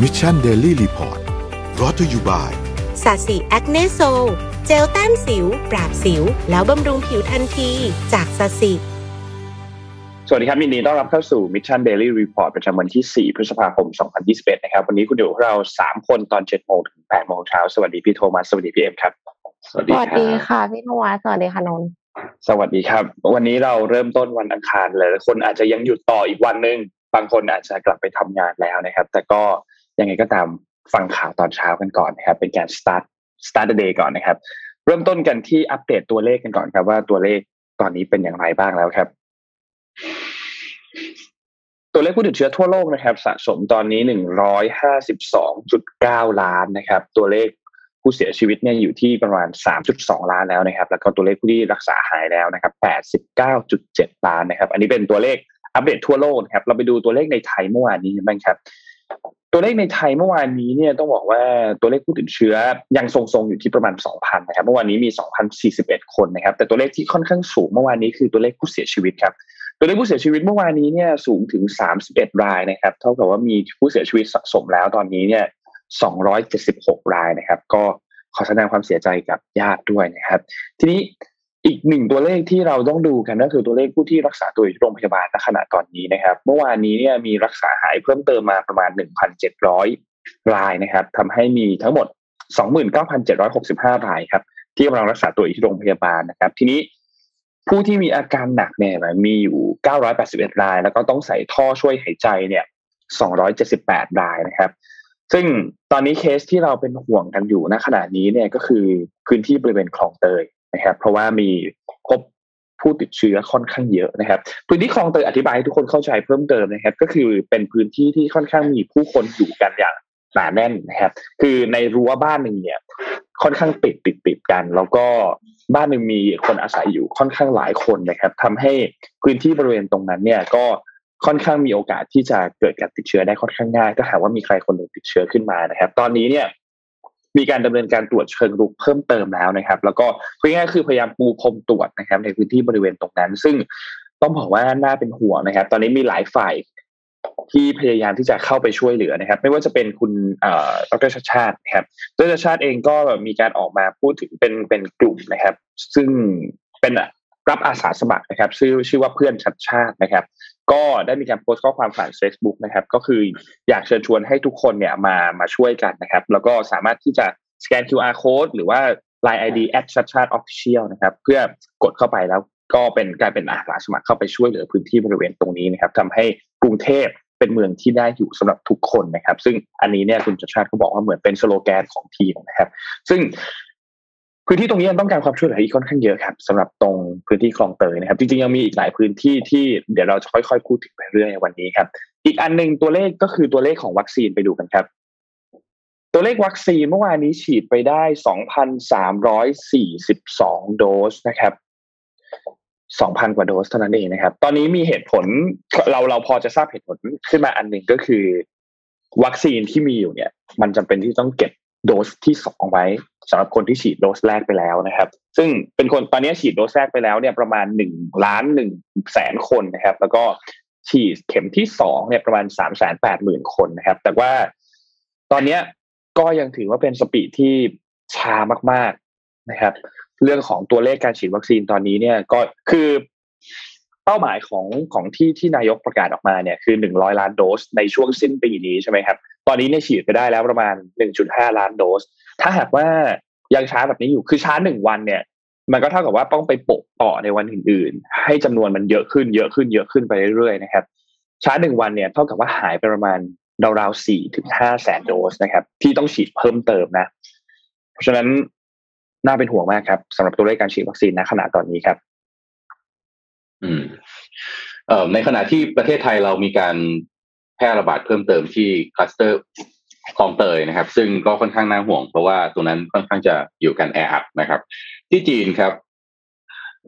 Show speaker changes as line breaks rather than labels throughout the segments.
Mission Daily Report brought to
you byศศิ Acne Sol เจลแต้มสิว ปราบสิว แล้วบำรุงผิวทันที จากศศิส
วัสดีครับยินดีต้อนรับเข้าสู่ Mission Daily Report ประจำวันที่ 4 พฤษภาคม 2021 นะครับ วันนี้คุณอยู่กับเรา 3 คนตอน 7 โมงถึง 8 โมงเช้า สวัสดีพี่โทมัส สวัสดีพี่เอ็มครับ
สวัสดีค่ะ พี่นวัสวัสดีค่ะนนท์
สวัสดีครับ วันนี้เราเริ่มต้นวันอังคารเลยคนอาจจะยังหยุดต่ออีกวันหนึ่งบางคนอาจจะกลับไปทำงานแล้วนะครับ แต่ก็ ยังไงก็ตามฟังข่าวตอนเช้ากันก่อนนะครับ เป็นการ start start the day ก่อนนะครับ เริ่มต้นกันที่อัปเดตตัวเลขกันก่อนครับ ว่าตัวเลขตอนนี้เป็นอย่างไรบ้างแล้วครับ ตัวเลขผู้ติดเชื้อทั่วโลกนะครับ สะสมตอนนี้หนึ่งร้อยห้าสิบสองจุดเก้าล้านนะครับ ตัวเลขผู้เสียชีวิตเนี่ยอยู่ที่ประมาณสามจุดสองล้านแล้วนะครับ แล้วก็ตัวเลขผู้ที่รักษาหายแล้วนะครับแปดสิบเก้าจุดเจ็ดล้านนะครับ อันนี้เป็นตัวเลขอัปเดตทั่วโลกนะครับ เราไปดูตัวเลขในไทยเมื่อวานนี้บ้างครับ ตัวเลขในไทยเมื่อวานนี้เนี่ยต้องบอกว่าตัวเลขผู้ติดเชื้อยังทรงๆอยู่ที่ประมาณ 2,000 นะครับ เมื่อวานนี้มี 2,041 คนนะครับ แต่ตัวเลขที่ค่อนข้างสูงเมื่อวานนี้คือตัวเลขผู้เสียชีวิตครับ ตัวเลขผู้เสียชีวิตเมื่อวานนี้เนี่ยสูงถึง 31 รายนะครับ เท่ากับว่ามีผู้เสียชีวิตสะสมแล้วตอนนี้เนี่ย 276 รายนะครับ ก็ขอแสดงความเสียใจกับญาติด้วยนะครับ ทีนี้ อีกหนึ่งตัวเลขที่เราต้องดูกันก็คือตัวเลขผู้ที่รักษาตัวอยู่โรงพยาบาลณขณะตอนนี้นะครับ เมื่อวานนี้เนี่ยมีรักษาหายเพิ่มเติมมาประมาณ 1,700 รายนะครับทำให้มีทั้งหมด 29,765 รายครับ ที่กำลังรักษาตัวอยู่ที่โรงพยาบาลนะครับ ทีนี้ผู้ที่มีอาการหนักเนี่ยมีอยู่ 981 ราย แล้วก็ต้องใส่ท่อช่วยหายใจเนี่ย 278 รายนะครับ ซึ่งตอนนี้เคสที่เราเป็นห่วงกันอยู่ณขณะนี้เนี่ยก็คือพื้นที่บริเวณคลองเตย นะครับ เพราะว่ามีพบผู้ติดเชื้อค่อนข้างเยอะนะครับ พื้นที่คลองเตยอธิบายให้ทุกคนเข้าใจเพิ่มเติมนะครับ ก็คือเป็นพื้นที่ที่ค่อนข้างมีผู้คนอยู่กันอย่างหนาแน่นนะครับ คือในรั้วบ้านหนึ่งเนี่ย ค่อนข้างติดติดติดกัน แล้วก็บ้านหนึ่งมีคนอาศัยอยู่ค่อนข้างหลายคนนะครับทำให้พื้นที่บริเวณตรงนั้นเนี่ยก็ค่อนข้างมีโอกาสที่จะเกิดการติดเชื้อได้ค่อนข้างง่าย ถ้าหากว่ามีใครคนหนึ่งติดเชื้อขึ้นมานะครับ ตอนนี้เนี่ย มีการดำเนินการตรวจเชิงรุกเพิ่มเติมแล้วนะครับ แล้วก็พูดง่ายๆคือพยายามปูพรมตรวจนะครับ ในพื้นที่บริเวณตรงนั้น ซึ่งต้องบอกว่าน่าเป็นห่วงนะครับ ตอนนี้มีหลายฝ่ายที่พยายามที่จะเข้าไปช่วยเหลือนะครับ ไม่ว่าจะเป็นคุณดรชาชาตินะครับดรชาชาติเองก็มีการออกมาพูดถึงเป็นเป็นกลุ่มนะครับ ซึ่งเป็นรับอาสาสมัครนะครับ ชื่อชื่อว่าเพื่อนชัดชาตินะครับ ก็ได้มีการโพสต์ข้อความผ่าน Facebook นะครับ ก็คืออยากเชิญชวนให้ทุกคนเนี่ยมามาช่วยกันนะครับ แล้วก็สามารถที่จะสแกน QR code หรือว่า Line ID แอดชัดชาติ official นะครับ เพื่อกดเข้าไปแล้วก็เป็นกลายเป็นอาสาสมัครเข้าไปช่วยเหลือพื้นที่บริเวณตรงนี้นะครับทำให้กรุงเทพเป็นเมืองที่ได้อยู่สำหรับทุกคนนะครับ ซึ่งอันนี้เนี่ยคุณชัดชาติเขาบอกว่าเหมือนเป็นสโลแกนของทีมนะครับ ซึ่ง พื้นที่ตรงนี้ยังต้องการความช่วยเหลืออีกค่อนข้างเยอะครับสำหรับตรงพื้นที่คลองเตยนะครับ จริงๆยังมีอีกหลายพื้นที่ที่เดี๋ยวเราจะค่อยๆพูดถึงไปเรื่อยในวันนี้ครับ อีกอันหนึ่งตัวเลขก็คือตัวเลขของวัคซีนไปดูกันครับ ตัวเลขวัคซีนเมื่อวานนี้ฉีดไปได้2,342โดสนะครับ2,000กว่าโดสเท่านั้นเองนะครับ ตอนนี้มีเหตุผลเราเราพอจะทราบเหตุผลขึ้นมาอันหนึ่งก็คือ วัคซีนที่มีอยู่เนี่ย มันจำเป็นที่ต้องเก็บโดสที่สองไว้ สำหรับคนที่ฉีดโดสแรกไปแล้วนะครับ ซึ่งเป็นคนตอนนี้ฉีดโดสแรกไปแล้วเนี่ยประมาณหนึ่งล้านหนึ่งแสนคนนะครับ แล้วก็ฉีดเข็มที่สองเนี่ยประมาณสามแสนแปดหมื่นคนนะครับ แต่ว่าตอนเนี้ยก็ยังถือว่าเป็นสปีดที่ช้ามาก ๆนะครับ เรื่องของตัวเลขการฉีดวัคซีนตอนนี้เนี่ยก็คือเป้าหมายของของที่ที่นายกประกาศออกมาเนี่ยคือหนึ่งร้อยล้านโดสในช่วงสิ้นปีนี้ใช่ไหมครับ ตอนนี้เนี่ยฉีดไปได้แล้วประมาณหนึ่งจุดห้าล้านโดส ถ้าหากว่ายังช้าแบบนี้อยู่ คือช้าหนึ่งวันเนี่ย มันก็เท่ากับว่าต้องไปโปะต่อในวันอื่นๆ ให้จำนวนมันเยอะขึ้น เยอะขึ้น เยอะขึ้นไปเรื่อยๆ นะครับ ช้าหนึ่งวันเนี่ยเท่ากับว่าหายไปประมาณราวๆสี่ถึงห้าแสนโดสนะครับ ที่ต้องฉีดเพิ่มเติมนะ เพราะฉะนั้นน่าเป็นห่วงมากครับสำหรับตัวเลขการฉีดวัคซีนณขณะตอนนี้ครับ
อืมเอ่อในขณะที่ประเทศไทยเรามีการ ร่ระบาดเพิ่มเติมที่คลัสเตอร์คลองเตยนะครับ ซึ่งก็ค่อนข้างน่าห่วง เพราะว่าตรงนั้นค่อนข้างจะอยู่กันแออัดนะครับ ที่จีนครับ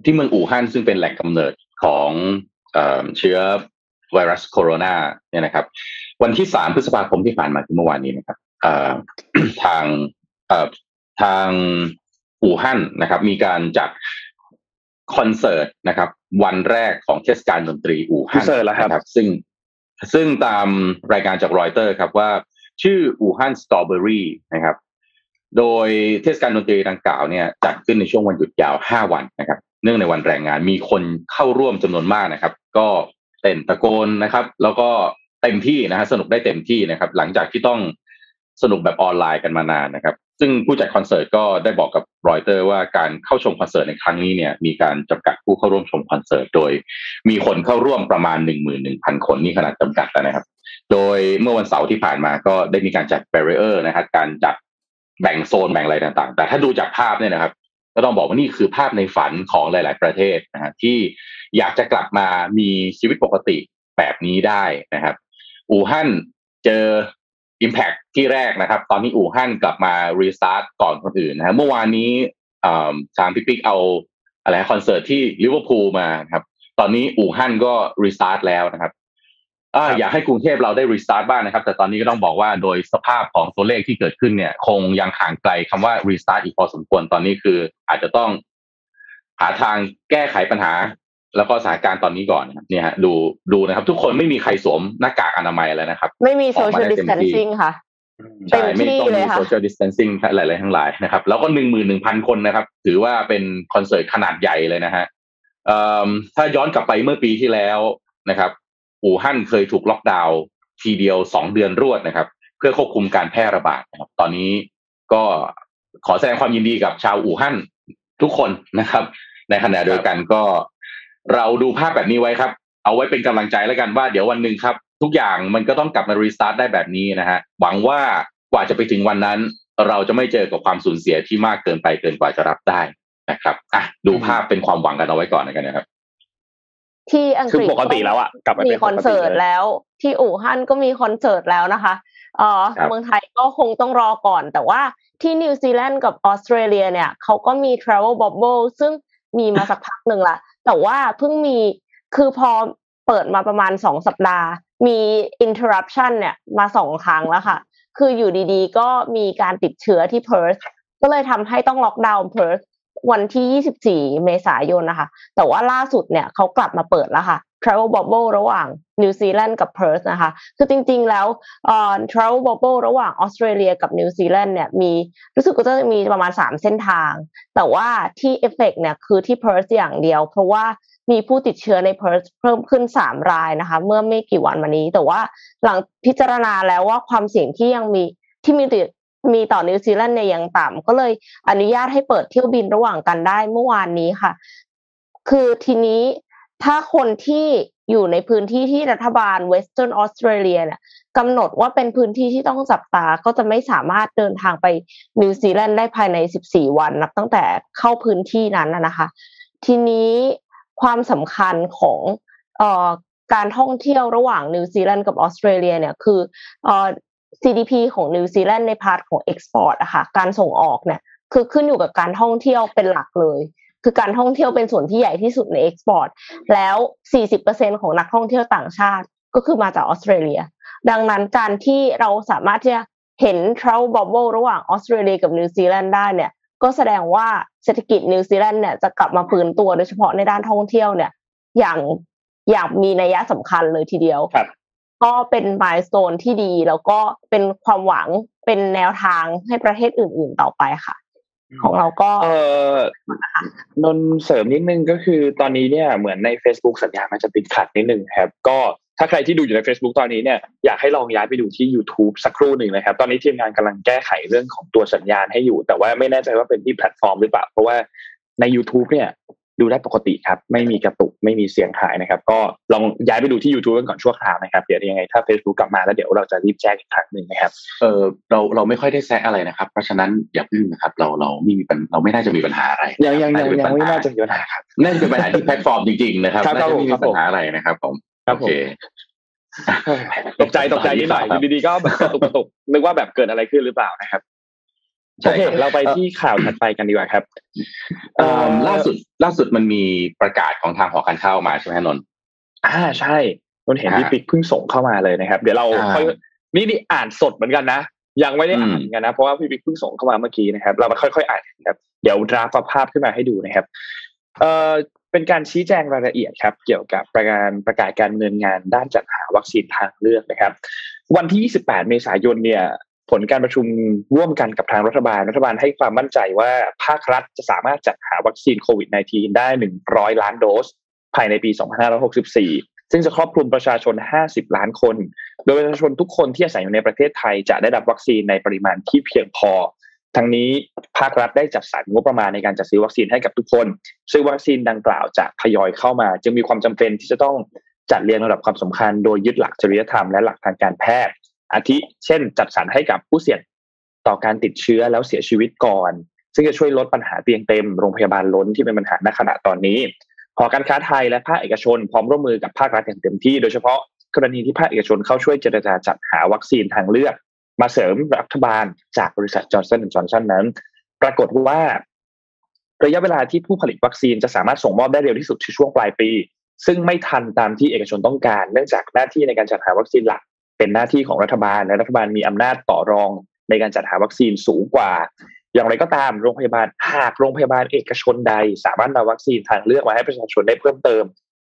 ที่เมืองอู่ฮั่นซึ่งเป็นแหล่งกำเนิดของเอ่อเชื้อไวรัสโคโรนาเนี่ยนะครับ วันที่สามพฤษภาคมที่ผ่านมาคือเมื่อวานนี้นะครับเอ่อทางเอ่อทางอู่ฮั่นนะครับ มีการจัดคอนเสิร์ตนะครับ วันแรกของเทศกาลดนตรีอู่ฮั่น
คอนเสิร์ตเหรอครับ
นะซึ่ง ซึ่งตามรายงานจากรอยเตอร์ครับว่า ชื่ออู่ฮั่นสตรอเบอรี่นะครับ โดยเทศกาลดนตรีดังกล่าวเนี่ยจัดขึ้นในช่วงวันหยุดยาว 5 วันนะครับ เนื่องในวันแรงงานมีคนเข้าร่วมจำนวนมากนะครับ ก็เต้นตะโกนนะครับ แล้วก็เต็มที่นะฮะสนุกได้เต็มที่นะครับ หลังจากที่ต้องสนุกแบบออนไลน์กันมานานนะครับ ซึ่งผู้จัดคอนเสิร์ตก็ได้บอกกับรอยเตอร์ว่าการเข้าชมคอนเสิร์ตในครั้งนี้เนี่ยมีการจำกัดผู้เข้าร่วมชมคอนเสิร์ตโดย มีคนเข้าร่วมประมาณหนึ่งหมื่นหนึ่งพันคนนี่ขนาดจำกัดแล้วนะครับ โดยเมื่อวันเสาร์ที่ผ่านมาก็ได้มีการจัด barrier นะครับการจัดแบ่งโซนแบ่งอะไรต่างๆ แต่ถ้าดูจากภาพเนี่ยนะครับ ก็ต้องบอกว่านี่คือภาพในฝันของหลาย ๆ ประเทศนะฮะที่อยากจะกลับมามีชีวิตปกติแบบนี้ได้นะครับ อู่ฮั่นเจอ Impact ที่แรกนะครับ ตอนนี้อู่ฮั่นกลับมา restart ก่อนคนอื่นนะฮะเมื่อวานนี้ทางพี่ปิ๊กเอาอะไรคอนเสิร์ตที่ลิเวอร์พูลมาครับ ตอนนี้อู่ฮั่นก็ restart แล้วนะครับออยากให้กรุงเทพเราได้ restart บ้างนะครับ แต่ตอนนี้ก็ต้องบอกว่าโดยสภาพของตัวเลขที่เกิดขึ้นเนี่ย คงยังห่างไกลคำว่า restart อีกพอสมควรตอนนี้คืออาจจะต้องหาทางแก้ไขปัญหา แล้วก็สถานการณ์ตอนนี้ก่อนนะครับเนี่ยฮะดูดูนะครับ ทุกคนไม่มีใครสวมหน้ากากอนามัยแล้วนะครับ
ไม่มีโซ
ออกมา
เชียล
ได้
ดิ
เต็
ส
ม
แทน
ที่
ซิ่งค่ะ
ใช่ไม่ต้อง
เต็มที่เล
มี
ยค่ะ
social distancing หลายๆทั้งหลายนะครับ แล้วก็หนึ่งหมื่นหนึ่งพันคนนะครับ ถือว่าเป็นคอนเสิร์ตขนาดใหญ่เลยนะฮะเอิ่มถ้าย้อนกลับไปเมื่อปีที่แล้วนะครับอู่ฮั่นเคยถูกล็อกดาวน์ทีเดียวสองเดือนรวดนะครับ เพื่อควบคุมการแพร่ระบาดนะครับ ตอนนี้ก็ขอแสดงความยินดีกับชาวอู่ฮั่นทุกคนนะครับ ในขณะเดียวกันก็ เราดูภาพแบบนี้ไว้ครับ เอาไว้เป็นกำลังใจแล้วกันว่าเดี๋ยววันหนึ่งครับ ทุกอย่างมันก็ต้องกลับมารีสตาร์ทได้แบบนี้นะฮะหวังว่ากว่าจะไปถึงวันนั้น เราจะไม่เจอกับความสูญเสียที่มากเกินไปเกินกว่าจะรับได้นะครับอะดูภาพเป็นความหวังกันเอาไว้ก่อนกันนะครับ
ที่อัง
คือก
ฤษ
ปกติแล้วอะกลับมา
มี
เป็น
คอนเสิร์ต
ปกติลย
แล้ว ที่อู่ฮั่นก็มีคอนเสิร์ตแล้วนะคะเออ
ครับ
เมืองไทยก็คงต้องรอก่อน แต่ว่าที่นิวซีแลนด์กับออสเตรเลียเนี่ยเขาก็มี Travel Bubble ซึ่งมีมาสักพักหนึ่งละ แต่ว่าเพิ่งมีคือพอเปิดมาประมาณสองสัปดาห์ มี interruption เนี่ยมาสองครั้งแล้วค่ะ คืออยู่ดีๆ ก็มีการติดเชื้อที่เพิร์ธก็เลยทำให้ต้องล็อกดาวน์เพิร์ธ วันที่ 24 เมษายนนะคะ แต่ว่าล่าสุดเนี่ยเขากลับมาเปิดแล้วค่ะ Travel Bubble ระหว่างนิวซีแลนด์กับเพิร์ธนะคะ คือจริงๆแล้วเอ่อ Travel Bubble ระหว่างออสเตรเลียกับนิวซีแลนด์เนี่ยมีรู้สึกว่าจะมีประมาณ 3 เส้นทาง แต่ว่าที่เอฟเฟกเนี่ยคือที่เพิร์ธอย่างเดียว เพราะว่ามีผู้ติดเชื้อในเพิร์ธเพิ่มขึ้น 3 รายนะคะ เมื่อไม่กี่วันมานี้ แต่ว่าหลังพิจารณาแล้วว่าความเสี่ยงที่ยังมีที่มีติด มีต่อนิวซีแลนด์เนี่ยยังต่ำก็เลยอนุญาตให้เปิดเที่ยวบินระหว่างกันได้เมื่อวานนี้ค่ะ คือทีนี้ถ้าคนที่อยู่ในพื้นที่ที่รัฐบาลเวสเทิร์นออสเตรเลียเนี่ยกำหนดว่าเป็นพื้นที่ที่ต้องจับตาก็จะไม่สามารถเดินทางไปนิวซีแลนด์ได้ภายใน 14 วันนับตั้งแต่เข้าพื้นที่นั้นนะคะ ทีนี้ความสำคัญของออการท่องเที่ยวระหว่างนิวซีแลนด์กับออสเตรเลียเนี่ยคืออ GDP ของนิวซีแลนด์ใน part ของ export อะค่ะการส่งออกเนี่ยคือขึ้นอยู่กับการท่องเที่ยวเป็นหลักเลย คือการท่องเที่ยวเป็นส่วนที่ใหญ่ที่สุดใน export แล้ว 40%ของนักท่องเที่ยวต่างชาติก็คือมาจากออสเตรเลีย ดังนั้นการที่เราสามารถที่จะเห็น travel bubble ระหว่างออสเตรเลียกับนิวซีแลนด์ได้เนี่ย ก็แสดงว่าเศรษฐกิจนิวซีแลนด์เนี่ยจะกลับมาฟื้นตัวโดยเฉพาะในด้านท่องเที่ยวเนี่ย อย่างอย่างมีนัยสำคัญเลยทีเดียว ก็เป็น milestone ที่ดี แล้วก็เป็นความหวังเป็นแนวทางให้ประเทศอื่น ๆต่อไปค่ะ ของเราก็
เออนนเสริมนิดนึงก็คือตอนนี้เนี่ยเหมือนใน Facebook สัญญาณมันจะติดขัดนิดนึงครับ ก็ถ้าใครที่ดูอยู่ใน Facebook ตอนนี้เนี่ยอยากให้ลองย้ายไปดูที่ YouTube สักครู่หนึ่งนะครับ ตอนนี้ทีมงานกำลังแก้ไขเรื่องของตัวสัญญาณให้อยู่ แต่ว่าไม่แน่ใจว่าเป็นที่แพลตฟอร์มหรือเปล่า เพราะว่าใน YouTube เนี่ย ดูได้ปกติครับ ไม่มีกระตุกไม่มีเสียงหายนะครับ ก็ลองย้ายไปดูที่ YouTube กันก่อนชั่วคราวนะครับ เดี๋ยวยังไงถ้า Facebook กลับมาแล้วเดี๋ยวเราจะรีบแจ้งอีกครั้งหนึ่งนะครับ
เออเราเราไม่ค่อยได้แซะอะไรนะครับ เพราะฉะนั้นอย่าพึ่งนะครับ เราเราไม่มีปัญเราไม่น่าจะมีปัญหาอะไร
ยังยังยัง
เป็
ยัง
ปัญ
ไม่
ห
น่าจะมีปัญหาครับ
น่าจะเป็นปัญหาที่แพลตฟอร์มจริงๆนะครับ
ครับ
น่าจะไม่
ค
มี
รับผม
ปัญหาอะไรนะครับผม
ครับ
โอ
ผม
เค
ตกใจตกใจนิดหน่อยอยู่ดีๆก็แบบกระตุกกระตุกนึกว่าแบบเกิดอะไรขึ้นหรือเปล่านะครับ
ใช่
โอเค
ครับ
เราไปที่ข่าวถัดไปกันดีกว่าครับ
เอ่อล่าสุดล่าสุดมันมีประกาศของทางหอการค้าออกมาใช่ไหมฮะนนท์
อ่าใช่นนเห็น
อ่า
พี่ปิ๊กเพิ่งส่งเข้ามาเลยนะครับ เดี๋ยวเรา
อ่า
ค่อยนี่นี่อ่านสดเหมือนกันนะยังไม่ได้อ่าน
อืม
เหมือนกันนะเพราะว่าพี่ปิ๊กเพิ่งส่งเข้ามาเมื่อกี้นะครับ เรามาค่อยๆอ่านกันครับ เดี๋ยวดราฟภาพขึ้นมาให้ดูนะครับ เอ่อเป็นการชี้แจงรายละเอียดครับ เกี่ยวกับประการประกาศการเงินงานด้านจัดหาวัคซีนทางเลือกนะครับ วันที่ 28 เมษายนเนี่ย ผลการประชุมร่วมกันกับทางรัฐบาล รัฐบาลให้ความมั่นใจว่าภาครัฐจะสามารถจัดหาวัคซีนโควิด -19 ได้ 100 ล้านโดส ภายในปี 2564 ซึ่งจะครอบคลุมประชาชน 50 ล้านคน โดยประชาชนทุกคนที่อาศัยอยู่ในประเทศไทยจะได้รับวัคซีนในปริมาณที่เพียงพอ ทั้งนี้ภาครัฐได้จัดสรรงบประมาณในการจัดซื้อวัคซีนให้กับทุกคน ซึ่งวัคซีนดังกล่าวจะทยอยเข้ามา จึงมีความจำเป็นที่จะต้องจัดเรียงระดับความสำคัญ โดยยึดหลักจริยธรรมและหลักทางการแพทย์ อาทิเช่น จัดสรรให้กับผู้เสี่ยงต่อการติดเชื้อแล้วเสียชีวิตก่อน ซึ่งจะช่วยลดปัญหาเตียงเต็มโรงพยาบาลล้นที่เป็นปัญหาณขณะตอนนี้หอการค้าไทยและภาคเอกชนพร้อมร่วมมือกับภาครัฐอย่างเต็มที่โดยเฉพาะกรณีที่ภาคเอกชนเข้าช่วยเจรจาจัดหาวัคซีนทางเลือก มาเสริมรัฐบาลจากบริษัทจอร์นสันจอห์นสันนั้น ปรากฏว่า ระยะเวลาที่ผู้ผลิตวัคซีนจะสามารถส่งมอบได้เร็วที่สุดคือช่วงปลายปี ซึ่งไม่ทันตามที่เอกชนต้องการ เนื่องจากหน้าที่ในการจัดหาวัคซีนหลัก เป็นหน้าที่ของรัฐบาลและรัฐบาลมีอำนาจต่อรองในการจัดหาวัคซีนสูงกว่า อย่างไรก็ตามโรงพยาบาลหากโรงพยาบาลเอกชนใด สามารถนำวัคซีนทางเลือกมาให้ประชาชนได้เพิ่มเติม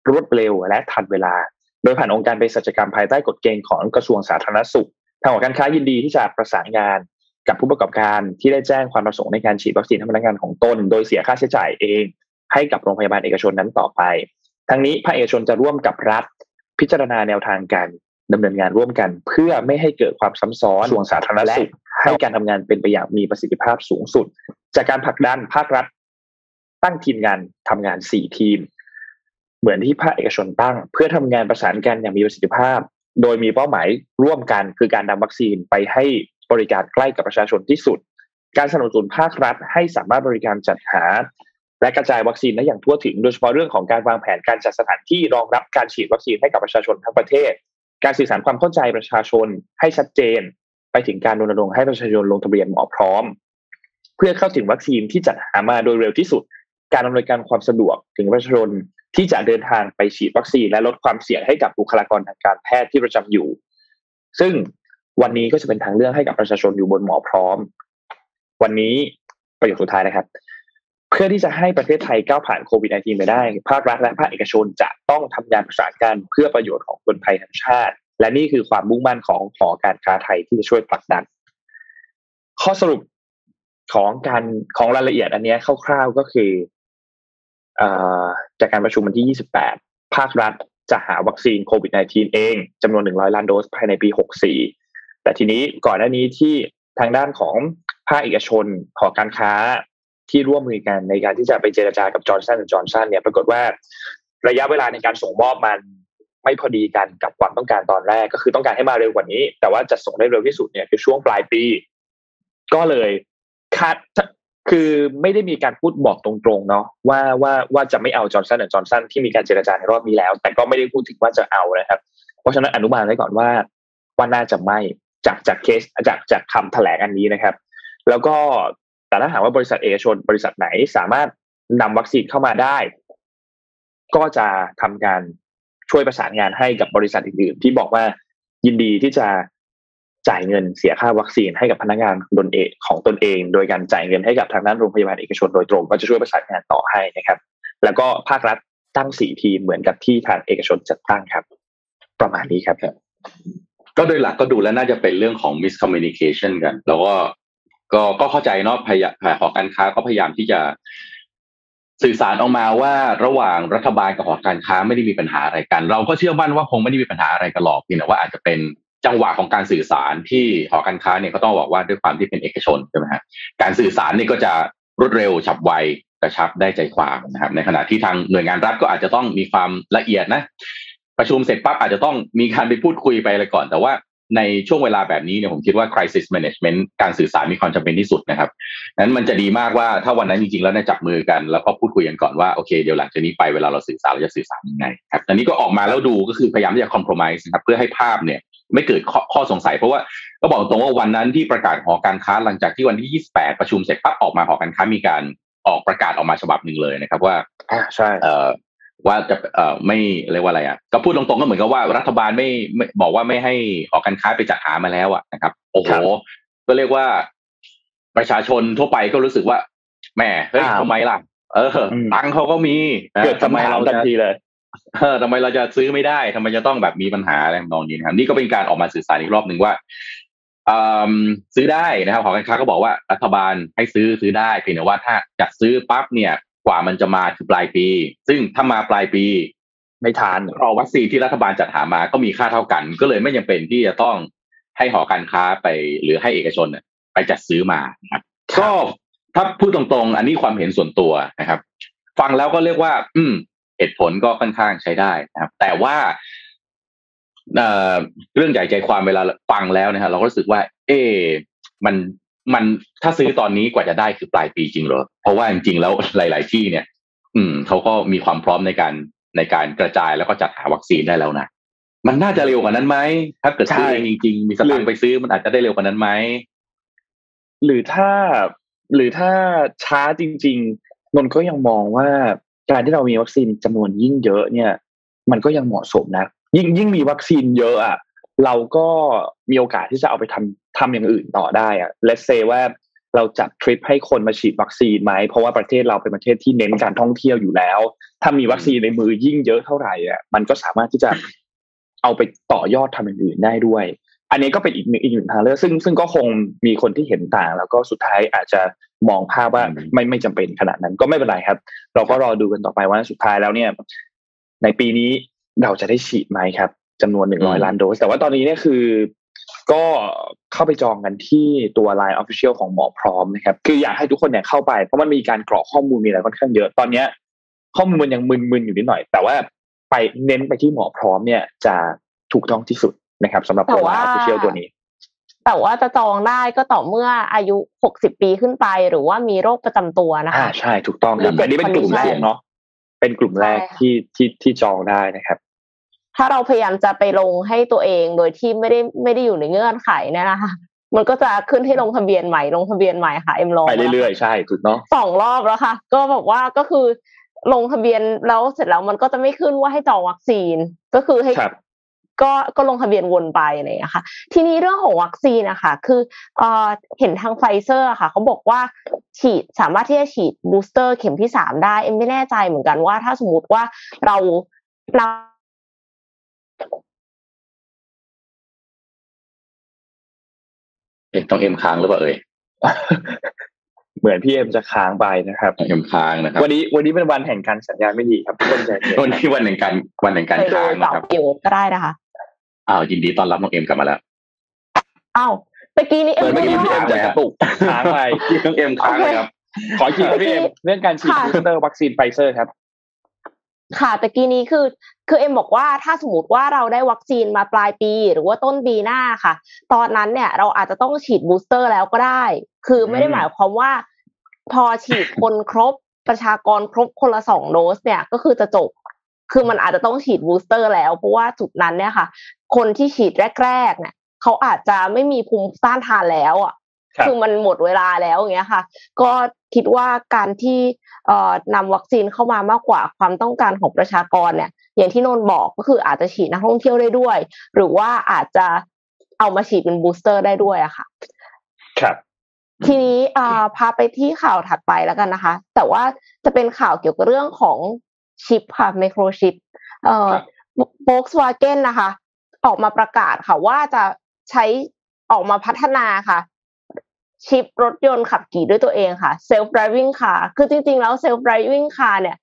รวดเร็วและทันเวลา โดยผ่านองค์การเภสัชกรรมภายใต้กฎเกณฑ์ของกระทรวงสาธารณสุข ทางหอการค้ายินดีที่จะประสานงานกับผู้ประกอบการที่ได้แจ้งความประสงค์ในการฉีดวัคซีนให้พนักงานของตน โดยเสียค่าใช้จ่ายเอง ให้กับโรงพยาบาลเอกชนนั้นต่อไป ทั้งนี้ภาคเอกชนจะร่วมกับรัฐ พิจารณาแนวทางการ ดำเนินงานร่วมกัน เพื่อไม่ให้เกิดความซ้ำซ้อนส่วนสาธารณสุขให้การทำงานเป็นไปอย่างมีประสิทธิภาพสูงสุด จากการผลักดันภาครัฐ ตั้งทีมงานทำงานสี่ทีม เหมือนที่ภาคเอกชนตั้ง เพื่อทำงานประสานกันอย่างมีประสิทธิภาพ โดยมีเป้าหมายร่วมกัน คือการนำวัคซีนไปให้บริการใกล้กับประชาชนที่สุด การสนับสนุนภาครัฐ ให้สามารถบริการจัดหา และกระจายวัคซีนได้อย่างทั่วถึง โดยเฉพาะเรื่องของการวางแผนการจัดสถานที่รองรับการฉีดวัคซีนให้กับประชาชนทั้งประเทศ การสื่อสารความเข้าใจประชาชนให้ชัดเจน ไปถึงการรณรงค์ให้ประชาชนลงทะเบียนหมอพร้อม เพื่อเข้าถึงวัคซีนที่จัดหามาโดยเร็วที่สุด การอำนวยการความสะดวกถึงประชาชนที่จะเดินทางไปฉีดวัคซีนและลดความเสี่ยงให้กับบุคลากรทางการแพทย์ที่ประจำอยู่ ซึ่งวันนี้ก็จะเป็นทางเลือกให้กับประชาชนอยู่บนหมอพร้อม วันนี้ประโยคสุดท้ายนะครับ เพื่อที่จะให้ประเทศไทยก้าวผ่านโควิด -19 ไปได้ ภาครัฐและภาคเอกชนจะต้องทำงานประสานกันเพื่อประโยชน์ของคนไทยทั้งชาติ และนี่คือความมุ่งมั่นของหอการค้าไทยที่จะช่วยผลักดัน ข้อสรุปของการของรายละเอียดอันนี้คร่าวๆก็คือจากการประชุมวันที่ 28 ภาครัฐจะหาวัคซีนโควิด -19 เองจำนวน 100 ล้านโดสภายในปี 64 แต่ทีนี้ก่อนหน้านี้ที่ทางด้านของภาคเอกชนหอการค้า ที่ร่วมมือกันในการที่จะไปเจรจากับจอร์นสันจอร์นสันเนี่ยปรากฏว่าระยะเวลาในการส่งมอบมันไม่พอดีกันกับความต้องการตอนแรกก็คือต้องการให้มาเร็วกว่านี้ แต่ว่าจะส่งได้เร็วที่สุดเนี่ยคือช่วงปลายปี ก็เลยคาดคือไม่ได้มีการพูดบอกตรงๆเนาะว่าว่าว่าจะไม่เอาจอห์นสันจอห์นสันที่มีการเจรจาในรอบนี้แล้ว แต่ก็ไม่ได้พูดถึงว่าจะเอานะครับ เพราะฉะนั้นอนุมานไว้ก่อนว่าว่าน่าจะไม่จากจากเคสจากจากคำแถลงอันนี้นะครับ แล้วก็ แต่ถ้าถามว่าบริษัทเอกชนบริษัทไหนสามารถนำวัคซีนเข้ามาได้ ก็จะทำการช่วยประสานงานให้กับบริษัทอื่นๆ ที่บอกว่ายินดีที่จะจ่ายเงินเสียค่าวัคซีนให้กับพนักงานตนเองของตนเอง โดยการจ่ายเงินให้กับทางด้านโรงพยาบาลเอกชนโดยตรง ก็จะช่วยประสานงานต่อให้นะครับ แล้วก็ภาครัฐตั้งสี่ทีเหมือนกับที่ทางเอกชนจัดตั้งครับ ประมาณนี้ครับ
ก็โดยหลักก็ดูแล้วน่าจะเป็นเรื่องของ miscommunication กัน แล้วก็ ก็ก็เข้าใจเนาะพยายหอการค้าก็พยายามที่จะสื่อสารออกมาว่าระหว่างรัฐบาลกับหอการค้าไม่ได้มีปัญหาอะไรกัน เราก็เชื่อมั่นว่าคงไม่ได้มีปัญหาอะไรกันหรอกเพียงแต่ว่าอาจจะเป็นจังหวะของการสื่อสารที่หอการค้าเนี่ยก็ต้องบอกว่าด้วยความที่เป็นเอกชนใช่ไหมฮะการสื่อสารนี่ก็จะรวดเร็วฉับไวกระชับได้ใจความนะครับ ในขณะที่ทางหน่วยงานรัฐก็อาจจะต้องมีความละเอียดนะ ประชุมเสร็จปั๊บอาจจะต้องมีการไปพูดคุยไปอะไรก่อน แต่ว่า ในช่วงเวลาแบบนี้เนี่ยผมคิดว่า crisis management การสื่อสารมีความจำเป็นที่สุดนะครับนั้นมันจะดีมากว่าถ้าวันนั้นจริงๆ แล้วเนี่ยจับมือกันแล้วก็พูดคุยกันก่อนว่าโอเคเดี๋ยวหลังจากนี้ไปเวลาเราสื่อสารเราจะสื่อสารยังไงครับตอนนี้ก็ออกมาแล้วดูก็คือพยายามที่จะ compromise นะครับเพื่อให้ภาพเนี่ยไม่เกิดข้อสงสัยเพราะว่าก็บอกตรงว่าวันนั้นที่ประกาศหอการค้าหลังจากที่วันที่ 28 ประชุมเสร็จปั๊บออกมาหอการค้ามีการออกประกาศออกมาฉบับหนึ่งเลยนะครับว่า
อ่าใช่
เอ่อ ว่าจะเอ่อไม่เรียกว่าอะไรอะก็พูดตรงๆก็เหมือนกับว่ารัฐบาลไม่ไม่บอกว่าไม่ให้หอการค้าไปจัดหามาแล้วอะนะครับ โอ้โห ก็เรียกว่าประชาชนทั่วไปก็รู้สึกว่าแหมเฮ้ยทำไมล่ะ เออตังเขาก็มี
เกิดทำไมเราทันทีเลย
เออทำไมเราจะซื้อไม่ได้ทำไมจะต้องแบบมีปัญหาอะไรทำนองนี้นะครับนี่ก็เป็นการออกมาสื่อสารอีกรอบหนึ่งว่าซื้อได้นะครับหอการค้าก็บอกว่ารัฐบาลให้ซื้อซื้อได้เพียงแต่ว่าถ้าจัดซื้อปั๊บเนี่ย กว่ามันจะมาคือปลายปี ซึ่งถ้ามาปลายปี
ไม่ทาน
รอวัคซีนที่รัฐบาลจัดหามาก็มีค่าเท่ากัน ก็เลยไม่จำเป็นที่จะต้องให้หอการค้าไปหรือให้เอกชนไปจัดซื้อมาครับก็ถ้าพูดตรงๆ อันนี้ความเห็นส่วนตัวนะครับ ฟังแล้วก็เรียกว่า อืมเหตุผลก็ค่อนข้างใช้ได้นะครับ แต่ว่าเรื่องใหญ่ใจความเวลาฟังแล้วนะครับเราก็รู้สึกว่า เอ๊มัน มันถ้าซื้อตอนนี้กว่าจะได้คือปลายปีจริงเหรอ เพราะว่าจริงๆแล้วหลาย ๆ ที่เนี่ย อืมเขาก็มีความพร้อมในการในการกระจายแล้วก็จัดหาวัคซีนได้แล้วนะมันน่าจะเร็วกว่านั้นไหมถ้าเกิดซื้อเองจริง ๆ มีสตางค์ไปซื้อมันอาจจะได้เร็วกว่านั้นไหม
หรือถ้าหรือถ้าช้าจริง ๆ นนก็ยังมองว่าการที่เรามีวัคซีนจำนวนยิ่งเยอะเนี่ย มันก็ยังเหมาะสมนะยิ่งยิ่งมีวัคซีนเยอะอะเราก็มีโอกาสที่จะเอาไปทำ ทำอย่างอื่นต่อได้อะเลสเซว่าเราจัดทริปให้คนมาฉีดวัคซีนไหม เพราะว่าประเทศเราเป็นประเทศที่เน้นการท่องเที่ยวอยู่แล้ว ถ้ามีวัคซีนในมือยิ่งเยอะเท่าไหร่อะมันก็สามารถที่จะเอาไปต่อยอดทำอย่างอื่นได้ด้วย อันนี้ก็เป็นอีกหนึ่งอีกหนึ่งทางเลือกซึ่งซึ่งก็คงมีคนที่เห็นต่าง แล้วก็สุดท้ายอาจจะมองภาพว่าไม่ไม่จำเป็นขนาดนั้นก็ไม่เป็นไรครับ เราก็รอดูกันต่อไปว่าสุดท้ายแล้วเนี่ย ในปีนี้เราจะได้ฉีดไหมครับจำนวนหนึ่งร้อยล้านโดส แต่ว่าตอนนี้เนี่ยคือ ก็เข้าไปจองกันที่ตัว Line Official ของหมอพร้อมนะครับ คืออยากให้ทุกคนเนี่ยเข้าไป เพราะมันมีการกรอกข้อมูลมีอะไรค่อนข้างเยอะ ตอนเนี้ยข้อมูลมันยังมึนๆอยู่นิดหน่อย แต่ว่าไปเน้นไปที่หมอพร้อมเนี่ยจะถูกต้องที่สุดนะครับสำหรับตัว Line Official ตัวนี้
แต่ว่าจะจองได้ก็ต่อเมื่ออายุหกสิบปีขึ้นไปหรือว่ามีโรคประจำตัวนะคะอ่า
ใช่ถูกต้องครับอันนี้เป็นกลุ่มแรกเนาะเป็นกลุ่มแรกที่ที่ที่จองได้นะครับ
ถ้าเราพยายามจะไปลงให้ตัวเองโดยที่ไม่ได้ไม่ได้อยู่ในเงื่อนไขเนี่ยนะคะมันก็จะขึ้นให้ลงทะเบียนใหม่ลงทะเบียนใหม่ค่ะเอ็มลอง
ไปเรื่อยๆใช่ถูกเนาะ
สองรอบแล้วค่ะ ก็บอกว่าก็คือลงทะเบียนแล้วเสร็จแล้วมันก็จะไม่ขึ้นว่าให้จองวัคซีนก็คือให้ก็ก็ลงทะเบียนวนไปอะไรอย่างค่ะ ทีนี้เรื่องของวัคซีนนะคะคือเอ่อเห็นทางไฟเซอร์ค่ะเขาบอกว่าฉีดสามารถที่จะฉีดบูสเตอร์เข็มที่สามได้เอ็มไม่แน่ใจเหมือนกันว่าถ้าสมมติว่าเราเรา
เอ็ต้องเอ็มค้างหรือเปล่าเอ่ย
เหมือนพี่เอ็มจะค้างไปนะครับ
เอ็มค้างนะครับ
วันนี้วันนี้เป็นวันแห่งการสัญญาณไม่ดีครับทุกคนใจ
วันนี้วันแห่งการวันแห่งการค้างนะครับ
อยู่ก็ได้นะคะ
อ้าวยินดีต้อนรับน้องเอ็มกลับมาแล้ว
อ้าวตะกี้นี้เอ็
มไม่ได้พี่เอ็มจะกระตุกค้างไป
น้องเอ็มค้างเลยครับ
ขอขีดพี่เอ็มเรื่องการฉีดบูสเตอร์วัคซีนไฟเซอร์ครับ
ค่ะตะกี้นี้คือ คือเอ็มบอกว่าถ้าสมมติว่าเราได้วัคซีนมาปลายปี หรือว่าต้นปีหน้าค่ะ ตอนนั้นเนี่ยเราอาจจะต้องฉีดบูสเตอร์แล้วก็ได้ คือไม่ได้หมายความว่า พอฉีดคนครบประชากรครบคนละสองโดสเนี่ยก็คือจะจบ คือมันอาจจะต้องฉีดบูสเตอร์แล้ว เพราะว่าจุดนั้นเนี่ยค่ะ คนที่ฉีดแรกๆเนี่ยเขาอาจจะไม่มีภูมิต้านทานแล้วอะคือมันหมดเวลาแล้วอย่างเงี้ยค่ะ ก็คิดว่าการที่นำวัคซีนเข้ามามากกว่าความต้องการของประชากรเนี่ย อย่างที่นนบอกก็คืออาจจะฉีดนักท่องเที่ยวได้ด้วย หรือว่าอาจจะเอามาฉีดเป็นบูสเตอร์ได้ด้วยอะค่ะ
ครับ
ทีนี้พาไปที่ข่าวถัดไปแล้วกันนะคะ แต่ว่าจะเป็นข่าวเกี่ยวกับเรื่องของชิปค่ะไมโครชิปเอ่อโฟล์กสวาเกนนะคะ ออกมาประกาศค่ะว่าจะใช้ออกมาพัฒนาค่ะ ชิปรถยนต์ขับขี่ด้วยตัวเองค่ะ self driving car คือจริงๆแล้ว self driving car เนี่ย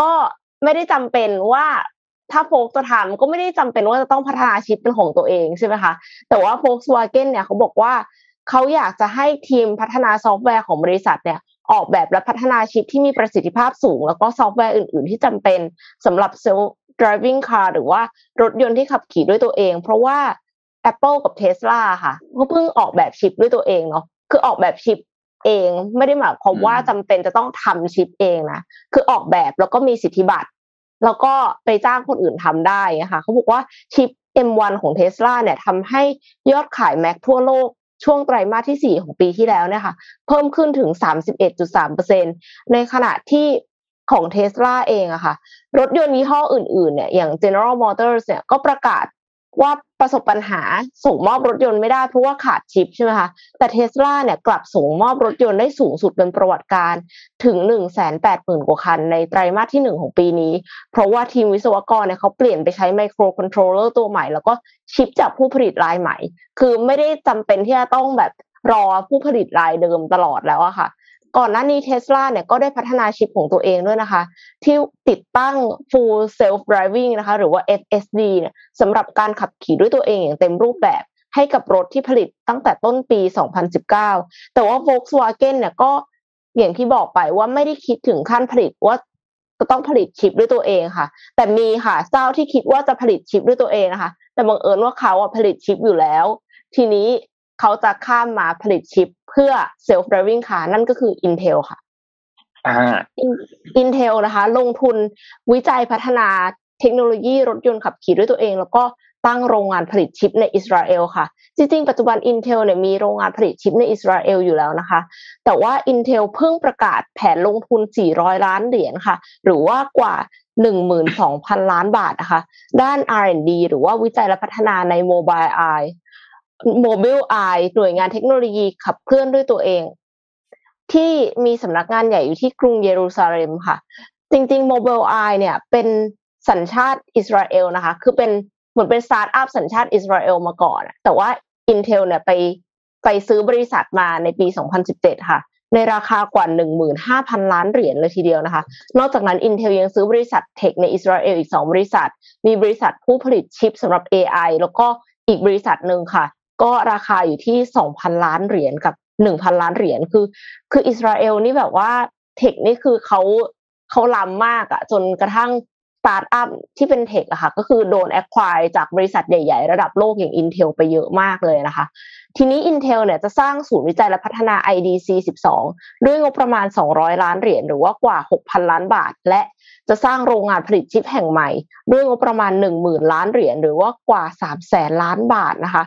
ก็ ไม่ได้จำเป็นว่าถ้าโฟล์คจะทำก็ไม่ได้จำเป็นว่าจะต้องพัฒนาชิปเป็นของตัวเองใช่ไหมคะ แต่ว่า Volkswagen เนี่ยเขาบอกว่าเขาอยากจะให้ทีมพัฒนาซอฟต์แวร์ของบริษัทเนี่ยออกแบบและพัฒนาชิปที่มีประสิทธิภาพสูง แล้วก็ซอฟต์แวร์อื่น ๆ ที่จำเป็นสำหรับ self driving car หรือว่ารถยนต์ที่ขับขี่ด้วยตัวเอง เพราะว่า Apple กับ Tesla ค่ะก็เพิ่งออกแบบชิปด้วยตัวเองเนาะคือออกแบบชิป เองไม่ได้หมายความว่าจำเป็นจะต้องทำชิปเองนะคือออกแบบแล้วก็มีสิทธิบัตรแล้วก็ไปจ้างคนอื่นทำได้นะคะเขาบอกว่าชิป M1 ของเทสลาเนี่ยทำให้ยอดขายแม็กทั่วโลกช่วงไตรมาสที่ 4 ของปีที่แล้วเนี่ยค่ะเพิ่มขึ้นถึง 31.3%ในขณะที่ของเทสลาเองอะค่ะ รถยนต์ยี่ห้ออื่นๆเนี่ยอย่าง General Motors เนี่ยก็ประกาศ ว่าประสบปัญหาส่งมอบรถยนต์ไม่ได้เพราะว่าขาดชิปใช่ไหมคะแต่เทสลาเนี่ยกลับส่งมอบรถยนต์ได้สูงสุดเป็นประวัติการณ์ถึง 1 8 0 0 0 0 กว่าคันในไตรมาสที่ 1 ของปีนี้ เพราะว่าทีมวิศวกรเนี่ยเขาเปลี่ยนไปใช้ไมโครคอนโทรลเลอร์ตัวใหม่ แล้วก็ชิปจากผู้ผลิตรายใหม่ คือไม่ได้จำเป็นที่จะต้องแบบรอผู้ผลิตรายเดิมตลอดแล้วอะค่ะ ก่อนหน้านี้เทสลาเนี่ยก็ได้พัฒนาชิปของตัวเองด้วยนะคะ ที่ติดตั้ง full self driving นะคะ หรือว่า FSD เนี่ยสำหรับการขับขี่ด้วยตัวเองอย่างเต็มรูปแบบให้กับรถที่ผลิตตั้งแต่ต้นปี 2019 แต่ว่า Volkswagen เนี่ยก็อย่างที่บอกไปว่าไม่ได้คิดถึงขั้นผลิตว่าจะต้องผลิตชิปด้วยตัวเองค่ะ แต่มีค่ะเจ้าที่คิดว่าจะผลิตชิปด้วยตัวเองนะคะ แต่บังเอิญว่าเขาผลิตชิปอยู่แล้ว ทีนี้ เขาจะข้ามมาผลิตชิปเพื่อ self driving car นั่นก็คือ Intel ค่ะ
อ่า
Intel นะคะ ลงทุนวิจัยพัฒนาเทคโนโลยีรถยนต์ขับขี่ด้วยตัวเอง แล้วก็ตั้งโรงงานผลิตชิปในอิสราเอลค่ะ จริงๆ ปัจจุบัน Intel เนี่ยมีโรงงานผลิตชิปในอิสราเอลอยู่แล้วนะคะ แต่ว่า Intel เพิ่งประกาศแผนลงทุน 400 ล้านเหรียญค่ะ หรือว่ากว่า 12,000 ล้านบาทนะคะ ด้าน R&D หรือว่าวิจัยและพัฒนาใน Mobile Eye Mobile Eye หน่วยงานเทคโนโลยีขับเคลื่อนด้วยตัวเอง ที่มีสำนักงานใหญ่อยู่ที่กรุงเยรูซาเล็มค่ะ จริงๆ Mobileye เนี่ยเป็นสัญชาติอิสราเอลนะคะ คือเป็นเหมือนเป็นสตาร์ทอัพสัญชาติอิสราเอลมาก่อน แต่ว่า Intel เนี่ยไปไปซื้อบริษัทมาในปี 2017 ค่ะ ในราคากว่า 15,000 ล้านเหรียญเลยทีเดียวนะคะ นอกจากนั้น Intel ยังซื้อบริษัท tech ในอิสราเอลอีก 2 บริษัท มีบริษัทผู้ผลิตชิปสำหรับ AI แล้วก็อีกบริษัทหนึ่งค่ะ ก็ราคาอยู่ที่2,000ล้านเหรียญกับ1,000ล้านเหรียญคือ คืออิสราเอลนี่แบบว่า tech นี่คือเขาเขาล้ำมากอะจนกระทั่งสตาร์ทอัพที่เป็น tech อะค่ะก็คือโดน acquire จากบริษัทใหญ่ ๆ ระดับโลกอย่าง Intel ไปเยอะมากเลยนะคะ ทีนี้ Intel เนี่ยจะสร้างศูนย์วิจัยและพัฒนา IDC 12 ด้วยงบประมาณ 200 ล้านเหรียญหรือว่ากว่า 6,000 ล้านบาท และจะสร้างโรงงานผลิตชิปแห่งใหม่ ด้วยงบประมาณ 10,000 ล้านเหรียญหรือว่ากว่า 300,000ล้านบาทนะคะ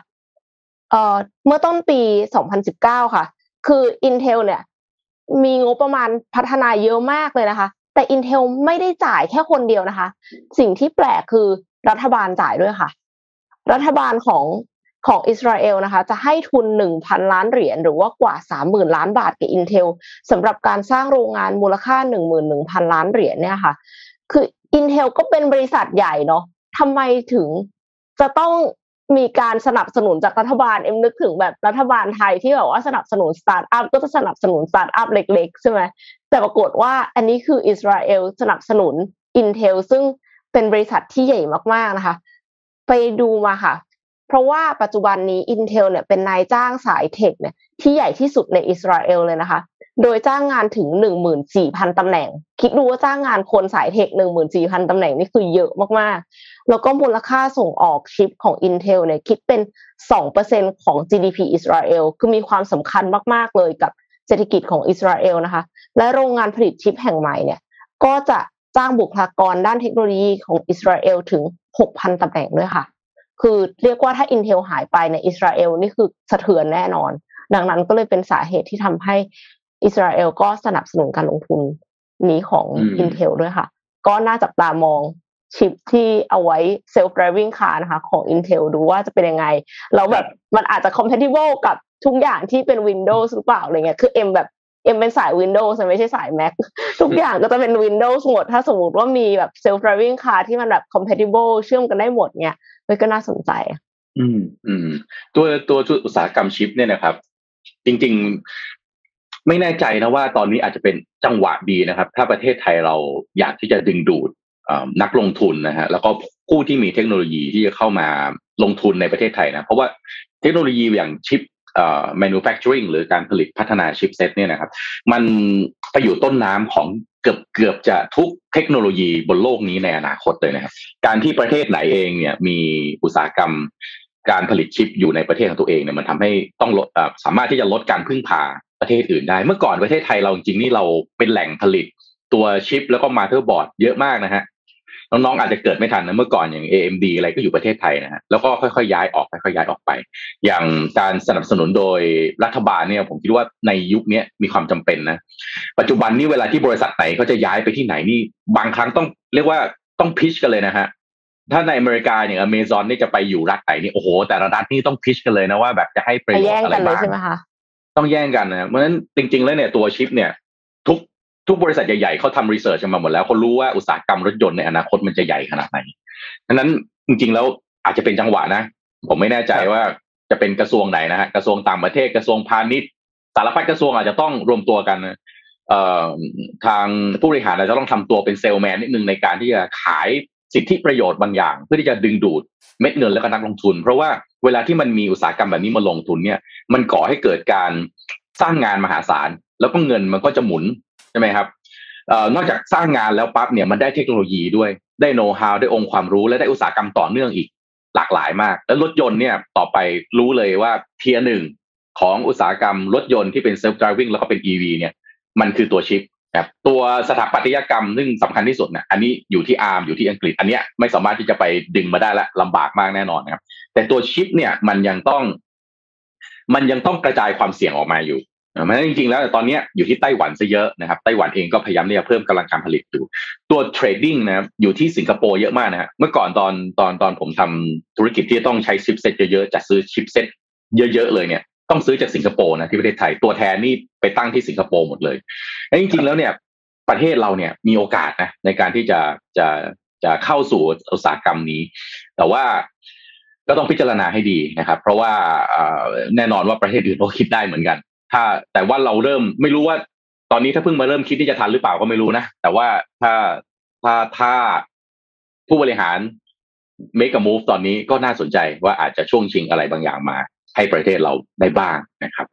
เอ่อเมื่อต้นปี 2019 ค่ะ คือ Intel เนี่ย มีงบประมาณพัฒนาเยอะมากเลยนะคะ แต่ Intel ไม่ได้จ่ายแค่คนเดียวนะคะ สิ่งที่แปลกคือรัฐบาลจ่ายด้วยค่ะ รัฐบาลของของอิสราเอลนะคะ จะให้ทุน 1,000 ล้านเหรียญหรือว่ากว่า 30,000 ล้านบาทกับ Intel สำหรับการสร้างโรงงานมูลค่า 11,000 ล้านเหรียญเนี่ยค่ะ คือ Intel ก็เป็นบริษัทใหญ่เนาะทำไมถึงจะต้อง มีการสนับสนุนจากรัฐบาลเอ็มนึกถึงแบบรัฐบาลไทยที่แบบว่าสนับสนุนสตาร์ทอัพก็จะสนับสนุนสตาร์ทอัพเล็ก ๆ ใช่ไหมแต่ปรากฏว่าอันนี้คืออิสราเอลสนับสนุน Intel ซึ่งเป็นบริษัทที่ใหญ่มากๆนะคะ ไปดูมาค่ะ เพราะว่าปัจจุบันนี้ Intel เนี่ยเป็นนายจ้างสาย tech เนี่ยที่ใหญ่ที่สุดในอิสราเอลเลยนะคะ โดยจ้างงานถึง14,000ตำแหน่ง คิดดูว่าจ้างงานคนสายเทค14,000ตำแหน่งนี่คือเยอะมากๆ แล้วก็มูลค่าส่งออกชิปของ Intel เนี่ยคิดเป็น2%ของ GDP อิสราเอลคือมีความสำคัญมากๆเลยกับเศรษฐกิจของอิสราเอลนะคะ และโรงงานผลิตชิปแห่งใหม่เนี่ย ก็จะจ้างบุคลากรด้านเทคโนโลยีของอิสราเอลถึง6,000ตำแหน่งด้วยค่ะ คือเรียกว่าถ้า Intel หายไปในอิสราเอลนี่คือสะเทือนแน่นอน ดังนั้นก็เลยเป็นสาเหตุที่ทำให้ อิสราเอลก็สนับสนุนการลงทุนนี้ของ Intel ด้วยค่ะ ก็น่าจับตามองชิปที่เอาไว้ self driving car นะคะ ของ Intel ดูว่าจะเป็นยังไง แล้วแบบมันอาจจะ compatible กับทุกอย่างที่เป็น Windows หรือเปล่าอะไรเงี้ยคือเอ็มแบบเอ็มเป็นสาย Windows ไม่ใช่สาย Mac ทุกอย่างก็จะเป็น Windows หมด ถ้าสมมติว่ามีแบบ self driving car ที่มันแบบ compatible เชื่อมกันได้หมดเนี่ยมันก็น่าสนใจ
อืมอืมตัวตัวอุตสาหกรรมชิปเนี่ยนะครับ จริงๆ ไม่แน่ใจนะว่าตอนนี้อาจจะเป็นจังหวะดีนะครับ ถ้าประเทศไทยเราอยากที่จะดึงดูดนักลงทุนนะฮะแล้วก็ผู้ที่มีเทคโนโลยีที่จะเข้ามาลงทุนในประเทศไทยนะ เพราะว่าเทคโนโลยีอย่างชิปเอ่อ manufacturing หรือการผลิตพัฒนาชิปเซตเนี่ยนะครับ มันไปอยู่ต้นน้ำของเกือบเกือบจะทุกเทคโนโลยีบนโลกนี้ในอนาคตเลยนะครับ การที่ประเทศไหนเองเนี่ยมีอุตสาหกรรมการผลิตชิปอยู่ในประเทศของตัวเองเนี่ยมันทำให้ต้องลดสามารถที่จะลดการพึ่งพา ประเทศอื่นได้เมื่อก่อนประเทศไทยเราจริงๆนี่เราเป็นแหล่งผลิตตัวชิปแล้วก็มาเตอร์บอร์ดเยอะมากนะฮะน้องๆอาจจะเกิดไม่ทันนะเมื่อก่อนอย่าง AMD อะไรก็อยู่ประเทศไทยนะฮะแล้วก็ค่อยๆย้ายออกค่อยๆย้ายออกไป อย่างการสนับสนุนโดยรัฐบาลเนี่ย ผมคิดว่าในยุคนี้มีความจำเป็นนะปัจจุบันนี้เวลาที่บริษัทไหนเขาจะย้ายไปที่ไหนนี่บางครั้งต้องเรียกว่าต้องพิชกันเลยนะฮะถ้าในอเมริกาเนี่ยอเมซอนนี่จะไปอยู่รัฐไหนนี่โอ้โหแต่ละรัฐนี่ต้องพิชกันเลยนะว่าแบบจะให้ประโยชน์อะไรบ้าง ต้องแย่งกันนะเพราะฉะนั้นจริง ๆ แล้วเนี่ยตัวชิปเนี่ยทุกทุกบริษัทใหญ่ๆเขาทำรีเสิร์ชกันมาหมดแล้วเขารู้ว่าอุตสาหกรรมรถยนต์ในอนาคตมันจะใหญ่ขนาดไหนดังนั้นจริง ๆ แล้วอาจจะเป็นจังหวะนะ ผมไม่แน่ใจว่าจะเป็นกระทรวงไหนนะฮะกระทรวงต่างประเทศกระทรวงพาณิชย์สารพัดกระทรวงอาจจะต้องรวมตัวกันนะเอ่อทางผู้บริหารอาจจะต้องทำตัวเป็นเซลแมนนิดนึงในการที่จะขายสิทธิประโยชน์บางอย่าง เพื่อที่จะดึงดูดเม็ดเงินและก็นักลงทุน เพราะว่า เวลาที่มันมีอุตสาหกรรมแบบนี้มาลงทุนเนี่ย มันก่อให้เกิดการสร้างงานมหาศาล แล้วก็เงินมันก็จะหมุนใช่ไหมครับออนอกจากสร้างงานแล้วปั๊บเนี่ยมันได้เทคโนโลยีด้วยได้โน้ตฮาวได้องค์ความรู้และได้อุตสาหกรรมต่อเนื่องอีกหลากหลายมาก แล้วรถยนต์เนี่ยต่อไปรู้เลยว่าtier หนึ่งของอุตสาหกรรมรถยนต์ที่เป็นเซลฟ์ driving แล้วก็เป็น EV เนี่ยมันคือตัวชิปครับตัวสถาปัตยกรรมซึ่งสำคัญที่สุดเนาะอันนี้อยู่ที่ ARM อยู่ที่อังกฤษ อันเนี้ยไม่สามารถที่จะไปดึงมาได้ละลำบากมากแน่นอนนะครับ แต่ตัวชิปเนี่ยมันยังต้อง มันยังต้องกระจายความเสี่ยงออกมาอยู่เพราะฉะนั้นจริงๆแล้วตอนนี้อยู่ที่ไต้หวันซะเยอะนะครับไต้หวันเองก็พยายามที่จะเพิ่มกำลังการผลิตอยู่ ตัว trading นะครับอยู่ที่สิงคโปร์เยอะมากนะฮะเมื่อก่อนตอนตอนตอนผมทำธุรกิจที่ต้องใช้ชิปเซ็ตเยอะๆจัดซื้อชิปเซ็ตเยอะๆเลยเนี่ยต้องซื้อจากสิงคโปร์นะที่ประเทศไทยตัวแทนนี่ไปตั้งที่สิงคโปร์หมดเลยแล้วจริงๆแล้วเนี่ยประเทศเราเนี่ยมีโอกาสนะในการที่จะจะจะเข้าสู่อุตสาหกรรมนี้ แต่ว่า ก็ต้องพิจารณาให้ดีนะครับ เพราะว่าแน่นอนว่าประเทศอื่นก็คิดได้เหมือนกัน ถ้าแต่ว่าเราเริ่มไม่รู้ว่าตอนนี้ถ้าเพิ่งมาเริ่มคิดที่จะทันหรือเปล่าก็ไม่รู้นะ แต่ว่าถ้าถ้าถ้าผู้บริหาร make a move ตอนนี้ก็น่าสนใจว่าอาจจะช่วงชิงอะไรบางอย่างมา ให้ประเทศเราได้บ้างนะครับ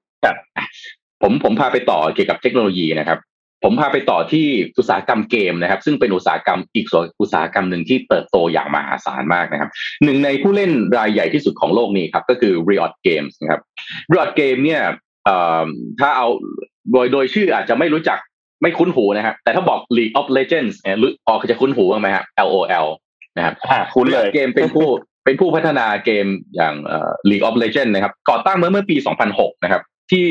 ผมผมพาไปต่อเกี่ยวกับเทคโนโลยีนะครับ ผมพาไปต่อที่อุตสาหกรรมเกมนะครับ ซึ่งเป็นอุตสาหกรรมอีกส่วนอุตสาหกรรมหนึ่งที่เติบโตอย่างมหาศาลมากนะครับ หนึ่งในผู้เล่นรายใหญ่ที่สุดของโลกนี้ครับก็คือ Riot Games นะครับ Riot Game เนี่ยถ้าเอาโดยโดยชื่ออาจจะไม่รู้จักไม่คุ้นหูนะครับแต่ถ้าบอก League of Legends เนี่ยรู้ออกจะคุ้นหูบ้างไหมครับ LOL นะครับ
คุ้นเลย
เกมเป็นผู้เป็นผู้พัฒนาเกมอย่าง League of Legends นะครับก่อตั้งเมื่อเมื่อปี 2006 นะครับที่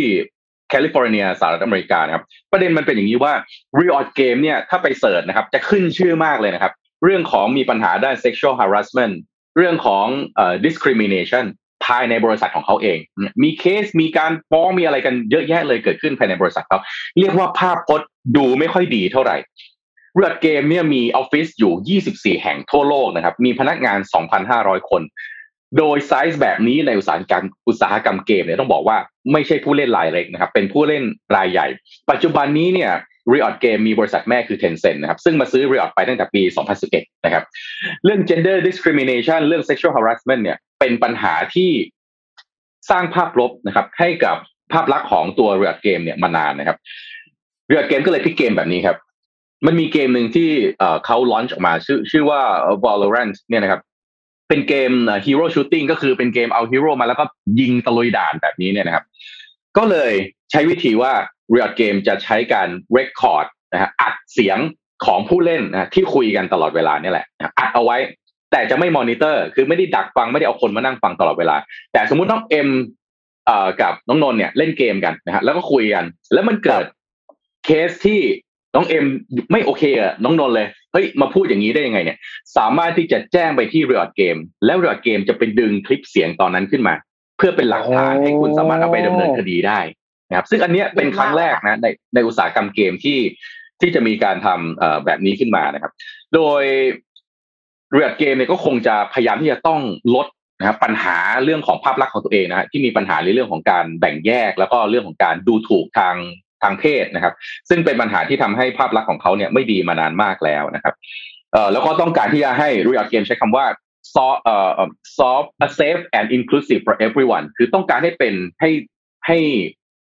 แคลิฟอร์เนียสหรัฐอเมริกานะครับประเด็นมันเป็นอย่างนี้ว่า Riot Game เนี่ยถ้าไป search นะครับจะขึ้นชื่อมากเลยนะครับ เรื่องของมีปัญหาด้าน sexual harassment เรื่องของเอ่อ discrimination ภายในบริษัทของเขาเอง มีเคสมีการฟ้องมีอะไรกันเยอะแยะเลยเกิดขึ้นภายในบริษัทเขาเรียกว่าภาพพจน์ดูไม่ค่อยดีเท่าไหร่เรือเกมเนี่ยมีออฟฟิศอยู่ 24 แห่งทั่วโลกนะครับ มีพนักงาน 2,500 คน โดยไซส์แบบนี้ในอุตสาหกรรมอุตสาหกรรมเกมเนี่ยต้องบอกว่าไม่ใช่ผู้เล่นรายเล็กนะครับ เป็นผู้เล่นรายใหญ่ ปัจจุบันนี้เนี่ย Riot Game มีบริษัทแม่คือ Tencent นะครับ ซึ่งมาซื้อ Riot ไปตั้งแต่ปี 2011 นะครับ เรื่อง gender discrimination เรื่อง sexual harassment เนี่ย เป็นปัญหาที่สร้างภาพลบนะครับ ให้กับภาพลักษณ์ของตัว Riot Game เนี่ยมานานนะครับ Riot Game ก็เลยพิกเกมแบบนี้ครับ มันมีเกมหนึ่งที่เขาลอนช์ออกมาชื่อชื่อว่า Valorant เนี่ยนะครับ เป็นเกม Hero Shooting ก็คือเป็นเกมเอาฮีโร่มาแล้วก็ยิงตะลุยด่านแบบนี้เนี่ยนะครับ ก็เลยใช้วิธีว่า Riot Game จะใช้การ record นะฮะอัดเสียงของผู้เล่นนะที่คุยกันตลอดเวลานี่แหละอัดเอาไว้แต่จะไม่มอนิเตอร์ คือไม่ได้ดักฟังไม่ได้เอาคนมานั่งฟังตลอดเวลา แต่สมมุติน้องเอ็มกับน้องนนท์เนี่ยเล่นเกมกันนะฮะแล้วก็คุยกัน แล้วมันเกิดเคสที่น้องเอ็มไม่โอเคอะน้องนนท์เลย เฮ้ยมาพูดอย่างนี้ได้ยังไงเนี่ย สามารถที่จะแจ้งไปที่ Riot Games แล้ว Riot Games จะไปดึงคลิปเสียงตอนนั้นขึ้นมา เพื่อเป็นหลักฐานให้คุณสามารถเอาไปดำเนินคดีได้นะครับ ซึ่งอันเนี้ยเป็นครั้งแรกนะในในอุตสาหกรรมเกมที่ที่จะมีการทำแบบนี้ขึ้นมานะครับ โดยเรือเกมเนี่ยก็คงจะพยายามที่จะต้องลดนะครับปัญหาเรื่องของภาพลักษณ์ของตัวเองนะฮะที่มีปัญหาในเรื่องของการแบ่งแยก แล้วก็เรื่องของการดูถูกทาง ทางเพศนะครับ ซึ่งเป็นปัญหาที่ทำให้ภาพลักษณ์ของเขาเนี่ยไม่ดีมานานมากแล้วนะครับเอ่อแล้วก็ต้องการที่จะให้ Riot Game ใช้คำว่า soft เอ่อ soft safe and inclusive for everyone คือต้องการให้เป็นให้ให้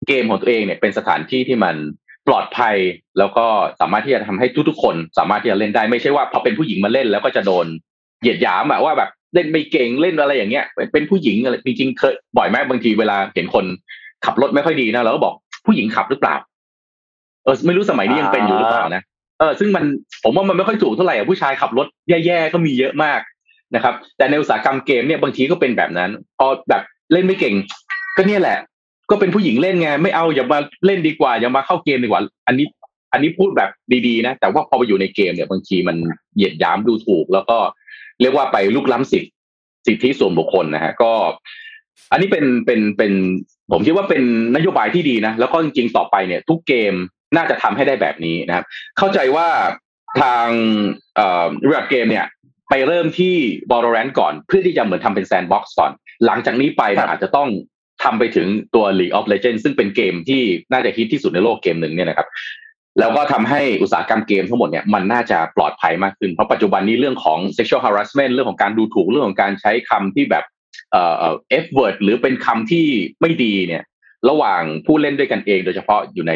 เกมของตัวเองเนี่ยเป็นสถานที่ที่มันปลอดภัยแล้วก็สามารถที่จะทำให้ทุกๆคน สามารถที่จะเล่นได้ไม่ใช่ว่าพอเป็นผู้หญิงมาเล่นแล้วก็จะโดนเหยียดหยามอะว่าแบบเล่นไม่เก่งเล่นอะไรอย่างเงี้ย เป็นผู้หญิงอะไรจริงๆเคยบ่อยมากบางทีเวลาเห็นคนขับรถไม่ค่อยดีนะเราก็บอกผู้หญิงขับหรือเปล่า เออไม่รู้สมัยนี้ยังเป็นอยู่หรือเปล่านะเออซึ่งมันผมว่ามันไม่ค่อยถูกเท่าไหร่ผู้ชายขับรถแย่ๆก็มีเยอะมากนะครับ แต่ในอุตสาหกรรมเกมเนี่ยบางทีก็เป็นแบบนั้นพอแบบเล่นไม่เก่ง ก็เนี่ยแหละ ก็เป็นผู้หญิงเล่นไงไม่เอาอย่ามาเล่นดีกว่าอย่ามาเข้าเกมดีกว่า อันนี้ อันนี้พูดแบบดีๆนะ แต่ว่าพอไปอยู่ในเกมเนี่ยบางทีมันเหยียดย้ำดูถูก แล้วก็เรียกว่าไปลุกล้ำสิทธิสิทธิส่วนบุคคลนะฮะก็ อันนี้เป็นเป็นเป็น ผมคิดว่าเป็นนโยบายที่ดีนะแล้วก็จริงๆต่อไปเนี่ย ทุกเกม น่าจะทำให้ได้แบบนี้นะครับ เข้าใจว่าทางเอ่อ Riot Games เนี่ย ไปเริ่มที่ Valorant ก่อน เพื่อที่จะเหมือนทำเป็น sandbox ก่อน หลังจากนี้ไป
ครับ
อาจจะต้องทำไปถึงตัว League of Legends ซึ่งเป็นเกมที่น่าจะฮิตที่สุดในโลกเกมหนึ่งเนี่ยนะครับ แล้วก็ทำให้อุตสาหกรรมเกมทั้งหมดเนี่ยมันน่าจะปลอดภัยมากขึ้น เพราะปัจจุบันนี้เรื่องของ sexual harassment เรื่องของการดูถูกเรื่องของการใช้คำที่แบบเอ่อเอ่อ F word หรือเป็นคำที่ไม่ดีเนี่ย ระหว่างผู้เล่นด้วยกันเอง โดยเฉพาะอยู่ใน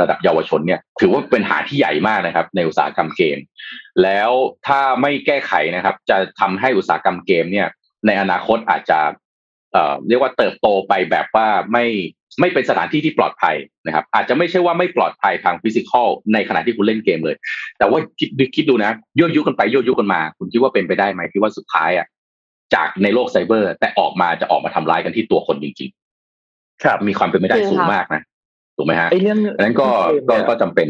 ระดับเยาวชนเนี่ยถือว่าเป็นหาที่ใหญ่มากนะครับ ในอุตสาหกรรมเกม แล้วถ้าไม่แก้ไขนะครับ จะทำให้อุตสาหกรรมเกมเนี่ย ในอนาคตอาจจะเรียกว่าเติบโตไปแบบว่าไม่ไม่เป็นสถานที่ที่ปลอดภัยนะครับ อาจจะไม่ใช่ว่าไม่ปลอดภัยทางฟิสิกอลในขณะที่คุณเล่นเกมเลย แต่ว่าคิดดูคิดดูนะยั่วยุกันไปยั่วยุกันมา คุณคิดว่าเป็นไปได้ไหมที่ว่าสุดท้ายอะจากในโลกไซเบอร์ แต่ออกมาจะออกมาทำร้ายกันที่ตัวคนจริง
ครับ
ๆมีความเป็นไปได้
จริง
สูง
ค่ะ
มากนะถูกไหมฮะ
ไอ้เรื่อง
ดังนั้นก็ก็ก็จำเป็น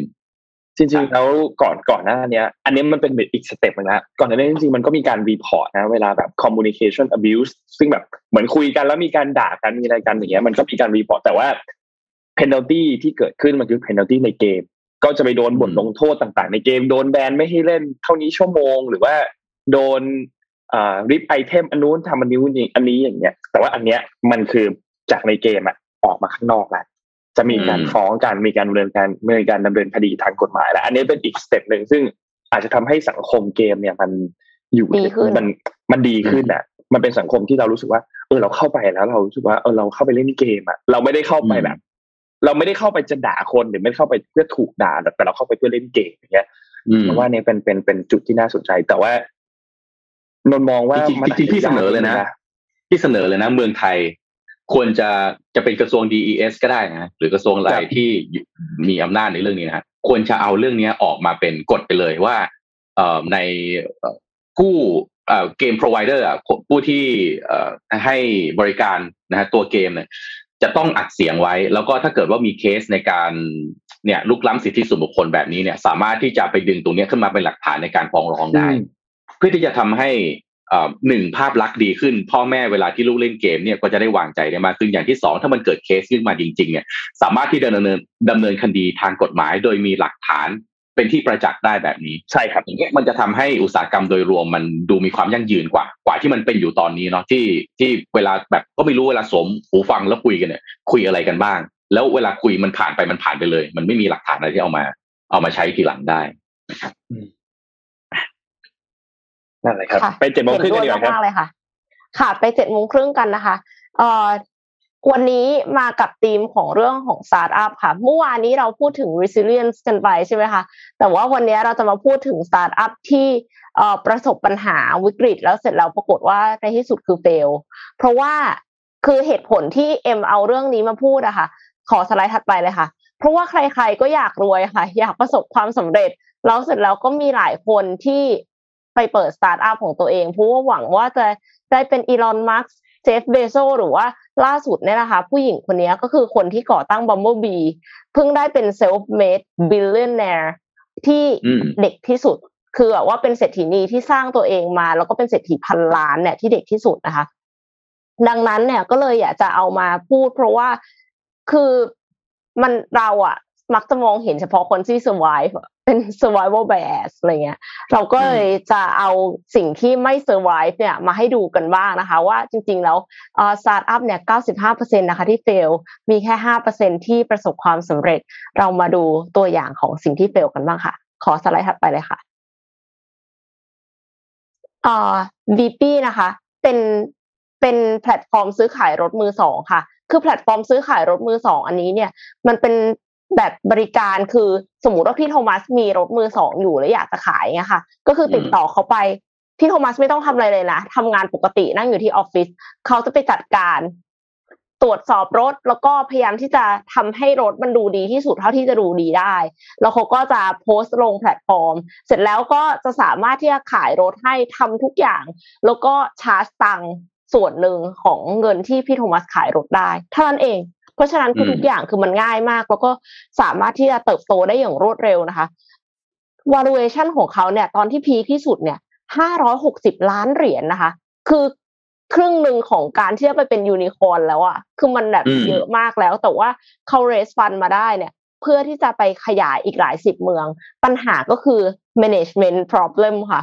จริงๆแล้วก่อนก่อนหน้าเนี้ยอันนี้มันเป็นอีก step นึงนะก่อนหน้านี้จริงๆมันก็มีการ report นะเวลาแบบ communication abuse ซึ่งแบบเหมือนคุยกันแล้วมีการด่ากันมีอะไรกันอย่างเงี้ยมันก็มีการ report แต่ว่า penalty ที่เกิดขึ้นมันคือ penalty ในเกม ก็จะไปโดนบทลงโทษต่างๆ ในเกมโดนแบนไม่ให้เล่นเท่านี้ชั่วโมง หรือว่าโดนอ่าริบ item อันนู้นทำอันนี้อันนี้อันนี้อย่างเงี้ยแต่ว่าอันเนี้ยมันคือ จากในเกมอะออกมาข้างนอกแล้วจะมีการ
อืม
ฟ้องกันมีการดำเนินการมีการดำเนินคดีทางกฎหมายแล้วอันนี้เป็นอีก step หนึ่งซึ่งอาจจะทำให้สังคมเกมเนี่ยมันอยู่
ดีขึ้น
มันมันดีขึ้นอะ มันเป็นสังคมที่เรารู้สึกว่า เออเราเข้าไปแล้วเรารู้สึกว่าเออเราเข้าไปเล่นเกมอะเราไม่ได้เข้าไปแบบ เราไม่ได้เข้าไปจะด่าคนหรือไม่ได้เข้าไปเพื่อถูกด่าแต่เราเข้าไปเพื่อเล่นเกมอย่างเงี้ย
อืม
เพราะว่าเนี่ยเป็นเป็นเป็นจุดที่น่าสนใจ แต่ว่านนท์มองว่า
จริงๆ
มัน
จริงๆพี่เสนอเลยนะที่เสนอเลยนะ เมืองไทย ควรจะจะเป็นกระทรวง DES ก็ได้นะหรือกระทรวงอะไรที่มีอำนาจในเรื่องนี้นะฮะควรจะเอาเรื่องนี้ออกมาเป็นกฎไปเลยว่าเอ่อในเอ่อผู้เอ่อเกม provider อะผู้ที่เอ่อให้บริการนะฮะตัวเกมเนี่ยจะต้องอัดเสียงไว้ แล้วก็ถ้าเกิดว่ามีเคสในการเนี่ยลุกล้ำสิทธิส่วนบุคคลแบบนี้เนี่ย สามารถที่จะไปดึงตรงเนี้ยขึ้นมาเป็นหลักฐานในการฟ้องร้องได้
อืม
เพื่อที่จะทำให้เอ่อ หนึ่งภาพลักษณ์ดีขึ้น พ่อแม่เวลาที่ลูกเล่นเกมเนี่ยก็จะได้วางใจได้มากขึ้นอย่างที่สองถ้ามันเกิดเคสขึ้นมาจริงๆเนี่ยสามารถที่จะดำเนินดำเนินคดีทางกฎหมาย โดยมีหลักฐานเป็นที่ประจักษ์ได้แบบนี้
ใช่ครับ
อย่างเงี้ยมันจะทำให้อุตสาหกรรมโดยรวมมันดูมีความยั่งยืนกว่า กว่าที่มันเป็นอยู่ตอนนี้เนาะที่ที่เวลาแบบก็ไม่รู้เวลาสวมหูฟังแล้วคุยกันเนี่ยคุยอะไรกันบ้าง แล้วเวลาคุยมันผ่านไปมันผ่านไปเลย มันไม่มีหลักฐานอะไรที่เอามา เอามาใช้ทีหลังได้
นั่ นแหละครับ
ค่ะ
ไปเจ็ดโมงครึ่งกัน
เห็
ดี
น
กว่าครับ
ด้วยมากๆเลยค่ะ ค่ะไปเจ็ดโมงครึ่งกันนะคะ เอ่อวันนี้มากับธีมของเรื่องของสตาร์ทอัพค่ะ เมื่อวานนี้เราพูดถึง resilience กันไปใช่ไหมคะ แต่ว่าวันนี้เราจะมาพูดถึงสตาร์ทอัพที่เอ่อประสบปัญหาวิกฤต แล้วเสร็จแล้วปรากฏว่าในที่สุดคือ fail เพราะว่าคือเหตุผลที่เอ็มเอาเรื่องนี้มาพูดอะค่ะ ขอสไลด์ถัดไปเลยค่ะ เพราะว่าใครๆก็อยากรวยค่ะ อยากประสบความสำเร็จ แล้วเสร็จแล้วก็มีหลายคนที่ ไปเปิดสตาร์ทอัพของตัวเอง เพราะว่าหวังว่าจะได้เป็นอีลอนมัสก์เจฟเบโซหรือว่าล่าสุดเนี่ยนะคะ ผู้หญิงคนนี้ก็คือคนที่ก่อตั้ง Bumblebee เพิ่งได้เป็น self made billionaire ที่
อืม
เด็กที่สุด คือแบบว่าเป็นเศรษฐีนีที่สร้างตัวเองมา แล้วก็เป็นเศรษฐีพันล้านเนี่ยที่เด็กที่สุดนะคะ ดังนั้นเนี่ยก็เลยอยากจะเอามาพูด เพราะว่าคือมันเราอะมักจะมองเห็นเฉพาะคนที่ survive อะ เป็น survival bias อะไรเงี้ย เราก็เลยจะเอาสิ่งที่ไม่ survive เนี่ยมาให้ดูกันบ้างนะคะ ว่าจริงๆ แล้วเอ่อ startup เนี่ย 95%นะคะที่ fail มีแค่ 5%ที่ประสบความสำเร็จ เรามาดูตัวอย่างของสิ่งที่ fail กันบ้างค่ะ ขอสไลด์ถัดไปเลยค่ะเอ่อ Beepi นะคะ เป็นเป็นแพลตฟอร์มซื้อขายรถมือสองค่ะ คือแพลตฟอร์มซื้อขายรถมือสองอันนี้เนี่ย มันเป็น แบบบริการคือสมมุติว่าพี่โทมัสมีรถมือสองอยู่แล้วอยากจะขายเงี้ยค่ะ ก็คือติดต่อเขาไปพี่โทมัสไม่ต้องทำอะไรเลยนะทำงานปกตินั่งอยู่ที่ออฟฟิศเขาจะไปจัดการ ตรวจสอบรถแล้วก็พยายามที่จะทำให้รถมันดูดีที่สุดเท่าที่จะดูดีได้ แล้วเขาก็จะโพสต์ลงแพลตฟอร์ม เสร็จแล้วก็จะสามารถที่จะขายรถให้ทำทุกอย่าง แล้วก็ชาร์จตังค์ส่วนหนึ่งของเงินที่พี่โทมัสขายรถได้เท่านั้นเอง เพราะฉะนั้นคือ
อืม
ทุกอย่างคือมันง่ายมาก แล้วก็สามารถที่จะเติบโตได้อย่างรวดเร็วนะคะ valuation ของเขาเนี่ย ตอนที่พีคที่สุดเนี่ยห้าร้อยหกสิบล้านเหรียญนะคะ คือครึ่งหนึ่งของการที่จะไปเป็นยูนิคอร์นแล้วอะคือมันแบบ
อืม
เยอะมากแล้ว แต่ว่าเขาเรสฟันมาได้เนี่ย เพื่อที่จะไปขยายอีกหลายสิบเมือง ปัญหาก็คือ management problem ค่ะ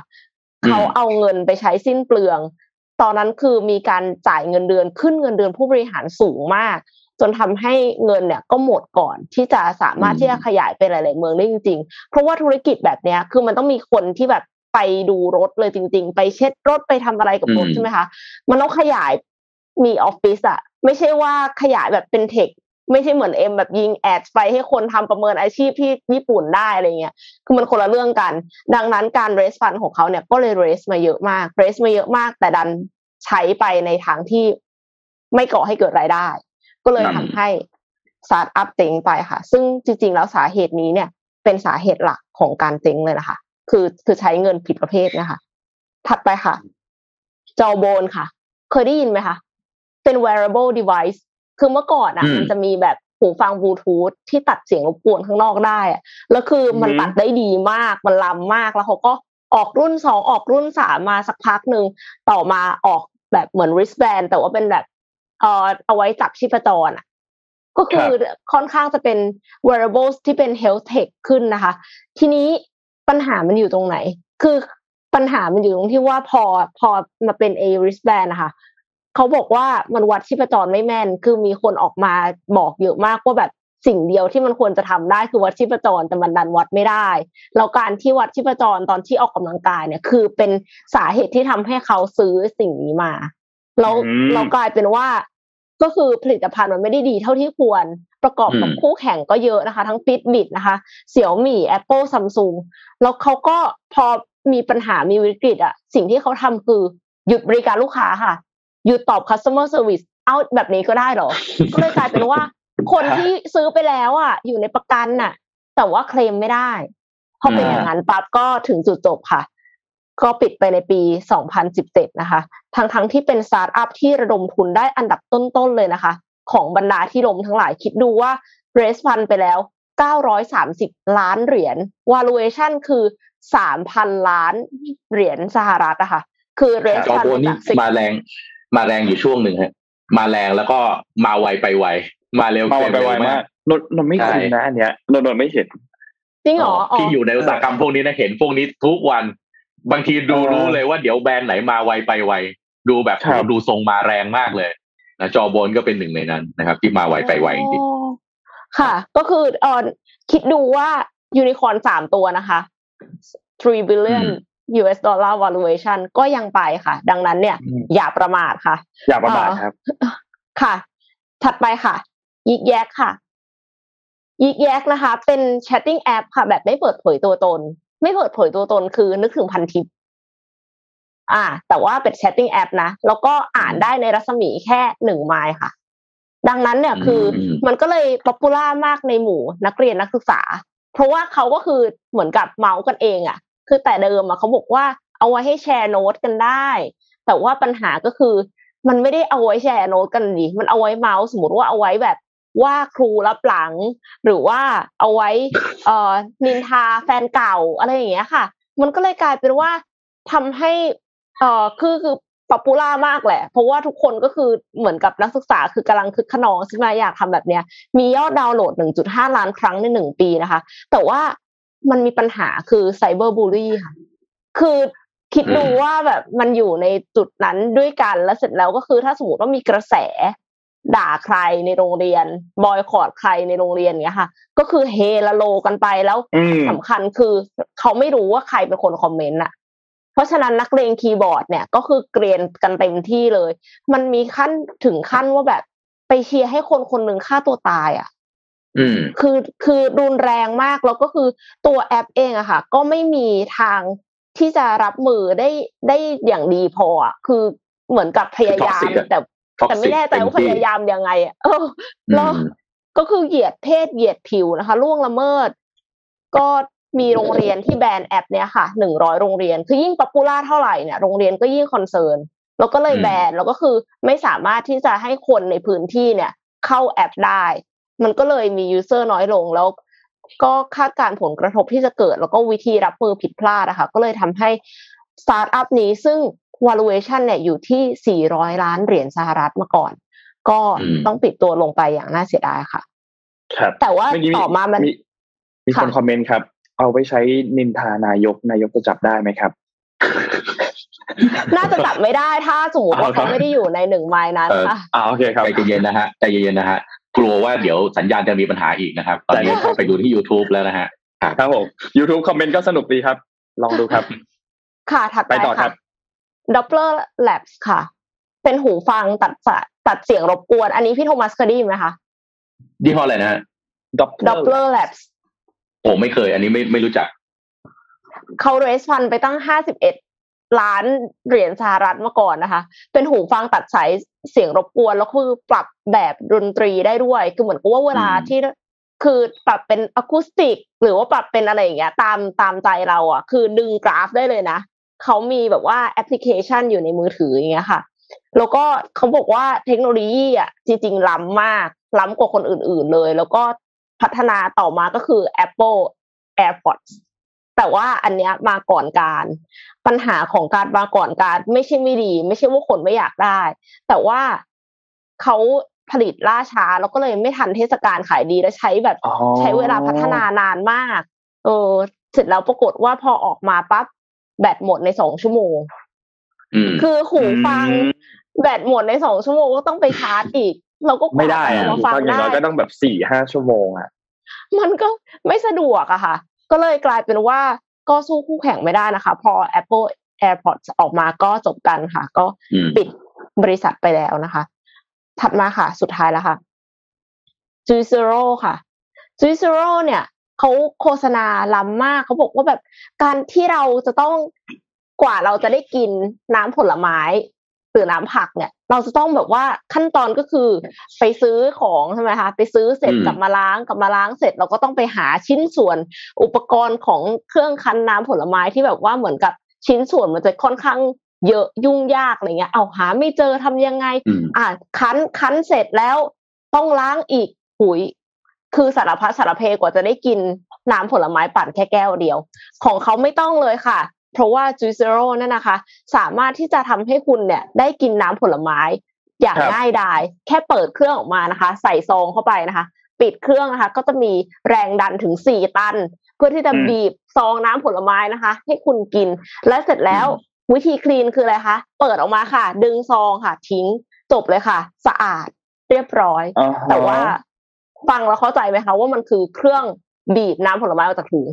เขาเอาเงินไปใช้สิ้นเปลือง ตอนนั้นคือมีการจ่ายเงินเดือนขึ้นเงินเดือนผู้บริหารสูงมาก จนทำให้เงินเนี่ยก็หมดก่อนที่จะสามารถ
อืม
ที่จะขยายไปหลาย ๆ เมืองได้จริง ๆ เพราะว่าธุรกิจแบบเนี้ยคือมันต้องมีคนที่แบบไปดูรถเลยจริง ๆ ไปเช็ดรถไปทำอะไรกับรถ
อืม
ใช่ไหมคะมันต้องขยายมีออฟฟิศอะไม่ใช่ว่าขยายแบบเป็น tech ไม่ใช่เหมือนเอ็มแบบยิง ad ไปให้คนทำประเมินอาชีพที่ญี่ปุ่นได้อะไรเงี้ย คือมันคนละเรื่องกัน ดังนั้นการ raise fund ของเขาเนี่ยก็เลย raise มาเยอะมาก raise มาเยอะมาก แต่ดันใช้ไปในทางที่ไม่ก่อให้เกิดรายได้ ก็เลย
ครับ
ทำให้สตาร์ทอัพเจ๊งไปค่ะ ซึ่งจริง ๆ แล้วสาเหตุนี้เนี่ย เป็นสาเหตุหลักของการเจ๊งเลยนะคะ คือคือใช้เงินผิดประเภทนะคะ ถัดไปค่ะ จอโบนค่ะ เคยได้ยินไหมคะ เป็น wearable device คือเมื่อก่อนอะ
อืม
มันจะมีแบบหูฟังบลูทูธที่ตัดเสียงรบกวนข้างนอกได้อะแล้วคือมัน
อืม
ตัดได้ดีมาก มันล้ำมาก แล้วเขาก็ออกรุ่นสองออกรุ่นสามมาสักพักหนึ่งต่อมาออกแบบเหมือน wristband แต่ว่าเป็นแบบ เอ่อเอาไว้จับชีพจรอะก็คือค่อนข้างจะเป็น wearables ที่เป็น health tech ขึ้นนะคะ ทีนี้ปัญหามันอยู่ตรงไหน คือปัญหามันอยู่ตรงที่ว่าพอพอมาเป็น a wristband นะคะเขาบอกว่ามันวัดชีพจรไม่แม่น คือมีคนออกมาบอกเยอะมากว่าแบบสิ่งเดียวที่มันควรจะทำได้คือวัดชีพจรแต่มันดันวัดไม่ได้แล้วการที่วัดชีพจรตอนที่ออกกำลังกายเนี่ย คือเป็นสาเหตุที่ทำให้เขาซื้อสิ่งนี้มา แล้ว
อืม
เรากลายเป็นว่า ก็คือผลิตภัณฑ์มันไม่ได้ดีเท่าที่ควร ประกอบกับ
อืม
คู่แข่งก็เยอะนะคะ ทั้ง Fitbit นะคะเสี่ยวมี่ Apple Samsung แล้วเขาก็พอมีปัญหามีวิกฤตอะสิ่งที่เขาทำคือหยุดบริการลูกค้าค่ะ หยุดตอบ customer service เอาแบบนี้ก็ได้เหรอ ก็เลยกลายเป็นว่า คนที่ซื้อไปแล้วอะ อยู่ในประกันน่ะ แต่ว่าเคลมไม่ได้พอเป็น
อ่า
อย่างนั้นปั๊บก็ถึงจุดจบค่ะ ก็ปิดไปในปี 2017 นะคะ ทั้งทั้งๆที่เป็นสตาร์ทอัพที่ระดมทุนได้อันดับต้นๆเลยนะคะ ของบรรดาที่ลมทั้งหลายคิดดูว่า raise fund ไปแล้ว 930 ล้านเหรียญ valuation คือ 3,000 ล้านเหรียญสหรัฐอะค่ะคือ raise
จอ
fund
โบนนี่
จาก
มาแรงมาแรงอยู่ช่วงหนึ่งฮะมาแรงแล้วก็มาไวไปไว มาเร็ว
มา
เกิน
ไป
เร็ว
ไว
มามา
กกนนนนไม่คุ้นนะอันเนี้ยนนนนไม่เห็น
จริงเหรออ๋อ
ที่อยู่ในอุตสาหกรรมพวกนี้นะเห็นพวกนี้ทุกวัน บางทีดู
เออ
รู้เลยว่าเดี๋ยวแบรนด์ไหนมาไวไปไวดูแบบ
ครับ
ดูทรงมาแรงมากเลยนะจอโบนก็เป็นหนึ่งในนั้นนะครับ ที่มาไวไปไวจริง
อ๋อค่ะ ก็คือเออคิดดูว่ายูนิคอร์นสามตัวนะคะ3 billion US dollar valuation ก็ยังไปค่ะ ดังนั้นเนี่ย
อืม
อย่าประมาทค่ะ
อย่าประมาทครับ
ค่ะ ถัดไปค่ะ ยิกแยกค่ะ ยิกแยกนะคะ เป็นแชทติ้งแอปค่ะ แบบไม่เปิดเผยตัวตน ไม่เปิดเผยตัวตนคือนึกถึงพันทิปอ่า แต่ว่าเป็น chatting app นะ แล้วก็อ่านได้ในรัศมีแค่หนึ่งไมล์ค่ะ ดังนั้นเนี่ยคืออ
ม
มันก็เลย popular มากในหมู่นักเรียนนักศึกษา เพราะว่าเขาก็คือเหมือนกับเม้าท์กันเองอะค่ะ คือแต่เดิมอะเขาบอกว่าเอาไว้ให้แชร์โน้ตกันได้ แต่ว่าปัญหาก็คือ มันไม่ได้เอาไว้แชร์โน้ตกันดิมันเอาไว้เม้าท์สมมติว่าเอาไว้แบบ ว่าครูลับหลัง หรือว่าเอาไว้เอ่อนินทาแฟนเก่าอะไรอย่างเงี้ยค่ะ มันก็เลยกลายเป็นว่าทำให้เอ่อคือคือ popular มากแหละ เพราะว่าทุกคนก็คือเหมือนกับนักศึกษาคือกำลังคึกคะนองใช่ไหมอยากทำแบบเนี้ย มียอดดาวน์โหลด 1.5 ล้านครั้งในหนึ่งปีนะคะ แต่ว่ามันมีปัญหาคือ cyberbully ค่ะ คือคิดดูว่าแบบมันอยู่ในจุดนั้นด้วยกันแล้วเสร็จแล้วก็คือถ้าสมมติว่ามีกระแส ด่าใครในโรงเรียน บอยคอรดใครในโรงเรียนเนี้ยค่ะ ก็คือเฮละโลกันไปแล้ว
อืม
สำคัญคือเขาไม่รู้ว่าใครเป็นคนคอมเมนต์อะเพราะฉะนั้นนักเลงคีย์บอร์ดเนี่ยก็คือเกรียนกันเต็มที่เลย มันมีขั้นถึงขั้นว่าแบบไปเชียร์ให้คนคนหนึ่งฆ่าตัวตายอะ
อืม
คือคือรุนแรงมากแล้วก็คือตัวแอปเองอะค่ะ ก็ไม่มีทางที่จะรับมือได้ได้อย่างดีพออะคือเหมือนกับพยายาม
Toxic อะ
แต่
Toxic
แต่ไม่แน่ใจว่า
เต็
พ
มที่พ
ยายามยังไงอะเออแล้ว
อืม
ก็คือเหยียดเพศเหยียดผิวนะคะล่วงละเมิด ก็มีโรงเรียนที่แบนแอปเนี้ยค่ะหนึ่งร้อยโรงเรียนคือยิ่ง popular เท่าไหร่เนี่ยโรงเรียนก็ยิ่ง concern แล้วก็เลย
อืม
แบนแล้วก็คือไม่สามารถที่จะให้คนในพื้นที่เนี่ย เข้าแอปได้ มันก็เลยมี user น้อยลงแล้ว ก็คาดการณ์ผลกระทบที่จะเกิด แล้วก็วิธีรับมือผิดพลาดนะคะก็เลยทำให้สตาร์ทอัพนี้ซึ่ง valuation เนี่ยอยู่ที่ 400 ล้านเหรียญสหรัฐมาก่อน ก็ต้องปิดตัวลงไปอย่างน่าเสียดายค่ะ
ครับ
แต่ว่าต่อมามัน
มีคนคอมเมนต์ครับ เอาไปใช้นินทานายกนายกจะจับได้ไหมครับ
น่าจะจับไม่ได้ถ้าสมมติว่าเขาไม่ได้อยู่ในหนึ่งไมล์นั้นค่ะ
อ่าโอเคครับ
ใจเย็นๆนะฮะใจเย็นๆนะฮะกลัวว่าเดี๋ยวสัญญาณจะมีปัญหาอีกนะครับ ตอนนี้ไปดูที่ YouTube แล้วนะฮะ
ครับผม YouTube คอมเมนต์ก็สนุกดีครับ ลองดูครับ
ค่ะถัดไป
ต่อครั
ค่ะ
บ
Doppler Labs ค่ะ เป็นหูฟังตัดสะตัดเสียงรบกวน อันนี้พี่โทมัสเคยได้ยินไหมคะ
ยี่ห้ออะไรนะฮะ
Doppler
Doppler Labs
โอ้ไม่เคย อันนี้ไม่ไม่รู้จัก
เขาเรสฟันไปตั้งห้าสิบเอ็ดล้านเหรียญสหรัฐมาก่อนนะคะ เป็นหูฟังตัดสายเสียงรบกวน แล้วคือปรับแบบดนตรีได้ด้วย คือเหมือนกับว่าเวลา
อืม
ที่คือปรับเป็นอะคูสติก หรือว่าปรับเป็นอะไรอย่างเงี้ย ตามตามใจเราอะ คือดึงกราฟได้เลยนะ เขามีแบบว่าแอปพลิเคชันอยู่ในมือถืออย่างเงี้ยค่ะ แล้วก็เขาบอกว่าเทคโนโลยีอะจริงๆล้ำมาก ล้ำกว่าคนอื่น ๆเลย แล้วก็พัฒนาต่อมาก็คือ Apple AirPods แต่ว่าอันเนี้ยมาก่อนการ ปัญหาของการมาก่อนการ ไม่ใช่ไม่ดี ไม่ใช่ว่าคนไม่อยากได้ แต่ว่าเขาผลิตล่าช้า แล้วก็เลยไม่ทันเทศกาลขายดีและใช้แบบ
อ๋อ
ใช้เวลาพัฒนานานมาก เออเสร็จแล้วปรากฏว่าพอออกมาปั๊บ แบตหมดในสองชั่วโมง
อืม
คือหูฟัง
อืม
แบตหมดในสองชั่วโมงก็ต้องไปชาร์จอีก เราก็กว่า
ไม่ได้
จะ
อะ
เอามาฟัง
ฟังอย่าง
ได้
น้อยก็ต้องแบบสี่ห้าชั่วโมงอะ
มันก็ไม่สะดวกอะค่ะ ก็เลยกลายเป็นว่าก็สู้คู่แข่งไม่ได้นะคะ พอ Apple AirPods ออกมาก็จบกันค่ะ ก็
อืม
ปิดบริษัทไปแล้วนะคะ ถัดมาค่ะ สุดท้ายแล้วค่ะ j u i c e r o ค่ะ j u i c e r o เนี่ย เขาโฆษณาล้ำมากเขาบอกว่าแบบการที่เราจะต้องกว่าเราจะได้กินน้ำผลไม้หรือน้ำผักเนี่ย เราจะต้องแบบว่าขั้นตอนก็คือไปซื้อของใช่ไหมคะไปซื้อเสร็จ
อืม
กลับมาล้างกลับมาล้างเสร็จ เราก็ต้องไปหาชิ้นส่วนอุปกรณ์ของเครื่องคั้นน้ำผลไม้ที่แบบว่าเหมือนกับชิ้นส่วนมันจะค่อนข้างเยอะยุ่งยากอะไรเงี้ย เอาหาไม่เจอทำยังไง
อืม
อ่าคั้นคั้นเสร็จแล้วต้องล้างอีกหุย คือสารพัดสารเพกว่าจะได้กินน้ำผลไม้ปั่นแค่แก้วเดียว ของเขาไม่ต้องเลยค่ะ เพราะว่า j u i c e r o นั่นนะคะ สามารถที่จะทำให้คุณเนี่ยได้กินน้ำผลไม้อย่าง
ครับ
ง่ายดายแค่เปิดเครื่องออกมานะคะ ใส่ซองเข้าไปนะคะ ปิดเครื่องนะคะ ก็จะมีแรงดันถึงสี่ตัน เพื่อที่จะ
อืม
บีบซองน้ำผลไม้นะคะ ให้คุณกินและเสร็จแล้ววิธีคลีนคืออะไรคะ เปิดออกมาค่ะ ดึงซองค่ะ ทิ้งจบเลยค่ะ สะอาดเรียบร้อย
อ่าฮะ
แต่ว่า ฟังแล้วเข้าใจไหมคะว่ามันคือเครื่องบีบน้ำผลไม้ออกจากถุง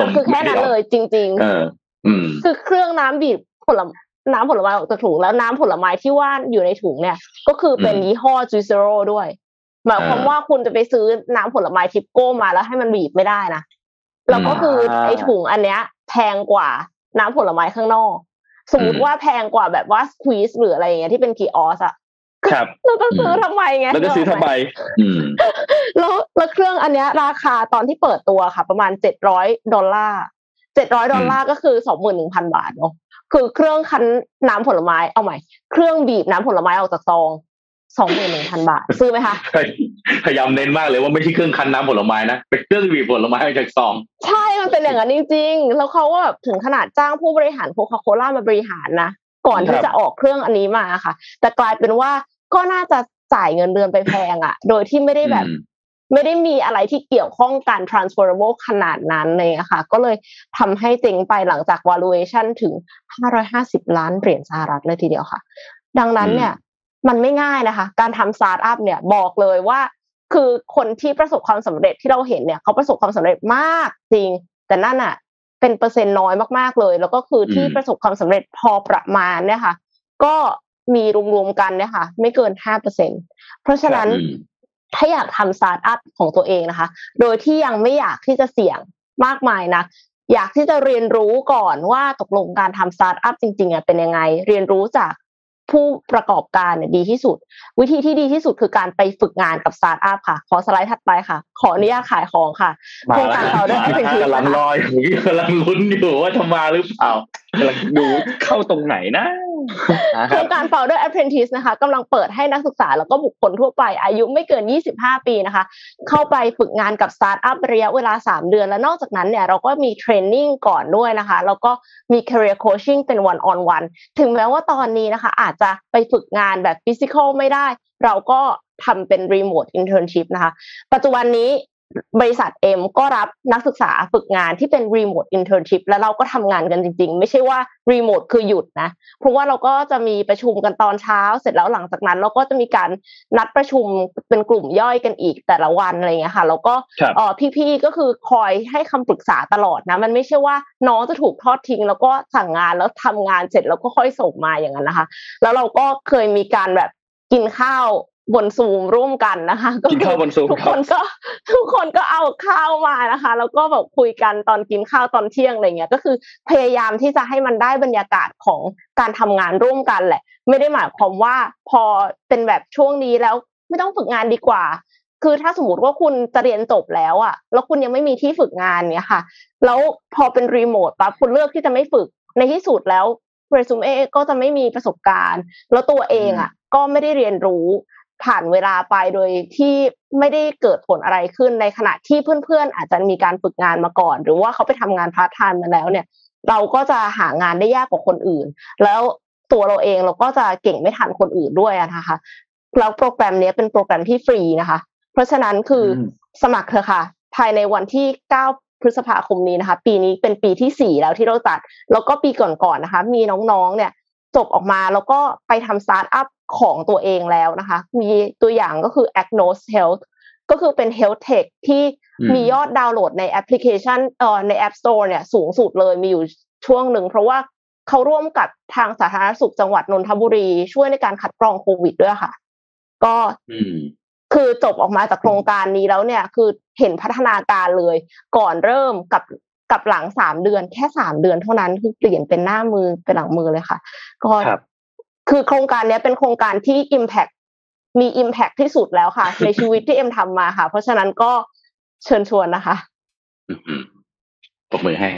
มันคือแค่นั้นเลย จริง
เอออืม
ๆคือเครื่องน้ำบีบผลไม้น้ำผลไม้ออกจากถุงแล้วน้ำผลไม้ที่ว่าอยู่ในถุงเนี่ย ก็คือเป็น
อืม
ยี่ห้อจูเซโร่ด้วย หมายความ
อ่า
ว่าคุณจะไปซื้อน้ำผลไม้ทิปโก้มาแล้วให้มันบีบไม่ได้นะแล้วก็คืออาไอ้ถุงอันเนี้ย แพงกว่าน้ำผลไม้ข้างนอก สมมติว่าแพงกว่าแบบว่าสควีสหรืออะไรอย่างเงี้ยที่เป็นคีออสอะ
ครับ
เราจะซื้อทำไมไง
แล้วจะซื้อทำไม
อืม
แล้วแล้วเครื่องอันเนี้ย ราคาตอนที่เปิดตัวค่ะ ประมาณเจ็ดร้อยดอลลาร์เจ็ดร้อยดอลลาร์ก็คือสองหมื่นหนึ่งพันบาทเนาะคือเครื่องคั้นน้ำผลไม้เอาใหม่ เครื่องบีบน้ำผลไม้ออกจากซองสองหมื่นหนึ่งพันบาท ซื้อไหมคะ
พยายามเน้นมากเลยว่าไม่ใช่เครื่องคั้นน้ำผลไม้นะเป็นเครื่องบีบผลไม้ออกจากซอง
ใช่มันเป็นอย่างนั้นจริง ๆ แล้วเขาก็แบบถึงขนาดจ้างผู้บริหารโคคาโคล่ามาบริหารนะ ก่อน
ค
ที่
รับ
จะออกเครื่องอันนี้มาค่ะ แต่กลายเป็นว่าก็น่าจะจ่ายเงินเดือนไปแพงอะ่ะ โดยที่ไม่ได้แบบ
อืม
ไม่ได้มีอะไรที่เกี่ยวข้องการ transferable ขนาดนั้นเลยอะค่ะ ก็เลยทำให้เจ๊งไปหลังจาก valuation ถึง 550 ล้านเหรียญสหรัฐเลยทีเดียวค่ะ ดังนั้นเนี่ย มันไม่ง่ายนะคะ การทำสตาร์ทอัพเนี่ยบอกเลยว่า คือคนที่ประสบความสำเร็จที่เราเห็นเนี่ย เขาประสบความสำเร็จมากจริง แต่นั่นอะ เป็นเปอร์เซ็นต์น้อยมากๆเลย แล้วก็คือที่
อืม
ประสบความสำเร็จพอประมาณเนี่ยค่ะ ก็มีรวมๆกันเนี่ยค่ะ ไม่เกินห้าเปอร์เซ็นต์เพราะฉะนั้น
อืม
ถ้าอยากทำสตาร์ทอัพของตัวเองนะคะ โดยที่ยังไม่อยากที่จะเสี่ยงมากมายนะอยากที่จะเรียนรู้ก่อนว่าตกลงการทำสตาร์ทอัพจริงๆอะเป็นยังไง เรียนรู้จาก ผู้ประกอบการเนี่ยดีที่สุด วิธีที่ดีที่สุดคือการไปฝึกงานกับสตาร์ทอัพค่ะ ขอสไลด์ถัดไปค่ะ ขออนุญาตขายของค่ะ
มา
โครง
แล้ว
การเราได้เป็นที
กำลังรออยู่กำลังลุ้นอยู่ว่าจะมาหรือเปล่า
กำลังดูเข้าตรงไหนนะ
โครงการ Founder Apprentice นะคะกำลังเปิดให้นักศึกษาแล้วก็บุคคลทั่วไปอายุไม่เกิน 25 ปีนะคะ เข้าไปฝึกงานกับสตาร์ทอัพระยะเวลา 3 เดือน และนอกจากนั้นเนี่ยเราก็มีเทรนนิ่งก่อนด้วยนะคะ แล้วก็มี career coaching เป็น one on one ถึงแม้ว่าตอนนี้นะคะ อาจจะไปฝึกงานแบบ physical ไม่ได้ เราก็ทำเป็น remote internship นะคะ ปัจจุบันนี้ บริษัทเอ็มก็รับนักศึกษาฝึกงานที่เป็น remote internship แล้วเราก็ทำงานกันจริง ๆ ไม่ใช่ว่า remote คือหยุดนะเพราะว่าเราก็จะมีประชุมกันตอนเช้า เสร็จแล้วหลังจากนั้น เราก็จะมีการนัดประชุมเป็นกลุ่มย่อยกันอีกแต่ละวันอะไรเงี้ยค่ะแล้วก็
ครับ
เออพี่ๆก็คือคอยให้คำปรึกษาตลอดนะ มันไม่ใช่ว่าน้องจะถูกทอดทิ้ง แล้วก็สั่งงานแล้วทำงานเสร็จแล้วก็ค่อยส่งมาอย่างนั้นนะคะ แล้วเราก็เคยมีการแบบกินข้าว บนซูมร่วมกันนะคะ
กินข้าวบน Zoom
ทุกคนก็ทุกคนก็เอาข้าวมานะคะ แล้วก็แบบคุยกันตอนกินข้าวตอนเที่ยงอะไรเงี้ยก็คือพยายามที่จะให้มันได้บรรยากาศของการทำงานร่วมกันแหละ ไม่ได้หมายความว่าพอเป็นแบบช่วงนี้แล้วไม่ต้องฝึกงานดีกว่า คือถ้าสมมติว่าคุณจะเรียนจบแล้วอะแล้วคุณยังไม่มีที่ฝึกงานเนี้ยค่ะ แล้วพอเป็นรีโมทปั๊บคุณเลือกที่จะไม่ฝึกในที่สุดแล้วเรซูเม่ก็จะไม่มีประสบการณ์ แล้วตัวเองอะก็ไม่ได้เรียนรู้ ผ่านเวลาไปโดยที่ไม่ได้เกิดผลอะไรขึ้นในขณะที่เพื่อนๆ อาจจะมีการฝึกงานมาก่อน หรือว่าเขาไปทำงานพาร์ทไทม์มาแล้วเนี่ย เราก็จะหางานได้ยากกว่าคนอื่น แล้วตัวเราเองเราก็จะเก่งไม่ทันคนอื่นด้วยอะนะคะแล้วโปรแกรมเนี้ยเป็นโปรแกรมที่ฟรีนะคะ เพราะฉะนั้นคืออ
ม
สมัครเถอะค่ะ ภายในวันที่ 9 พฤษภาคมนี้นะคะ ปีนี้เป็นปีที่ 4 แล้วที่เราจัด แล้วก็ปีก่อนๆนะคะ มีน้องๆเนี่ยจบออกมาแล้วก็ไปทำสตาร์ทอัพ ของตัวเองแล้วนะคะ มีตัวอย่างก็คือ Agnos Health ก็คือเป็น Health Tech ที่
อืม
มียอดดาวน์โหลดในแอปพลิเคชันเอ่อใน App Store เนี่ยสูงสุดเลยมีอยู่ช่วงหนึ่งเพราะว่าเขาร่วมกับทางสาธารณสุขจังหวัดนนทบุรี ช่วยในการคัดกรองโควิดด้วยค่ะ ก็
อืม
คือจบออกมาจากโครงการนี้แล้วเนี่ย คือเห็นพัฒนาการเลย ก่อนเริ่มกับกับหลังสามเดือน แค่สามเดือนเท่านั้นคือเปลี่ยนเป็นหน้ามือเป็นหลังมือเลยค่ะ ก็
ครับ
คือโครงการเนี้ยเป็นโครงการที่ Impact มี Impact ที่สุดแล้วค่ะ ในชีวิตที่เอ็มทำมาค่ะ เพราะฉะนั้นก็เชิญชวนนะคะ
อืมตบมือให้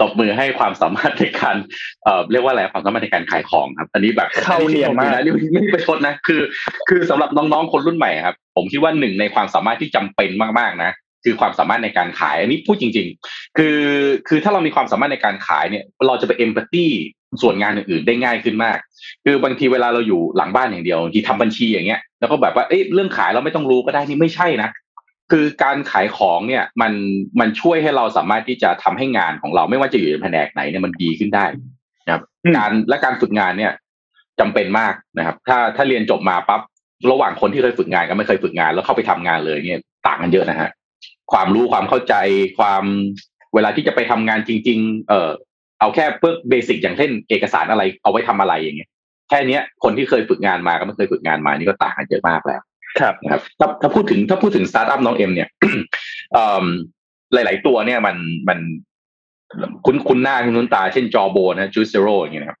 ตบมือให้ความสามารถในการเอ่อเรียกว่าอะไรความสามารถในการขายของครับ อันนี้แบบ
เข้าเนียนมาก
อันนี้ไม่ได้ประชดนะ คือ คือสำหรับน้องๆคนรุ่นใหม่ครับ ผมคิดว่าหนึ่งในความสามารถที่จำเป็นมากๆนะคือความสามารถในการขาย อันนี้พูดจริง ๆ คือคือถ้าเรามีความสามารถในการขายเนี่ย เราจะไปเอมพัตตี ส่วนงานอื่นๆได้ง่ายขึ้นมาก คือบางทีเวลาเราอยู่หลังบ้านอย่างเดียวบางทีทำบัญชีอย่างเงี้ยแล้วก็แบบว่าเอ้ยเรื่องขายเราไม่ต้องรู้ก็ได้นี่ไม่ใช่นะคือการขายของเนี่ยมันมันช่วยให้เราสามารถที่จะทำให้งานของเราไม่ว่าจะอยู่ในแผนกไหนเนี่ยมันดีขึ้นได้นะครับ
อืม
การและการฝึกงานเนี่ยจำเป็นมากนะครับ ถ้าถ้าเรียนจบมาปั๊บระหว่างคนที่เคยฝึกงานกับไม่เคยฝึกงาน แล้วเข้าไปทำงานเลยเนี่ยต่างกันเยอะนะฮะความรู้ความเข้าใจความเวลาที่จะไปทำงานจริง ๆ เออ เอาแค่เพื่อ basic อย่างเช่นเอกสารอะไรเอาไว้ทำอะไรอย่างเงี้ยแค่เนี้ยคนที่เคยฝึกงานมากับไม่เคยฝึกงานมานี่ก็ต่างกันเยอะมากแล้ว
ครับ
นะครับถ้าถ้าพูดถึงถ้าพูดถึงสตาร์ทอัพน้องเอ็มเนี่ยเอิ่มหลาย ๆ ตัวเนี่ยมันมันคุ้นคุ้นหน้าคุ้นตา เช่น Jawbone นะ Juicero อย่างเงี้ยนะครับ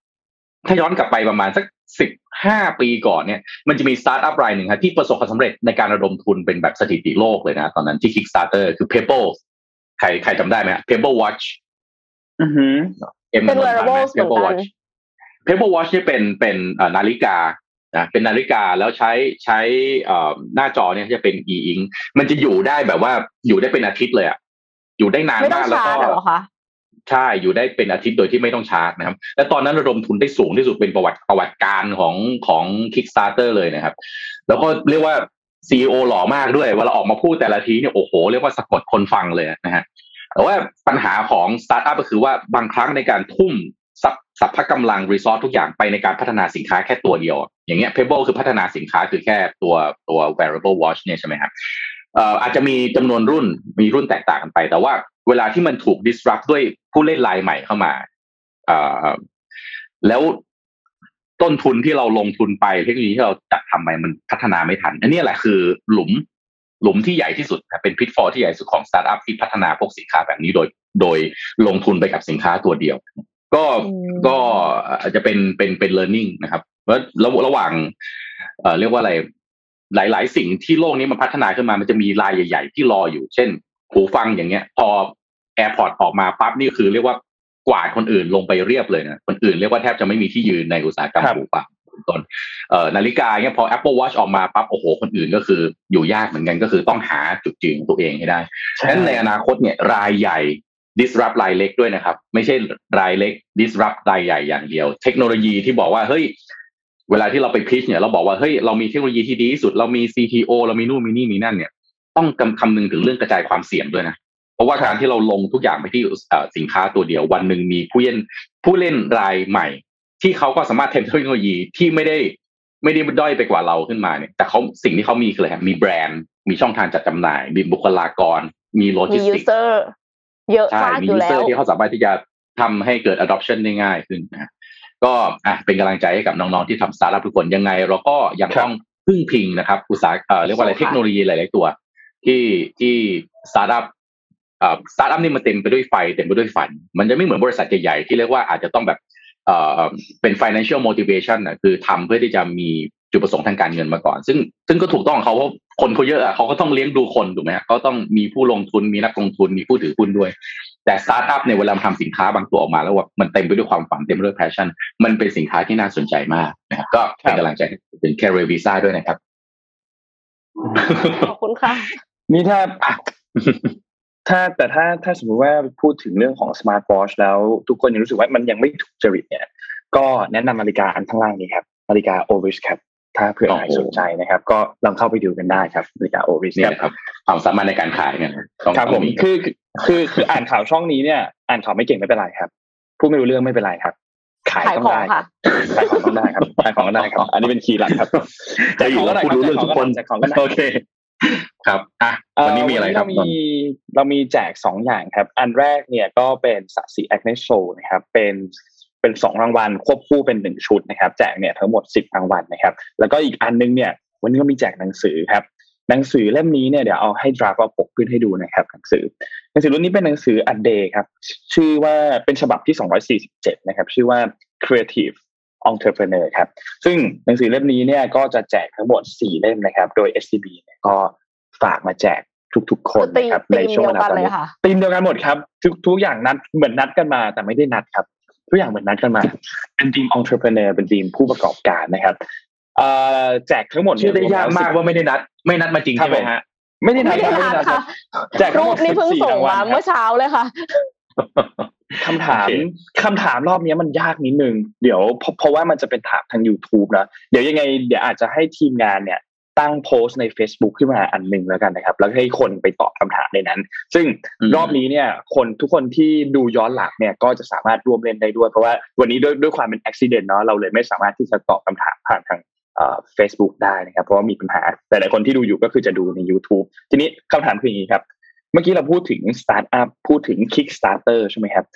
ถ้าย้อนกลับไปประมาณสักสิบห้าปีก่อนเนี่ย มันจะมีสตาร์ทอัพรายหนึ่งครับที่ประสบความสำเร็จในการระดมทุนเป็นแบบสถิติโลกเลยนะ ตอนนั้นที่ Kickstarter คือ Pebble ใครใครจำได้ไหมฮะ Pebble Watch
อือหือ
เอ็ม
เป็น
นนท์ทันไหม
wearables เหมือน
Pebble
กัน
Watch Pebble Watch นี่เป็นเป็นเอ่อนาฬิกานะเป็นนาฬิกาแล้วใช้ใช้เอ่อหน้าจอเนี่ยจะเป็น e ink มันจะอยู่ได้แบบว่าอยู่ได้เป็นอาทิตย์เลยอะอยู่ได้นาน
ไม่ต้อ
มางกแล้ว
ชา
ก็
ร์จเหรอคะ
ใช่อยู่ได้เป็นอาทิตย์โดยที่ไม่ต้องชาร์จนะครับ และตอนนั้นระดมทุนได้สูงที่สุดเป็นประวัติประวัติการของของ Kickstarter เลยนะครับ แล้วก็เรียกว่าซีอหล่อมากด้วยเวลาออกมาพูดแต่ละทีเนี่ยโอ้โหเรียกว่าสะกดคนฟังเลยนะฮะ แต่ว่าปัญหาของสตาร์ทอัพก็คือว่าบางครั้งในการทุ่มสัพสัพพะกำลังรีซอสทุกอย่างไปในการพัฒนาสินค้าแค่ตัวเดียว อย่างเงี้ย Pebble คือพัฒนาสินค้าคือแค่ตัวตัว wearable watch เนี่ยใช่ไหมครับอาจจะมีจำนวนรุ่นมีรุ่นแตกต่างกันไป แต่ว่าเวลาที่มันถูก disrupt ด้วยผู้เล่นรายใหม่เข้ามาแล้วต้นทุนที่เราลงทุนไปเทคโนโลยีที่เราจัดทำไปมันพัฒนาไม่ทัน อันนี้แหละคือหลุม หลุมที่ใหญ่ที่สุดนะเป็น pitfall ที่ใหญ่สุดของสตาร์ทอัพที่พัฒนาพวกสินค้าแบบนี้โดย โดยลงทุนไปกับสินค้าตัวเดียว ก็
อืม
ก็อาจจะเป็นเป็นเป็น learning นะครับว่าระระหว่างเอ่อเรียกว่าอะไรหลาย ๆ สิ่งที่โลกนี้มันพัฒนาขึ้นมามันจะมีรายใหญ่ ๆ ที่รออยู่ เช่นหูฟังอย่างเงี้ย พอ AirPod ออกมาปั๊บนี่คือเรียกว่ากวาดคนอื่นลงไปเรียบเลยนะคนอื่นเรียกว่าแทบจะไม่มีที่ยืนในอุตสาหกรรม
ครับ
ปลูกฝัง เป็นต้นเอ่อนาฬิกาเนี่ยพอ Apple Watch ออกมาปั๊บโอ้โหคนอื่นก็คืออยู่ยากเหมือนกันก็คือต้องหาจุดยืนของตัวเองให้ได้ฉะนั้นในอนาคตเนี่ยรายใหญ่ disrupt รายเล็กด้วยนะครับ ไม่ใช่รายเล็ก disrupt รายใหญ่อย่างเดียว เทคโนโลยีที่บอกว่าเฮ้ยเวลาที่เราไปพิชเนี่ยเราบอกว่าเฮ้ยเรามีเทคโนโลยีที่ดีที่สุด เรามี CTO เรามีนู่นมีนี่มีนั่นเนี่ย ต้องกำคำนึงถึงเรื่องกระจายความเสี่ยงด้วยนะเพราะว่าการที่เราลงทุกอย่างไปที่เอ่อสินค้าตัวเดียว วันหนึ่งมีผู้เล่นผู้เล่นรายใหม่ ที่เขาก็สามารถเทคโนโลยีที่ไม่ได้ไม่ได้ด้อยไปกว่าเราขึ้นมาเนี่ย แต่เขาสิ่งที่เขามีคืออะไรครับมีแบรนด์ มีช่องทางจัดจำหน่าย มีบุคลากร มีโลจิ
มี
ส
ยู
ติก
เซอร์เยอะ
ใช่
มาก
มี
อยู่
ยู
แล้
เซอ
ว
ร์ที่เขาสามารถที่จะทำให้เกิด adoption ได้ง่ายขึ้นนะก็อะเป็นกำลังใจให้กับน้องๆที่ทำสตาร์ทอัพทุกคนยังไง เราก็ยัง
ครับ
ต้องพึ่งพิงนะครับ อุตสาหเอ่อเรียกว่าอะไร
ใช่ค่ะ
เทคโนโลยีหลายๆตัว ที่ที่สตาร์ทอัพเอ่อสตาร์ทอัพนี่มันเต็มไปด้วยไฟเต็มไปด้วยฝัน มันจะไม่เหมือนบริษัทใหญ่ๆที่เรียกว่าอาจจะต้องแบบ เอ่อเป็น financial motivation นะคือทำเพื่อที่จะมีจุดประสงค์ทางการเงินมาก่อน ซึ่งซึ่งก็ถูกต้องของเขาเพราะคนเขาเยอะอะเขาก็ต้องเลี้ยงดูคนถูกไหมฮะเขาต้องมีผู้ลงทุนมีนักลงทุนมีผู้ถือหุ้นด้วย แต่สตาร์ทอัพเนี่ยเวลาทำสินค้าบางตัวออกมาแล้วว่ามันเต็มไปด้วยความฝันเต็มไปด้วย passion มันเป็นสินค้าที่น่าสนใจมากนะครับก็เป็นกำลังใจให้ถึงแคเรวีซ่าด้วยนะครับ
ขอบคุณค่ะ
นี่ถ้า ถ้าแต่ถ้าถ้าสมมติว่าพูดถึงเรื่องของสมาร์ทวอชแล้วทุกคนยังรู้สึกว่ามันยังไม่ถูกจริตเนี่ย ก็แนะนำนาฬิกาอันข้างล่างนี้ครับนาฬิกาโอริสครับถ้าเผื่อใคร
โอ้โห
สนใจนะครับ ก็ลองเข้าไปดูกันได้ครับนาฬิกาโอริส
นี่
ครับ
แหละครับความสามารถในการขายเนี่ยต้อง
ครับ
ต้
ผ
อง
มคือคือคืออ่านข่าวช่องนี้เนี่ย อ่านข่าวไม่เก่งไม่เป็นไรครับพูดไม่รู้เรื่องไม่เป็นไรครับ ขาย
ขาย
ต้อง
ของ
ได้
ค่ะ
ขายของต้องได้ครับขายของต้องได้ครับ อันนี้เป็นคีย์หลักครับ
จะอยู่กับผู้รู้เรื่องทุกคน
แจกของก็ได้
โอเค ครับอะวันนี้มีอะไรครับ
เเรามีเรามีแจกสองอย่างครับ อันแรกเนี่ยก็เป็นสัตสีแอคเนโชนะครับ เป็นเป็นสองรางวัลควบคู่เป็นหนึ่งชุดนะครับ แจกเนี่ยทั้งหมดสิบรางวัลนะครับ แล้วก็อีกอันนึงเนี่ย วันนี้ก็มีแจกหนังสือครับ หนังสือเล่มนี้เนี่ยเดี๋ยวเอาให้ดราฟเอาปกขึ้นให้ดูนะครับ หนังสือ หนังสือรุ่นนี้เป็นหนังสืออัดเดย์ครับ ชื่อว่าเป็นฉบับที่247นะครับ ชื่อว่า Creative Entrepreneur ครับซึ่งหนังสือเล่มนี้เนี่ยก็จะแจกทั้งหมด 4 เล่มนะครับ โดย SCB เนี่ยก็ฝากมาแจกทุกๆ คน
ตี
นะครับ
ตี
ใน
ม
ช่วง
เดียว
เวลา
กัน
ตอน
เลย
นี้
ค่ะ
ทีมเดียวกันหมดครับทุกทุกอย่างนัดเหมือนนัดกันมาแต่ไม่ได้นัดครับ ทุกอย่างเหมือนนัดกันมา เป็นทีม entrepreneur เป็นทีมผู้ประกอบการนะครับเอ่อแจกทั้งหมด
ชื่อได้ยากมากว่าไม่ได้นัด ไม่นัดมาจริง
ครั
ใช่
บ
ไห
ผมม
ฮะ
ไม่ได้นั
ไม่
ด
ได้
ครับไม่
ทา
ได้
น
นัดค
ค่ะ
รับแจกทั้
รู
งหม
ป
ด
นี่เพิ่ง
14
ส่ง
รางวัล
มา
ครับ
เมื่อเช้าเลยค่ะ
คำถาม
โอเค
คำถามรอบนี้มันยากนิดนึง เดี๋ยวเพราะเพราะว่ามันจะเป็นถามทาง YouTube นะ เดี๋ยวยังไง เดี๋ยวอาจจะให้ทีมงานเนี่ยตั้งโพสต์ใน Facebook ขึ้นมาอันหนึ่งแล้วกันนะครับ แล้วให้คนไปตอบคำถามในนั้น ซึ่ง
อืม
รอบนี้เนี่ยคนทุกคนที่ดูย้อนหลังเนี่ยก็จะสามารถร่วมเล่นได้ด้วย เพราะว่าวันนี้ด้วยด้วยความเป็นอุบิเหตุเนาะเราเลยไม่สามารถที่จะตอบคำถามผ่านทางเอ่อ Facebook ได้นะครับ เพราะว่ามีปัญหาแต่หลายคนที่ดูอยู่ก็คือจะดูใน YouTube ทีนี้คำถามคืออย่างนี้ครับ เมื่อกี้เราพูดถึงสตาร์ทอัพพูดถึง Kickstarter ใช่ไหมครับ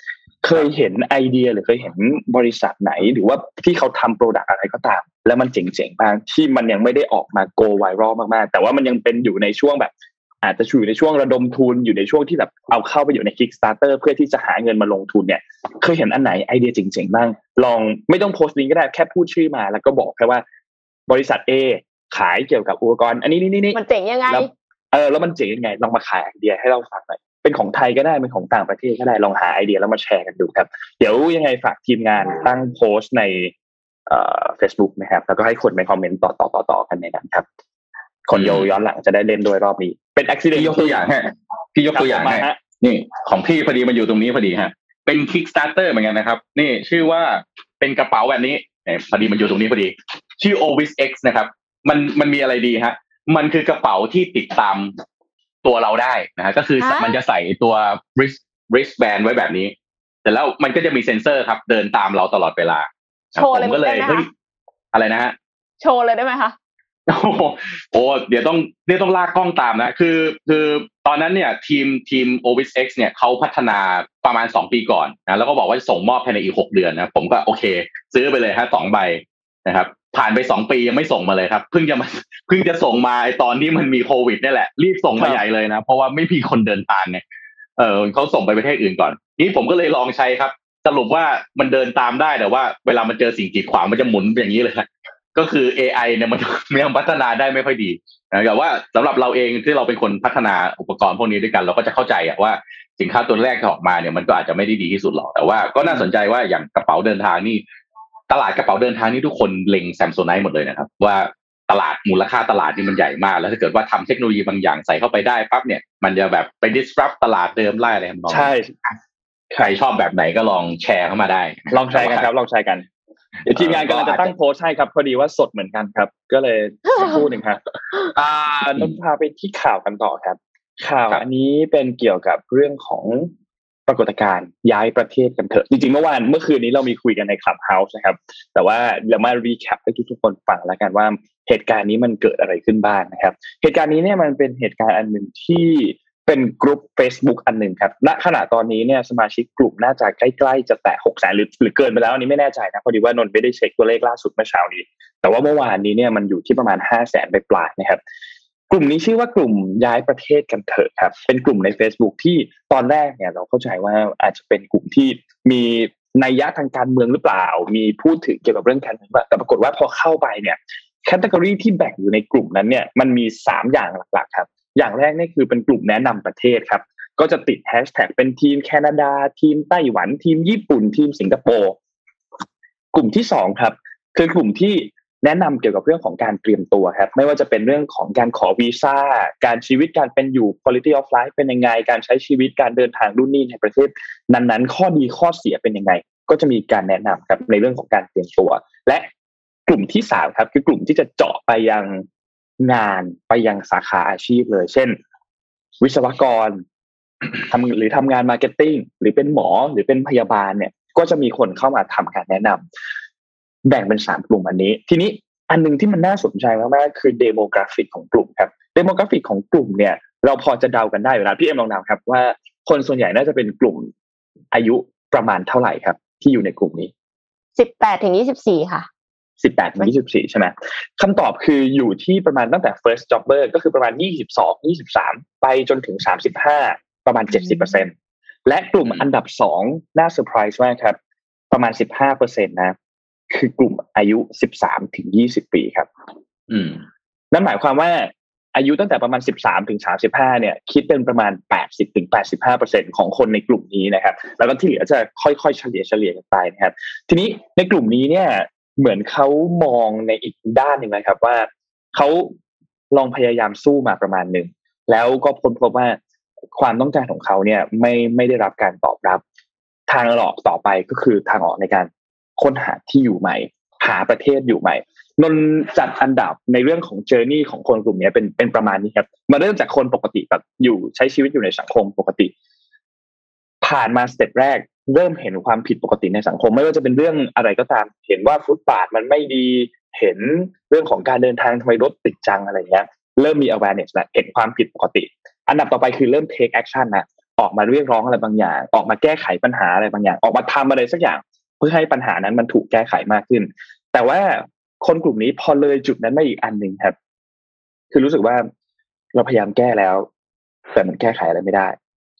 เคยเห็นไอเดียหรือเคยเห็นบริษัทไหน หรือว่าที่เขาทำ product อะไรก็ตาม แล้วมันเจ๋งๆบ้างที่มันยังไม่ได้ออกมา go viral มากๆ แต่ว่ามันยังเป็นอยู่ในช่วงแบบ อาจจะอยู่ในช่วงระดมทุนอยู่ในช่วงที่แบบเอาเข้าไปอยู่ใน Kickstarter เพื่อที่จะหาเงินมาลงทุนเนี่ย เคยเห็นอันไหนไอเดียเจ๋งๆบ้างลองไม่ต้องโพสต์ลิงก์ก็ได้แค่พูดชื่อมา แล้วก็บอกแค่ว่า บริษัท A ขายเกี่ยวกับอุปกรณ์อันนี้นี่นี่
มันเจ๋งยังไง
เออแล้วมันเจ๋งยังไงลองมาขายไอเดียให้เราฟังหน่อยเป็นของไทยก็ได้เป็นของต่างประเทศก็ได้ลองหาไอเดียแล้วมาแชร์กันดูครับ เดี๋ยวยังไงฝากทีมงานตั้งโพสต์ในเอ่อ Facebook นะครับ แล้วก็ให้คนไปคอมเมนต์ต่อต่อต่อต่อกันในนั้นครับ คนโยย้อนหลังจะได้เล่นด้วยรอบนี้ เป็นอุบิเหตุ
พี่ยกตัวอย่างให้พี่ยกตัวอย่างให้
ฮะ
นี่ของพี่พอดีมันอยู่ตรงนี้พอดีฮะเป็น Kickstarter เหมือนกันนะครับ นี่ชื่อว่าเป็นกระเป๋าแบบนี้เนี่ยพอดีมันอยู่ตรงนี้พอดี ชื่อ Ovis X นะครับ มันมันมีอะไรดีฮะ มันคือกระเป๋าที่ติดตามตัวเราได้นะฮะก็คือ
ฮะ
มันจะใส่ตัว wrist wristband ไว้แบบนี้ แต่แล้วมันก็จะมีเซ็นเซอร์ครับ เดินตามเราตลอดเวลา
โชว์เลย
ผมก็เลย
ได้ไหมคะ
เฮ้ยอะไรนะฮะ
โชว์เลยได้ไหมคะ
โอ้โหโอ้เดี๋ยวต้องเดี๋ยวต้องลากกล้องตามนะ คือ คือตอนนั้นเนี่ยทีมทีม o v i s X เนี่ยเขาพัฒนาประมาณสองปีก่อนนะแล้วก็บอกว่าจะส่งมอบภายในอีกหกเดือนนะ ผมก็โอเค ซื้อไปเลยฮะสองใบนะครับ ผ่านไปสองปียังไม่ส่งมาเลยครับเพิ่งจะมาเพิ่งจะส่งมาไอ้ตอนที่มันมีโควิดนี่แหละ รีบส่งมาใหญ่เลยนะ เพราะว่าไม่มีคนเดินทางไงเออเขาส่งไปประเทศอื่นก่อน นี่ผมก็เลยลองใช้ครับ สรุปว่ามันเดินตามได้แต่ว่า เวลามันเจอสิ่งกีดขวางมันจะหมุนอย่างนี้เลยครับก็คือ AI เนี่ยมันยังพัฒนาได้ไม่ค่อยดีนะแต่ว่าสำหรับเราเองที่เราเป็นคนพัฒนาอุปกรณ์พวกนี้ด้วยกัน เราก็จะเข้าใจอะว่าสินค้าตัวแรกที่ออกมาเนี่ยมันก็อาจจะไม่ได้ดีที่สุดหรอกแต่ว่าก็น่าสนใจว่าอย่างกระเป๋าเดินทางนี่ ตลาดกระเป๋าเดินทางนี่ทุกคนเล็ง Samsonite หมดเลยนะครับ ว่าตลาดมูลค่าตลาดนี่มันใหญ่มาก แล้วถ้าเกิดว่าทำเทคโนโลยีบางอย่างใส่เข้าไปได้ปั๊บเนี่ยมันจะแบบไป disrupt ตลาดเดิมไล่อะไรทำนอง
ใช่
ใครชอบแบบไหนก็ลองแชร์เข้ามาได้
ลองแชร์กันครับ ลองแชร์กันเดี๋ยวทีมงานกำลังจะตั้งโพสต์ให้ครับ พอดีว่าสดเหมือนกันครับ ก็เลยสักครู่หนึ่งครับอ่านนท์พาไปที่ข่าวกันต่อครับ ข่าวอันนี้เป็นเกี่ยวกับเรื่องของ ปรากฏการณ์ย้ายประเทศกันเถอะ จริงๆ เมื่อวานเมื่อคืนนี้เรามีคุยกันใน Clubhouse นะครับ แต่ว่าเรามา recap ให้ทุกๆคนฟังแล้วกันว่าเหตุการณ์นี้มันเกิดอะไรขึ้นบ้างนะครับ เหตุการณ์นี้เนี่ยมันเป็นเหตุการณ์อันหนึ่งที่เป็นกลุ่ม Facebook อันหนึ่งครับ ณ ขณะตอนนี้เนี่ยสมาชิกกลุ่มน่าจะใกล้ๆจะแตะหกแสนหรือหรือเกินไปแล้วอันนี้ไม่แน่ใจนะพอดีว่านนท์ไม่ได้เช็คตัวเลขล่าสุดเมื่อเช้านี้ แต่ว่าเมื่อวานนี้เนี่ยมันอยู่ที่ประมาณห้าแสนไปปลายนะครับ กลุ่มนี้ชื่อว่ากลุ่มย้ายประเทศกันเถอะครับ เป็นกลุ่มใน Facebook ที่ตอนแรกเนี่ยเราเข้าใจว่าอาจจะเป็นกลุ่มที่มีนัยยะทางการเมืองหรือเปล่า มีพูดถึงเกี่ยวกับเรื่องการเมืองแต่ปรากฏว่าพอเข้าไปเนี่ยแคตตากรีที่แบ่งอยู่ในกลุ่มนั้นเนี่ยมันมีสามอย่างหลักๆครับ อย่างแรกนี่คือเป็นกลุ่มแนะนำประเทศครับ ก็จะติดแฮชแท็กเป็นทีมแคนาดา ทีมไต้หวัน ทีมญี่ปุ่น ทีมสิงคโปร์ กลุ่มที่สองครับคือกลุ่มที่ แนะนำเกี่ยวกับเรื่องของการเตรียมตัวครับไม่ว่าจะเป็นเรื่องของการขอวีซ่าการชีวิตการเป็นอยู่ quality of life เป็นยังไง การใช้ชีวิตการเดินทางรุ่นนี้ในประเทศ นั้นๆ ข้อดีข้อเสียเป็นยังไง ก็จะมีการแนะนำครับในเรื่องของการเตรียมตัว และกลุ่มที่สามครับ คือกลุ่มที่จะเจาะไปยังงานไปยังสาขาอาชีพเลย เช่น วิศวกรทำหรือทำงาน marketing หรือเป็นหมอหรือเป็นพยาบาลเนี่ย ก็จะมีคนเข้ามาทำการแนะนำ แบ่งเป็นสามกลุ่มอันนี้ ทีนี้อันหนึงที่มันน่าสนใจมากๆคือ demographic ของกลุ่มครับ demographic ของกลุ่มเนี่ย เราพอจะเดากันได้อยู่แล้วพี่เอ็มลองเดาครับ ว่าคนส่วนใหญ่น่าจะเป็นกลุ่มอายุประมาณเท่าไหร่ครับ ที่อยู่ในกลุ่มนี้
สิบแปดถึงยี่สิบสี่ค่ะ
สิบแปดถึงยี่สิบสี่ใช่ไหมคำตอบคืออยู่ที่ประมาณตั้งแต่ first jobber ก็คือประมาณยี่สิบสองยี่สิบสามไปจนถึงสามสิบห้าประมาณเจ็ดสิบเปอร์เซ็นต์และกลุ่มอันดับสองน่าเซอร์ไพรส์มากครับ ประมาณสิบห้าเปอร์เซ็นต์นะ คือกลุ่มอายุสิบสามถึงยี่สิบปีครับ
อืม
นั่นหมายความว่าอายุตั้งแต่ประมาณ 13 ถึง 35 เนี่ย คิดเป็นประมาณ 80 ถึง 85เปอร์เซ็นต์ของคนในกลุ่มนี้นะครับ แล้วก็ที่เหลือจะค่อยๆ เฉลี่ยเฉลี่ยกันไปนะครับ ทีนี้ในกลุ่มนี้เนี่ย เหมือนเขามองในอีกด้านหนึ่งนะครับ ว่าเขาลองพยายามสู้มาประมาณหนึ่ง แล้วก็ค้นพบว่าความต้องการของเขาเนี่ยไม่ไม่ได้รับการตอบรับ ทางออกต่อไปก็คือทางออกในการ ค้นหาที่อยู่ใหม่ หาประเทศอยู่ใหม่นนจัดอันดับในเรื่องของ journey ของคนกลุ่มนี้เป็นเป็นประมาณนี้ครับมาเริ่มจากคนปกติแบบอยู่ใช้ชีวิตอยู่ในสังคมปกติ ผ่านมา step แรก เริ่มเห็นความผิดปกติในสังคม ไม่ว่าจะเป็นเรื่องอะไรก็ตาม เห็นว่าฟุตบาทมันไม่ดีเห็นเรื่องของการเดินทางทำไมรถติดจังอะไรเงี้ยเริ่มมี awareness แล้วเห็นความผิดปกติ อันดับต่อไปคือเริ่ม take action นะออกมาเรียกร้องอะไรบางอย่าง ออกมาแก้ไขปัญหาอะไรบางอย่าง ออกมาทำอะไรสักอย่าง พื่อให้ปัญหานั้นมันถูกแก้ไขมากขึ้น แต่ว่าคนกลุ่มนี้พอเลยจุดนั้นมาอีกอันหนึ่งครับ คือรู้สึกว่าเราพยายามแก้แล้วแต่มันแก้ไขอะไรไม่ได้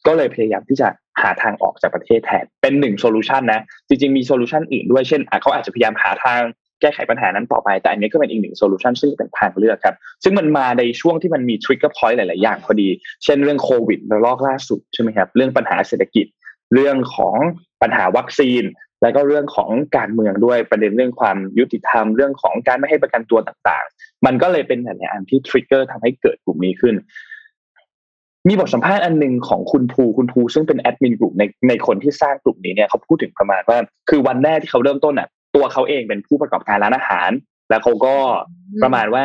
ก็เลยพยายามที่จะหาทางออกจากประเทศแทนเป็นหนึ่งโซลูชันนะจริงๆมี solution อื่นด้วยเช่นเขาอาจจะพยายามหาทางแก้ไขปัญหานั้นต่อไป แต่อันนี้ก็เป็นอีกหนึ่ง solution ซึ่งเป็นทางเลือกครับ ซึ่งมันมาในช่วงที่มันมี trigger point หลาย ๆ อย่างพอดี เช่นเรื่องโควิดระลอกล่าสุดใช่ไหมครับ เรื่องปัญหาเศรษฐกิจ เรื่องของปัญหาวัคซีน แล้วก็เรื่องของการเมืองด้วยประเด็นเรื่องความยุติธรรมเรื่องของการไม่ให้ประกันตัวต่างๆ มันก็เลยเป็นหลายอันที่ trigger ทำให้เกิดกลุ่มนี้ขึ้น มีบทสัมภาษณ์อันหนึ่งของคุณภูคุณภูซึ่งเป็นแอดมินกลุ่มในในคนที่สร้างกลุ่มนี้เนี่ยเขาพูดถึงประมาณว่า คือวันแรกที่เขาเริ่มต้นอะ ตัวเขาเองเป็นผู้ประกอบการร้านอาหาร แล้วเขาก็ประมาณว่า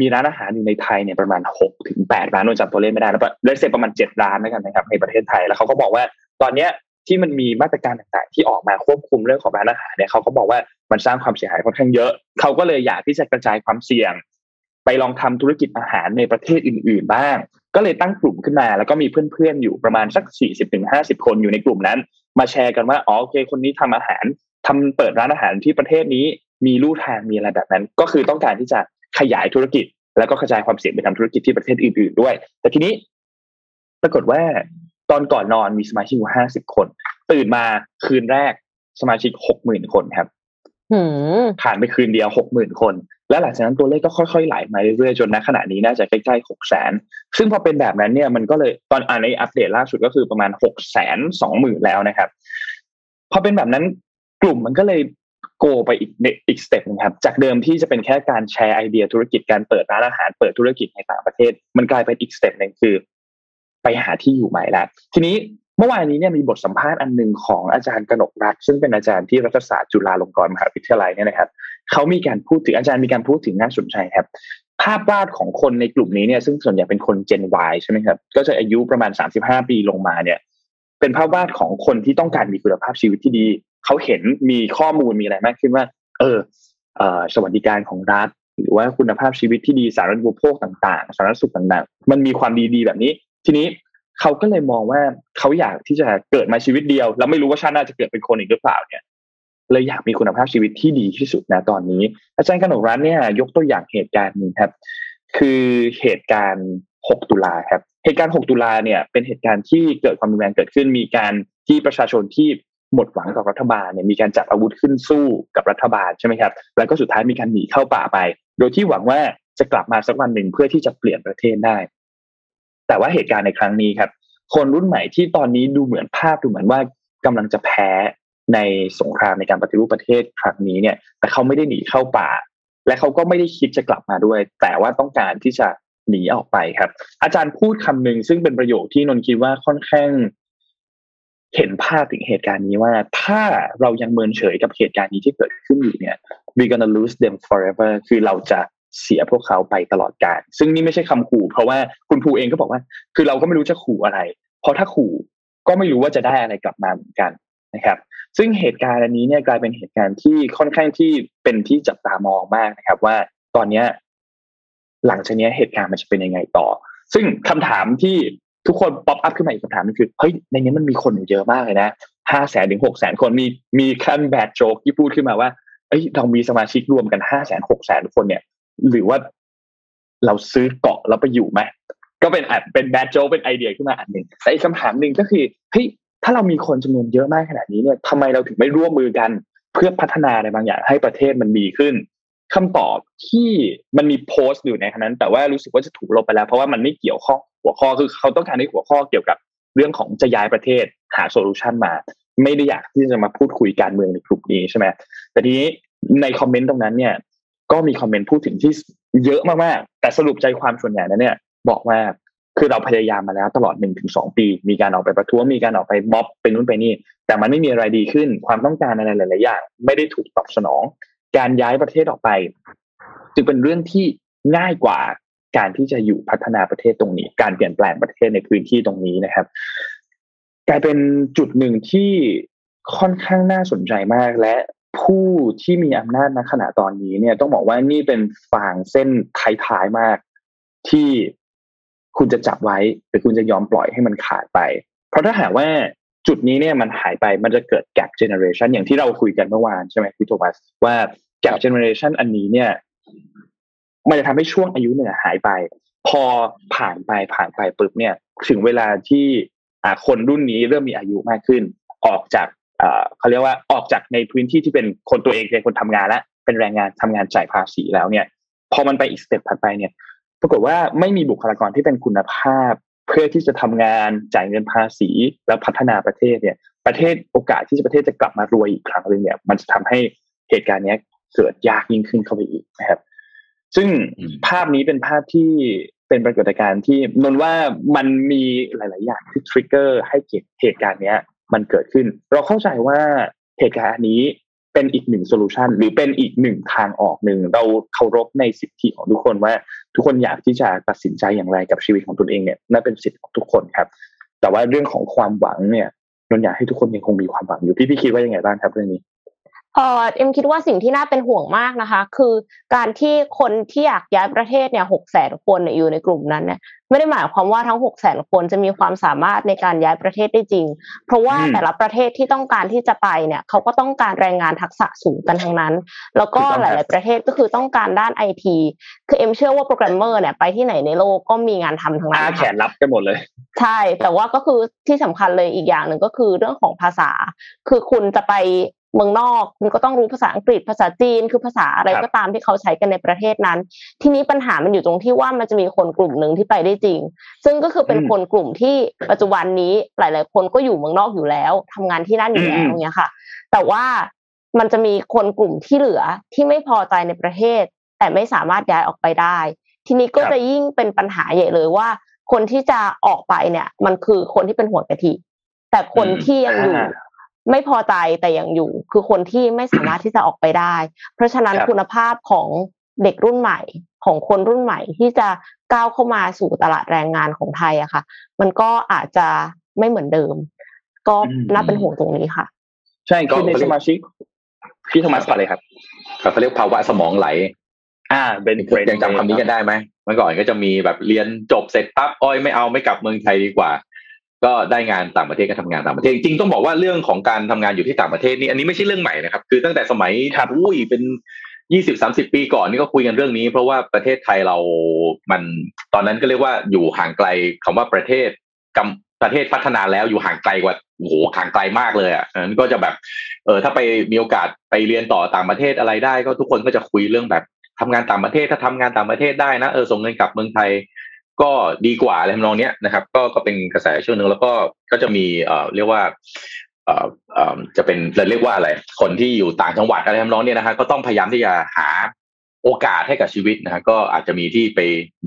มีร้านอาหารอยู่ในไทยเนี่ยประมาณหกถึงแปดร้านโดยจำตัวเลขไม่ได้แล้วเลเซประมาณเจ็ดร้านแล้วกันนะครับในประเทศไทยแล้วเขาก็บอกว่าตอนเนี้ย ที่มันมีมาตรการต่างๆ ที่ออกมาควบคุมเรื่องของร้านอาหารเนี่ยเขาก็บอกว่ามันสร้างความเสียหายค่อนข้างเยอะเขาก็เลยอยากที่จะกระจายความเสี่ยง ไปลองทำธุรกิจอาหารในประเทศอื่น ๆ บ้าง ก็เลยตั้งกลุ่มขึ้นมา แล้วก็มีเพื่อนๆอยู่ประมาณสักสี่สิบถึงห้าสิบคนอยู่ในกลุ่มนั้น มาแชร์กันว่าอ๋อโอเค คนนี้ทำอาหารทำเปิดร้านอาหารที่ประเทศนี้มีลู่ทางมีอะไรแบบนั้น ก็คือต้องการที่จะขยายธุรกิจ แล้วก็กระจายความเสี่ยงไปทำธุรกิจที่ประเทศอื่น ๆ ด้วย แต่ทีนี้ปรากฏว่า ตอนก่อนนอนมีสมาชิกอยู่ห้าสิบคน ตื่นมาคืนแรกสมาชิกหกหมื่นคนครับผ่านไปคืนเดียวหกหมื่นคน และหลังจากนั้นตัวเลขก็ค่อยๆไหลมาเรื่อยๆจนณขณะนี้น่าจะใกล้ๆหกแสนซึ่งพอเป็นแบบนั้นเนี่ยมันก็เลยตอนอ่านในอัปเดตล่าสุดก็คือประมาณหกแสนสองหมื่นแล้วนะครับพอเป็นแบบนั้นกลุ่มมันก็เลย go ไปอีกอีก step นึงครับจากเดิมที่จะเป็นแค่การแชร์ไอเดียธุรกิจการเปิดร้านอาหารเปิดธุรกิจในต่างประเทศ มันกลายเป็นอีก step หนึ่งคือ ไปหาที่อยู่ใหม่แล้วทีนี้เมื่อวานนี้เนี่ยมีบทสัมภาษณ์อันหนึ่งของอาจารย์กนกรัตน์ซึ่งเป็นอาจารย์ที่รัฐศาสตร์จุฬาลงกรณ์มหาวิทยาลัยเนี่ยนะครับเขามีการพูดถึงอาจารย์มีการพูดถึงน่าสนใจครับ ภาพวาดของคนในกลุ่มนี้เนี่ยซึ่งส่วนใหญ่เป็นคน Gen Y ใช่ไหมครับก็จะอายุประมาณ 35 ปีลงมาเนี่ยเป็นภาพวาดของคนที่ต้องการมีคุณภาพชีวิตที่ดี เขาเห็นมีข้อมูลมีอะไรมากขึ้นว่า เออสวัสดิการของรัฐ หรือว่าคุณภาพชีวิตที่ดีสาธารณูปโภคต่าง ๆ สาธารณสุขต่างๆ มันมีความดีๆแบบนี้ ทีนี้เขาก็เลยมองว่าเขาอยากที่จะเกิดมาชีวิตเดียว แล้วไม่รู้ว่าชาติหน้าจะเกิดเป็นคนอีกหรือเปล่าเนี่ยเลยอยากมีคุณภาพชีวิตที่ดีที่สุดนะตอนนี้ อาจารย์กนกรัฐเนี่ย ยกตัวอย่างเหตุการณ์นึงครับ คือเหตุการณ์ 6 ตุลาครับ เหตุการณ์ 6 ตุลาเนี่ย เป็นเหตุการณ์ที่เกิดความรุนแรงเกิดขึ้น มีการที่ประชาชนที่หมดหวังกับรัฐบาลเนี่ยมีการจับอาวุธขึ้นสู้กับรัฐบาลใช่ไหมครับ แล้วก็สุดท้ายมีการหนีเข้าป่าไป โดยที่หวังว่าจะกลับมาสักวันหนึ่งเพื่อที่จะเปลี่ยนประเทศได้ แต่ว่าเหตุการณ์ในครั้งนี้ครับ คนรุ่นใหม่ที่ตอนนี้ดูเหมือนภาพดูเหมือนว่ากำลังจะแพ้ในสงครามในการปฏิรูปประเทศครั้งนี้เนี่ย แต่เขาไม่ได้หนีเข้าป่า และเขาก็ไม่ได้คิดจะกลับมาด้วย แต่ว่าต้องการที่จะหนีออกไปครับ อาจารย์พูดคำหนึ่งซึ่งเป็นประโยคที่นนคิดว่าค่อนข้างเห็นภาพถึงเหตุการณ์นี้ว่า ถ้าเรายังเมินเฉยกับเหตุการณ์นี้ที่เกิดขึ้นอยู่เนี่ย we gonna lose them forever คือเราจะ เสียพวกเขาไปตลอดกาลซึ่งนี่ไม่ใช่คำขู่ เพราะว่าคุณภูเองก็บอกว่า คือเราก็ไม่รู้จะขู่อะไร เพราะถ้าขู่ก็ไม่รู้ว่าจะได้อะไรกลับมาเหมือนกันนะครับ ซึ่งเหตุการณ์อันนี้เนี่ยกลายเป็นเหตุการณ์ที่ค่อนข้างที่เป็นที่จับตามองมากนะครับ ว่าตอนเนี้ยหลังจากนี้เหตุการณ์มันจะเป็นยังไงต่อ ซึ่งคำถามที่ทุกคน pop up ขึ้นมาอีกคำถามนึงคือเฮ้ยในนี้มันมีคนอยู่เยอะมากเลยนะห้าแสนถึงหกแสนคนมีมีขั้น bad joke ที่พูดขึ้นมาว่าเอ้ยเรามีสมาชิกรวมกันห้าแสนหกแสนคนเนี่ย หรือว่าเราซื้อเกาะแล้วไปอยู่ไหมก็เป็นอาจเป็น bad joke เป็นไอเดียขึ้นมาอันหนึ่งแต่อีกคำถามหนึ่งก็คือเฮ้ยถ้าเรามีคนจำนวนเยอะมากขนาดนี้เนี่ยทำไมเราถึงไม่ร่วมมือกัน เพื่อพัฒนาอะไรบางอย่างให้ประเทศมันดีขึ้นคำตอบที่มันมีโพสต์อยู่ในขณะนั้น แต่ว่ารู้สึกว่าจะถูกลบไปแล้ว เพราะว่ามันไม่เกี่ยวข้องหัวข้อคือเขาต้องการให้หัวข้อเกี่ยวกับเรื่องของจะย้ายประเทศหา solution มา ไม่ได้อยากที่จะมาพูดคุยการเมืองในกลุ่มนี้ใช่ไหมแต่ทีนี้ในคอมเมนต์ตรงนั้นเนี่ย ก็มีคอมเมนต์พูดถึงที่เยอะมากๆ แต่สรุปใจความส่วนใหญ่นั้นเนี่ย บอกว่าคือเราพยายามมาแล้วตลอดหนึ่งถึงสองปี มีการออกไปประท้วงมีการออกไปม็อบไปนู่นไปนี่ แต่มันไม่มีอะไรดีขึ้น ความต้องการอะไรหลาย ๆ อย่าง ไม่ได้ถูกตอบสนอง การย้ายประเทศออกไป จึงเป็นเรื่องที่ง่ายกว่าการที่จะอยู่พัฒนาประเทศตรงนี้ การเปลี่ยนแปลงประเทศในพื้นที่ตรงนี้นะครับ กลายเป็นจุดหนึ่งที่ค่อนข้างน่าสนใจมากและ ผู้ที่มีอำนาจณขณะตอนนี้เนี่ยต้องบอกว่านี่เป็นฟางเส้นท้ายๆมาก ที่คุณจะจับไว้หรือคุณจะยอมปล่อยให้มันขาดไป เพราะถ้าหากว่าจุดนี้เนี่ยมันหายไปมันจะเกิด gap generation อย่างที่เราคุยกันเมื่อวานใช่ไหมพี่โทมัสว่า gap generation อันนี้เนี่ย มันจะทำให้ช่วงอายุเนี่ยหายไป พอผ่านไปผ่านไปปุ๊บเนี่ย ถึงเวลาที่อ่าคนรุ่นนี้เริ่มมีอายุมากขึ้น ออกจากอ่า เขาเรียกว่าออกจากในพื้นที่ที่เป็นคนตัวเองเป็นคนทำงานแล้วเป็นแรงงานทำงานจ่ายภาษีแล้วเนี่ย พอมันไปอีกสเต็ปถัดไปเนี่ย ปรากฏว่าไม่มีบุคลากรที่เป็นคุณภาพ เพื่อที่จะทำงานจ่ายเงินภาษีแล้วพัฒนาประเทศเนี่ย ประเทศโอกาสที่ประเทศจะกลับมารวยอีกครั้งหนึ่งเนี่ย มันจะทำให้เหตุการณ์นี้เกิดยากยิ่งขึ้นเข้าไปอีกนะครับ ซึ่งภาพนี้เป็นภาพที่เป็นปรากฏการณ์ที่นนว่ามันมีหลาย ๆ อย่างที่ทริกเกอร์ให้เกิดเหตุการณ์เนี้ย มันเกิดขึ้น เราเข้าใจว่าเหตุการณ์นี้เป็นอีกหนึ่งโซลูชันหรือเป็นอีกหนึ่งทางออกหนึ่งเราเคารพในสิทธิของทุกคนว่า ทุกคนอยากที่จะตัดสินใจอย่างไรกับชีวิตของตนเองเนี่ยนั่นเป็นสิทธิของทุกคนครับ แต่ว่าเรื่องของความหวังเนี่ยนนอยากให้ทุกคนยังคงมีความหวังอยู่พี่พี่คิดว่ายังไงบ้างครับเรื่องนี้
เออเอ็มคิดว่าสิ่งที่น่าเป็นห่วงมากนะคะ คือการที่คนที่อยากย้ายประเทศเนี่ยหกแสนคนอยู่ในกลุ่มนั้นเนี่ยไม่ได้หมายความว่าทั้งหกแสนคนจะมีความสามารถในการย้ายประเทศได้จริง เพราะว่าแต่ละประเทศที่ต้องการที่จะไปเนี่ยเขาก็ต้องการแรงงานทักษะสูงกันทั้งนั้น แล้วก็หลาย ๆ ประเทศก็คือต้องการด้านไอทีคือเอ็มเชื่อว่าโปรแกรมเมอร์เนี่ยไปที่ไหนในโลกก็มีงานทำทั้งนั้
นแขนรับกันหมดเลย
ใช่ แต่ว่าก็คือที่สำคัญเลยอีกอย่างหนึ่งก็คือเรื่องของภาษา คือคุณจะไป เมืองนอก คุณก็ต้องรู้ภาษาอังกฤษภาษาจีนคือภาษาอะไร
ครับ
ก็ตามที่เขาใช้กันในประเทศนั้น ทีนี้ปัญหามันอยู่ตรงที่ว่ามันจะมีคนกลุ่มหนึ่งที่ไปได้จริง ซึ่งก็คือเป็น
อืม
คนกลุ่มที่ปัจจุบันนี้หลาย ๆ คนก็อยู่เมืองนอกอยู่แล้วทำงานที่นั่นอยู่แล้ว
อืม
เนี้ยค่ะ แต่ว่ามันจะมีคนกลุ่มที่เหลือที่ไม่พอใจในประเทศ แต่ไม่สามารถย้ายออกไปได้ ทีนี้ก็
ครับ
จะยิ่งเป็นปัญหาใหญ่เลยว่า คนที่จะออกไปเนี่ย มันคือคนที่เป็นหัวกะทิแต่คน
อืม
ที่ยังอยู่
อ่า
ไม่พอใจแต่ยังอยู่ คือคนที่ไม่สามารถที่จะออกไปได้ เพราะฉะนั้น
ครับ
คุณภาพของเด็กรุ่นใหม่ของคนรุ่นใหม่ที่จะก้าวเข้ามาสู่ตลาดแรงงานของไทยอะค่ะ มันก็อาจจะไม่เหมือนเดิม ก็
อืม
น่าเป็นห่วงตรงนี้ค่ะ
ใช่คือในสมาชิกพี่โทมัสก่อนเลยครับ
เขาเรียกภาวะสมองไหล
อ่า เป็น brain
ยังจำคำนี้กันได้ไหมเมื่อก่อนก็จะมีแบบเรียนจบเสร็จปั๊บอ้อยไม่เอาไม่กลับเมืองไทยดีกว่า ก็ได้งานต่างประเทศก็ทำงานต่างประเทศจริงต้องบอกว่าเรื่องของการทำงานอยู่ที่ต่างประเทศนี่อันนี้ไม่ใช่เรื่องใหม่นะครับ คือตั้งแต่สมัย
ครับ
อุ้ยเป็นยี่สิบสามสิบปีก่อนนี่ก็คุยกันเรื่องนี้ เพราะว่าประเทศไทยเรามันตอนนั้นก็เรียกว่าอยู่ห่างไกลคำว่าประเทศกำประเทศพัฒนาแล้วอยู่ห่างไกลกว่าโอ้โหห่างไกลมากเลยอะนั้นก็จะแบบเออถ้าไปมีโอกาสไปเรียนต่อต่างประเทศอะไรได้ ก็ทุกคนก็จะคุยเรื่องแบบทำงานต่างประเทศถ้าทำงานต่างประเทศได้นะเออส่งเงินกลับเมืองไทย ก็ดีกว่าอะไรทำนองเนี้ยนะครับ ก็ก็เป็นกระแสช่วงหนึ่งแล้วก็ก็จะมีเอ่อเรียกว่าเอ่อเอ่อจะเป็นเราเรียกว่าอะไรคนที่อยู่ต่างจังหวัดอะไรทำนองเนี้ยนะฮะก็ต้องพยายามที่จะหาโอกาสให้กับชีวิตนะฮะก็อาจจะมีที่ไป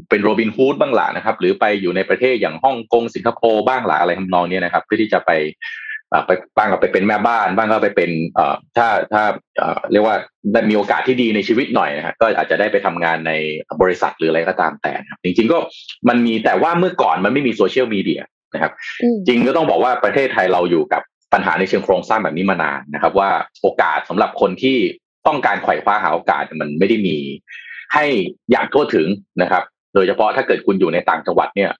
เป็นโรบินฮูดบ้างหละนะครับ หรือไปอยู่ในประเทศอย่างฮ่องกงสิงคโปร์บ้างหละอะไรทำนองนี้นะครับ เพื่อที่จะไป ไปบ้างก็ไปเป็นแม่บ้าน บ้างก็ไปเป็นเอ่อถ้าถ้าเอ่อเรียกว่าได้มีโอกาสที่ดีในชีวิตหน่อยนะฮะก็อาจจะได้ไปทำงานในบริษัทหรืออะไรก็ตามแต่นะครับจริง ๆ ก็มันมีแต่ว่าเมื่อก่อนมันไม่มีโซเชียลมีเดียนะครับ
อืม
จริงก็ต้องบอกว่าประเทศไทยเราอยู่กับปัญหาในเชิงโครงสร้างแบบนี้มานานนะครับ ว่าโอกาสสำหรับคนที่ต้องการไขว่คว้าหาโอกาสมันไม่ได้มีให้อย่างทั่วถึงนะครับ โดยเฉพาะถ้าเกิดคุณอยู่ในต่างจังหวัดเนี่ย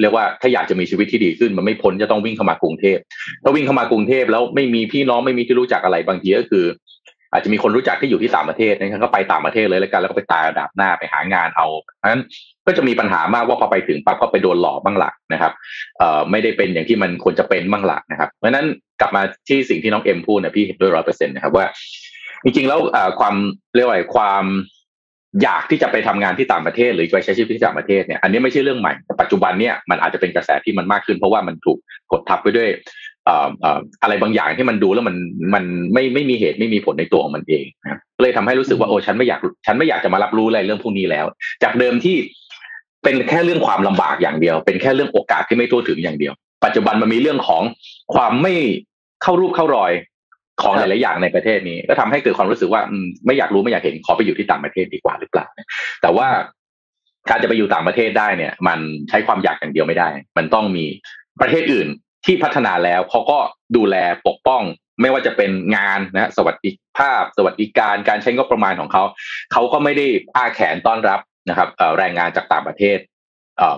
เรียกว่าถ้าอยากจะมีชีวิตที่ดีขึ้น มันไม่พ้นจะต้องวิ่งเข้ามากรุงเทพถ้าวิ่งเข้ามากรุงเทพแล้วไม่มีพี่น้องไม่มีที่รู้จักอะไรบางทีก็คือ อาจจะมีคนรู้จักที่อยู่ที่ต่างประเทศนะครับก็ไปต่างประเทศเลยแล้วกันแล้วก็ไปตายระดับหน้าไปหางานเอาเพราะฉะนั้นก็จะมีปัญหามากว่าพอไปถึงปั๊บก็ไปโดนหลอกบ้างหลักนะครับเอ่อไม่ได้เป็นอย่างที่มันควรจะเป็นบ้างหลักนะครับเพราะฉะนั้นกลับมาที่สิ่งที่น้องเอ็มพูดเนะพี่เห็นด้วยร้อยเปอร์เซ็นต์นะครับว่าจริงๆแล้วความเรียกว่าความ อยากที่จะไปทำงานที่ต่างประเทศ หรือไปใช้ชีวิตที่ต่างประเทศเนี่ยอันนี้ไม่ใช่เรื่องใหม่แต่ปัจจุบันเนี่ยมันอาจจะเป็นกระแสที่มันมากขึ้น เพราะว่ามันถูกกดทับไปด้วยอะไรบางอย่างที่มันดูแล้วมันมันไม่ไม่มีเหตุไม่มีผลในตัวของมันเองนะเลยทำให้รู้สึกว่าโอ้ฉันไม่อยากฉันไม่อยากจะมารับรู้อะไรเรื่องพวกนี้แล้ว จากเดิมที่เป็นแค่เรื่องความลำบากอย่างเดียว เป็นแค่เรื่องโอกาสที่ไม่ทั่วถึงอย่างเดียว ปัจจุบันมันมีเรื่องของความไม่เข้ารูปเข้ารอย ของหลายๆอย่างในประเทศนี้ ก็ทำให้เกิดความรู้สึกว่าอืมไม่อยากรู้ไม่อยากเห็นขอไปอยู่ที่ต่างประเทศดีกว่าหรือเปล่าแต่ว่าการจะไปอยู่ต่างประเทศได้เนี่ย มันใช้ความอยากอย่างเดียวไม่ได้ มันต้องมีประเทศอื่นที่พัฒนาแล้วเขาก็ดูแลปกป้อง ไม่ว่าจะเป็นงานนะฮะสวัสดิภาพ สวัสดิการการใช้งบประมาณของเขาเขาก็ไม่ได้อ้าแขนต้อนรับนะครับเอ่อแรงงานจากต่างประเทศเอ่อ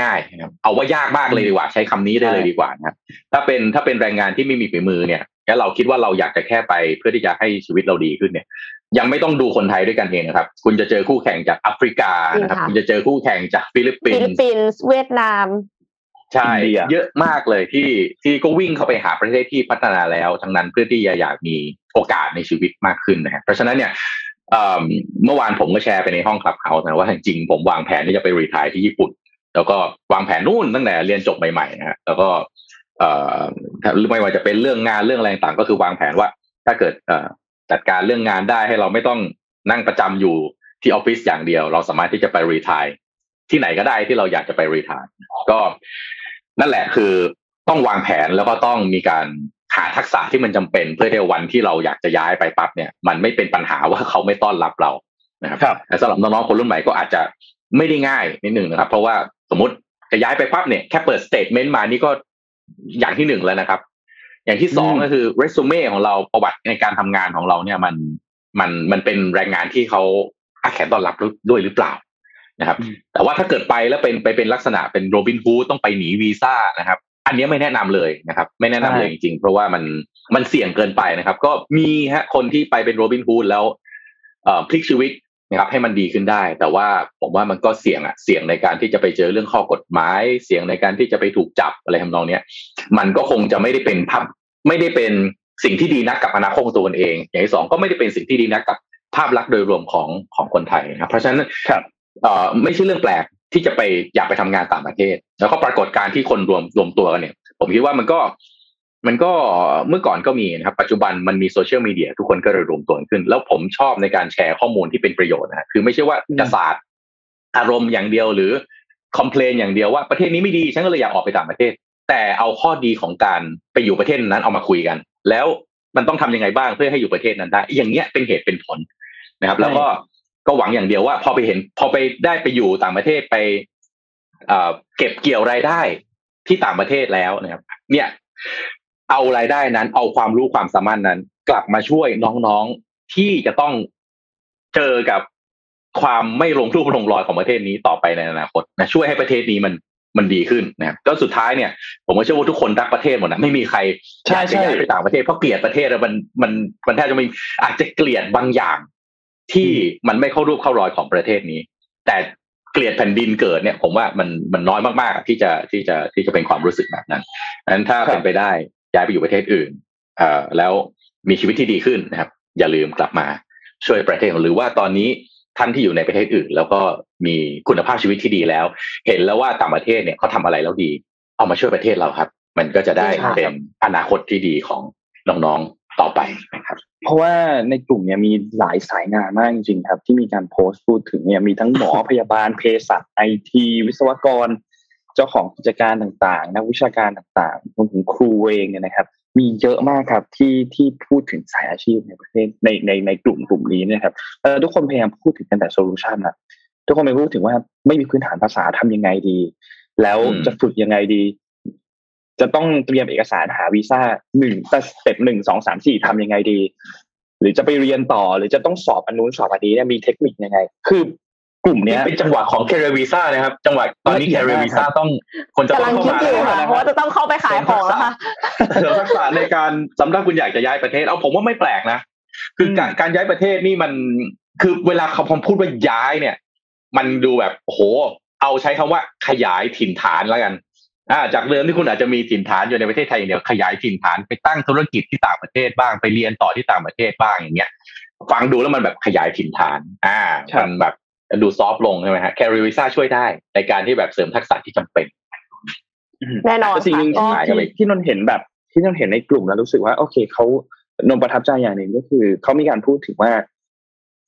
ง่ายๆนะครับเอาว่ายากมากเลยดีกว่า ใช้คำนี้ได้เลยดีกว่านะครับถ้าเป็นถ้าเป็นแรงงานที่ไม่มีฝีมือเนี่ย แล้วเราคิดว่าเราอยากจะแค่ไปเพื่อที่จะให้ชีวิตเราดีขึ้นเนี่ย ยังไม่ต้องดูคนไทยด้วยกันเองนะครับ คุณจะเจอคู่แข่งจากแอฟริกานะครับ
จริงค่ะ
คุณจะเจอคู่แข่งจากฟิลิปปิ
ฟิ
น
ลิป
ส์
ปินส์เวียดนาม
ใช่
อินเดีย
เยอะมากเลยที่ที่ก็วิ่งเข้าไปหาประเทศที่พัฒนาแล้ว ทั้งนั้นเพื่อที่จะอยากมีโอกาสในชีวิตมากขึ้นนะฮะเพราะฉะนั้นเนี่ยเอ่อเมื่อวานผมก็แชร์ไปในห้อง Clubhouse นะว่าจริงๆผมวางแผนที่จะไป retire ที่ญี่ปุ่น แล้วก็วางแผนนู่นตั้งแต่เรียนจบใหม่ๆนะฮะแล้วก็ เอ่อไม่ว่าจะเป็นเรื่องงานเรื่องอะไรต่างๆก็คือวางแผนว่า ถ้าเกิดเอ่อจัดการเรื่องงานได้ให้เราไม่ต้องนั่งประจำอยู่ที่ออฟฟิศอย่างเดียว เราสามารถที่จะไปรีทายที่ไหนก็ได้ที่เราอยากจะไปรีทายก็นั่นแหละคือต้องวางแผนแล้วก็ต้องมีการหาทักษะที่มันจำเป็นเพื่อที่วันที่เราอยากจะย้ายไปปั๊บเนี่ย มันไม่เป็นปัญหาว่าเขาไม่ต้อนรับเรานะครับ
ครับ
แต่สำหรับน้องๆคนรุ่นใหม่ก็อาจจะไม่ได้ง่ายนิดหนึ่งนะครับ เพราะว่าสมมติจะย้ายไปปั๊บเนี่ยแค่เปิด statement มานี่ก็ อย่างที่หนึ่งแล้วนะครับ อย่างที่สอง
อืม
ก็คือเรซูเม่ของเราประวัติในการทำงานของเราเนี่ยมันมันมันเป็นแรงงานที่เขาอ้าแขนต้อนรับด้วยหรือเปล่านะครับ แต่ว่าถ้าเกิดไปแล้วเป็นไปเป็นลักษณะเป็นโรบินฮูดต้องไปหนีวีซ่านะครับ อันเนี้ยไม่แนะนำเลยนะครับ ไม่แนะนำเลยจริงๆ เพราะว่ามันมันเสี่ยงเกินไปนะครับ ก็มีฮะคนที่ไปเป็นโรบินฮูดแล้วเอ่อพลิกชีวิต นะครับให้มันดีขึ้นได้ แต่ว่าผมว่ามันก็เสี่ยงอะเสี่ยงในการที่จะไปเจอเรื่องข้อกฎหมาย เสี่ยงในการที่จะไปถูกจับอะไรทำนองเนี้ยมันก็คงจะไม่ได้เป็นภาพไม่ได้เป็นสิ่งที่ดีนักกับอนาคตของตัวเอง อย่างที่สองก็ไม่ได้เป็นสิ่งที่ดีนักกับภาพลักษณ์โดยรวมของของคนไทยนะครับเพราะฉะนั้น
ครับ
เอ่อไม่ใช่เรื่องแปลกที่จะไปอยากไปทำงานต่างประเทศ แล้วก็ปรากฏการณ์ที่คนรวมรวมตัวกันเนี่ย ผมคิดว่ามันก็ มันก็เมื่อก่อนก็มีนะครับ ปัจจุบันมันมีโซเชียลมีเดียทุกคนก็เลยรวมตัวขึ้น แล้วผมชอบในการแชร์ข้อมูลที่เป็นประโยชน์นะคือไม่ใช่ว่าจะศาสตร์อารมณ์อย่างเดียวหรือ complain อย่างเดียวว่าประเทศนี้ไม่ดีฉันก็เลยอยากออกไปต่างประเทศ แต่เอาข้อดีของการไปอยู่ประเทศนั้นเอามาคุยกัน แล้วมันต้องทำยังไงบ้างเพื่อให้อยู่ประเทศนั้นได้ อย่างเงี้ยเป็นเหตุเป็นผลนะครับ แล้วก็ก็หวังอย่างเดียวว่า พอไปเห็นพอไปได้ไปอยู่ต่างประเทศไปเอ่อเก็บเกี่ยวรายได้ที่ต่างประเทศแล้วนะครับ เนี่ย เอารายได้นั้น เอาความรู้ความสามารถนั้น กลับมาช่วยน้องๆที่จะต้องเจอกับความไม่ลงรูปลงรอยของประเทศนี้ต่อไปในอนาคตนะช่วยให้ประเทศนี้มันมันดีขึ้นนะครับก็สุดท้ายเนี่ย ผมก็เชื่อว่าทุกคนรักประเทศหมดนะไม่มีใคร
ใช่
อยากจะ
ใช่
ย้ายไปต่างประเทศเพราะเกลียดประเทศแล้วมันมันมันแทบจะไม่อาจจะเกลียดบางอย่างที่มันไม่เข้ารูปเข้ารอยของประเทศนี้ แต่เกลียดแผ่นดินเกิดเนี่ย ผมว่ามันมันน้อยมากๆที่จะที่จะที่จะเป็นความรู้สึกแบบนั้นนั้นถ้า
ครับ
เป็นไปได้ ย้ายไปอยู่ประเทศอื่นเอ่อแล้วมีชีวิตที่ดีขึ้นนะครับ อย่าลืมกลับมาช่วยประเทศหรือว่าตอนนี้ท่านที่อยู่ในประเทศอื่น แล้วก็มีคุณภาพชีวิตที่ดีแล้ว เห็นแล้วว่าต่างประเทศเนี่ยเขาทำอะไรแล้วดี เอามาช่วยประเทศเราครับ มันก็จะได้
ใช่ครับ
เป็นอนาคตที่ดีของน้องๆต่อไปนะครับ
เพราะว่าในกลุ่มเนี่ยมีหลายสายงานมากจริงๆครับ ที่มีการโพสต์พูดถึงเนี่ยมีทั้งหมอพยาบาลเภสัชไอทีวิศวกร เจ้าของกิจการต่างๆ นักวิชาการต่างๆรวมถึงครูเองเนี่ยนะครับ มีเยอะมากครับที่ที่พูดถึงสายอาชีพในประเทศในในในกลุ่มกลุ่มนี้เนะครับเออทุกคนพยายามพูดถึงกันแต่โซลูชันอะทุกคนไปพูดถึงว่าไม่มีพื้นฐานภาษาทำยังไงดี แล้ว
อืม
จะฝึกยังไงดี จะต้องเตรียมเอกสารหาวีซ่าหนึ่งสเต็ปหนึ่งสองสามสี่ทำยังไงดี หรือจะไปเรียนต่อหรือจะต้องสอบอันนู้นสอบอันนี้เนี่ยมีเทคนิคยังไง คือ กลุ่ม
นี่
เนี้ย
เป็นจังหวะของแคริวีซ่านะครับ จังหวะตอนนี้
ละเอี
แค
ยด
ริ
มาก
วีซ่า
ครับ
ต้องคนจะ
กำ
ต้
ลั
อง
ง
เข้า
คิด
มา
อยู่
แล้ว
ค่ะ
นะ
เพราะว่าจะต้องเข้าไปขายของแล้วค่ะ
เสริมทักษะในการสำหรับคุณอยากจะย้ายประเทศเอาผมว่าไม่แปลกนะคือการการย้ายประเทศนี่มันคือเวลาเขาพอพูดว่าย้ายเนี่ย มันดูแบบโอ้โหเอาใช้คำว่าขยายถิ่นฐานแล้วกันอ่าจากเดิมที่คุณอาจจะมีถิ่นฐานอยู่ในประเทศไทยอย่างเดียวขยายถิ่นฐานไปตั้งธุรกิจที่ต่างประเทศบ้างไปเรียนต่อที่ต่างประเทศบ้างอย่างเงี้ยฟังดูแล้วมันแบบขยายถิ่นฐาน อ่า
ครับ
มันแบบ ดูซอฟต์ลงใช่ไหมฮะแคริวีซ่าช่วยได้ในการที่แบบเสริมทักษะที่จำเป็น
แน่นอน
แต่สิ่งหนึ่ง
ค่ะ
ที่
ขายกันไป
ที่ที่นนท์เห็นแบบที่นนท์เห็นในกลุ่มแล้วรู้สึกว่า โอเคเขานนท์ประทับใจอย่างหนึ่งก็คือเขามีการพูดถึงว่า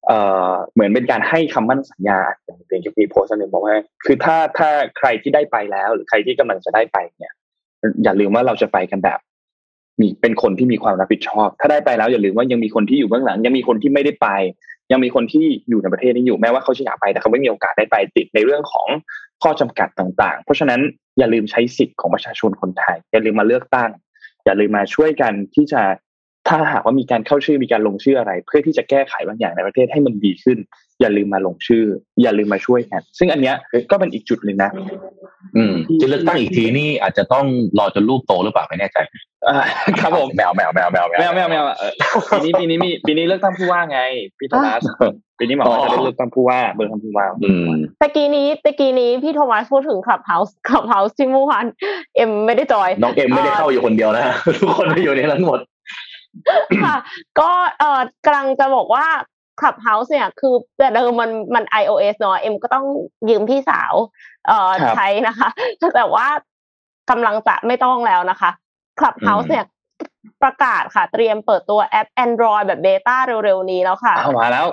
เอ่อเหมือนเป็นการให้คำมั่นสัญญาอย่างเป็นจะมีโพสต์อันหนึ่งบอกว่า คือถ้าถ้าใครที่ได้ไปแล้ว หรือใครที่กำลังจะได้ไปเนี่ย อย่าลืมว่าเราจะไปกันแบบ มีเป็นคนที่มีความรับผิดชอบ ถ้าได้ไปแล้วอย่าลืมว่ายังมีคนที่อยู่เบื้องหลัง ยังมีคนที่ไม่ได้ไป ยังมีคนที่อยู่ในประเทศนี้อยู่แม้ว่าเขาจะอยากไปแต่เขาไม่มีโอกาสได้ไปติดในเรื่องของข้อจำกัดต่างๆ เพราะฉะนั้นอย่าลืมใช้สิทธิ์ของประชาชนคนไทย อย่าลืมมาเลือกตั้ง อย่าลืมมาช่วยกันที่จะถ้าหากว่ามีการเข้าชื่อมีการลงชื่ออะไร เพื่อที่จะแก้ไขบางอย่างในประเทศให้มันดีขึ้น อย่าลืมมาลงชื่อ อย่าลืมมาช่วยกันซึ่งอันเนี้ยก็เป็นอีกจุดหนึ่งนะ
อืมจะเลือกตั้งอีกทีนี่อาจจะต้องรอจนลูกโตหรือเปล่าไม่แน่ใจ
อ่าครับผม
แมวแมวแมวแมว
ไม่เอาไม่เอาไม่เอาเออปีนี้ปีนี้มีปีนี้เลือกตั้งผู้ว่าไงพี่โทมัสปีนี้หมอว่าจะได้เลือกตั้งผู้ว่าเบอร์ตั้งผู้ว่า
อืม
ตะกี้นี้ตะกี้นี้พี่โทมัสพูดถึง Clubhouse Clubhouse ที่เมื่อวานเอ็มไม่ได้จอย
น้องเอ็มไม่ได้เข้าอยู่คนเดียวนะทุกคนไปอยู่ในนั้นหมด
ค่ะก็เอ่อกำลังจะบอกว่า Clubhouse เนี่ยคือแต่เดิมมันมัน iOS เนาะเอ็มก็ต้องยืมพี่สาวเอ่อ
ครับ
ใช้นะคะ แต่ว่ากำลังจะไม่ต้องแล้วนะคะ Clubhouse
อืม
เนี่ยประกาศค่ะ เตรียมเปิดตัวแอป Android แบบเบต้าเร็วๆ นี้แล้วค่ะ
เอามาแล้ว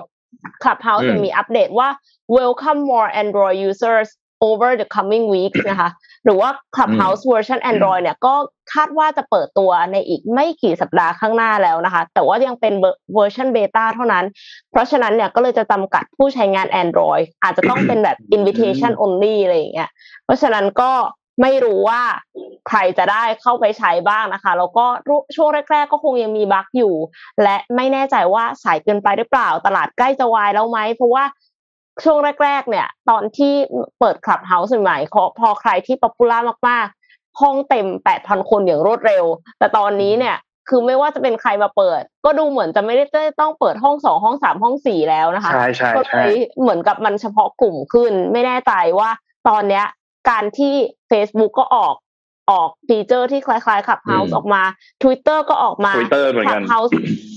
Clubhouse
อืม
จะมีอัปเดตว่า welcome more Android users over the coming weeks นะคะ หรือว่า Clubhouse version Android เนี่ยก็คาดว่าจะเปิดตัวในอีกไม่กี่สัปดาห์ข้างหน้าแล้วนะคะ แต่ว่ายังเป็นเวอร์ชันเบต้าเท่านั้น เพราะฉะนั้นเนี่ยก็เลยจะจำกัดผู้ใช้งาน Android อาจจะต้องเป็นแบบ invitation only อะไรอย่างเงี้ย เพราะฉะนั้นก็ไม่รู้ว่าใครจะได้เข้าไปใช้บ้างนะคะ แล้วก็รู้ช่วงแรก ๆ ก็คงยังมีบั๊กอยู่ และไม่แน่ใจว่าสายเกินไปหรือเปล่า ตลาดใกล้จะวายแล้วไหม เพราะว่า ช่วงแรก ๆ เนี่ย ตอนที่เปิด Clubhouse ใหม่ๆพอพอใครที่ popular มากๆ ห้องเต็ม8,000คนอย่างรวดเร็ว แต่ตอนนี้เนี่ยคือไม่ว่าจะเป็นใครมาเปิด ก็ดูเหมือนจะไม่ได้ต้องเปิดห้องสองห้องสามห้องสี่แล้วนะคะ
ใช่ใช่
ก็
ใช่
เลยเหมือนกับมันเฉพาะกลุ่มขึ้น ไม่แน่ใจว่าตอนเนี้ย การที่ Facebook ก็ออกออกฟีเจอร์ที่คล้ายๆ Clubhouse ออกมา Twitter ก็ออกมา
Twitter เหมือนกัน
Clubhouse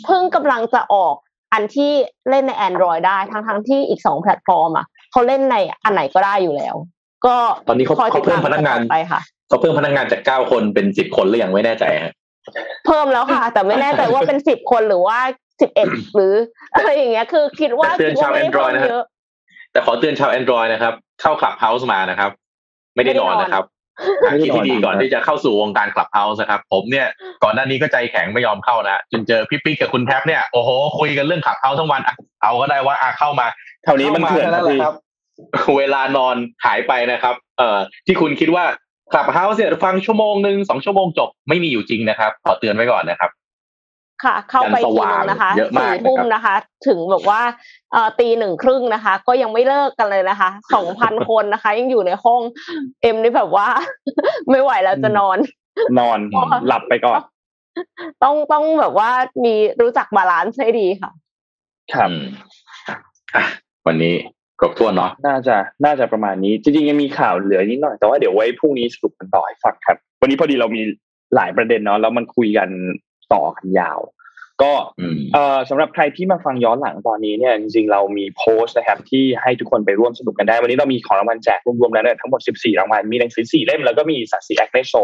เพิ่งกำลังจะออก อันที่เล่นใน Android ได้ทั้งทั้งๆที่อีกสองแพลตฟอร์มอะเขาเล่นในอันไหนก็ได้อยู่แล้ว ก็
ตอนนี้เขา
คอยติ
เขา
ด
เพิ่
ตาม
พนักงาน
ไปค่ะ
เขาเพิ่มพนักงานจากเก้าคนเป็นสิบคนหรือยังไม่แน่ใจฮะ
เพิ่มแล้วค่ะ แต่ไม่แน่ใจว่าเป็นสิบคนหรือว่าสิบเอ็ดหรืออะไรอย่างเงี้ยคือคิดว่า
แต่เตือน
คิดว่า
ชาว
ไม่ได้เพิ่
Android
ม
นะฮะ
เยอะ
แต่ขอเตือนชาว Android นะครับ เข้าคลับเฮาส์มานะครับ ไม่ได้นอนนะครับ หาที่ที่ดีก่อนที่จะเข้าสู่วงการคลับเฮาส์นะครับ ผมเนี่ยก่อนหน้านี้ก็ใจแข็งไม่ยอมเข้านะจนเจอพี่ปิ๊กกับคุณแท็บเนี่ยโอ้โหคุยกันเรื่องคลับเฮาส์ทั้งวันอะเอาก็ได้ว่าอะเข้ามา
แถวนี้มันเถื่อน
ข้าา
ครับ
ท่า
พี่
แหละครับ เวลานอนหายไปนะครับ เอ่อที่คุณคิดว่าคลับเฮาส์เนี่ยฟังชั่วโมงหนึ่งสองชั่วโมงจบไม่มีอยู่จริงนะครับขอเตือนไว้ก่อนนะครับ
ค่ะ เข้าไป
ยันส
ที
ว่าง
นึงนะคะ
เยอะมาก
สี่ทุ่ม
นะครับ
นะคะ ถึงแบบว่าเอ่อตีหนึ่งครึ่งนะคะ ก็ยังไม่เลิกกันเลยนะคะสองพันคนนะคะ ยังอยู่ในห้อง เอ็มนี่แบบว่า ไม่ไหวแล้วจะนอน
นอนหลับไปก่อน
ต้องต้องแบบว่ามีรู้จัก balance ให้ดีค่ะ
ครับ
อืมอะวันนี้ครบถ้วนเนาะ
น่าจะน่าจะประมาณนี้ จริงๆยังมีข่าวเหลือนิดหน่อยแต่ว่าเดี๋ยวไว้พรุ่งนี้สรุปกันต่อให้ฟังครับ วันนี้พอดีเรามีหลายประเด็นเนาะแล้วมันคุยกัน ต่อกันยาว ก็
อืม
เอ่อสำหรับใครที่มาฟังย้อนหลังตอนนี้เนี่ยจริงๆเรามีโพสต์นะครับที่ให้ทุกคนไปร่วมสนุกกันได้ วันนี้เรามีของรางวัลแจกรวมๆแล้วเนี่ยทั้งหมด 14 รางวัลมีหนังสือ4เล่มแล้วก็มีสัตว์สีแอคเนโซ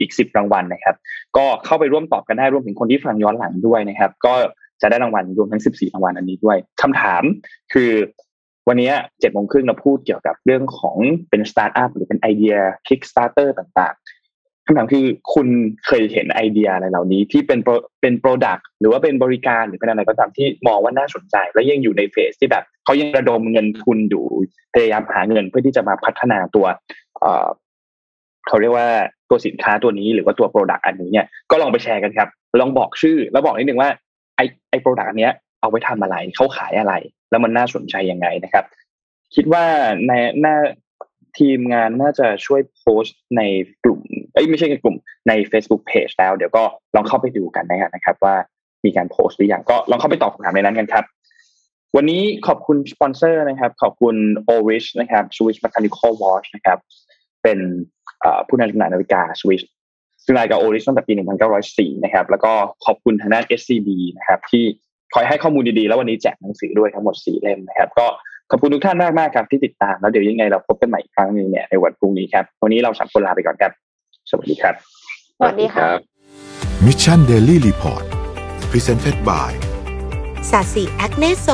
อีก 10 รางวัลนะครับ ก็เข้าไปร่วมตอบกันได้รวมถึงคนที่ฟังย้อนหลังด้วยนะครับ ก็จะได้รางวัลรวมทั้ง 14 รางวัลอันนี้ด้วยคำถามคือ วันนี้เจ็ดโมงครึ่งเราพูดเกี่ยวกับเรื่องของเป็นสตาร์ทอัพหรือเป็นไอเดีย Kickstarter ต่างๆ คำถามคือคุณเคยเห็นไอเดียอะไรเหล่านี้ที่เป็นเป็น product หรือว่าเป็นบริการหรือเป็นอะไรก็ตามที่มองว่าน่าสนใจ และยังอยู่ใน phase ที่แบบเขายังระดมเงินทุนอยู่พยายามหาเงินเพื่อที่จะมาพัฒนาตัวเขาเรียกว่าตัวสินค้าตัวนี้หรือว่าตัว product อันนี้เนี่ยก็ลองไปแชร์กันครับ ลองบอกชื่อ แล้วบอกนิดนึงว่าไอ้ไอ้ product อันเนี้ยเอาไว้ทำอะไรเขาขายอะไร แล้วมันน่าสนใจยังไงนะครับ คิดว่าในหน้าทีมงานน่าจะช่วยโพสต์ในกลุ่ม เอ้ยไม่ใช่ในกลุ่มใน Facebook Page แล้ว เดี๋ยวก็ลองเข้าไปดูกันนะครับ ว่ามีการโพสต์หรือยังก็ลองเข้าไปตอบคำถามในนั้นกันครับ วันนี้ขอบคุณสปอนเซอร์นะครับ ขอบคุณ o r i s h นะครับ Swiss Mechanical Watch นะครับ เป็นผู้นำจำหน่ายนาฬิกา Swiss ซึ่งรายการ o r i s h ตั้งแต่ปี 1904 นะครับ แล้วก็ขอบคุณทางด้าน SCB นะครับ ที่คอยให้ข้อมูลดีๆ แล้ววันนี้แจกหนังสือด้วยทั้งหมด 4 เล่มนะครับ ก็ขอบคุณทุกท่านมากๆครับที่ติดตาม แล้วเดี๋ยวยังไงเราพบกันใหม่อีกครั้งหนึ่งเนี่ยในวันพรุ่งนี้ครับ วันนี้เราสามคนลาไปก่อนครับ สวัสดีครับ
สวัสดีค่ะ
Mission Daily Report Presented by
สาสีแอคเนโซ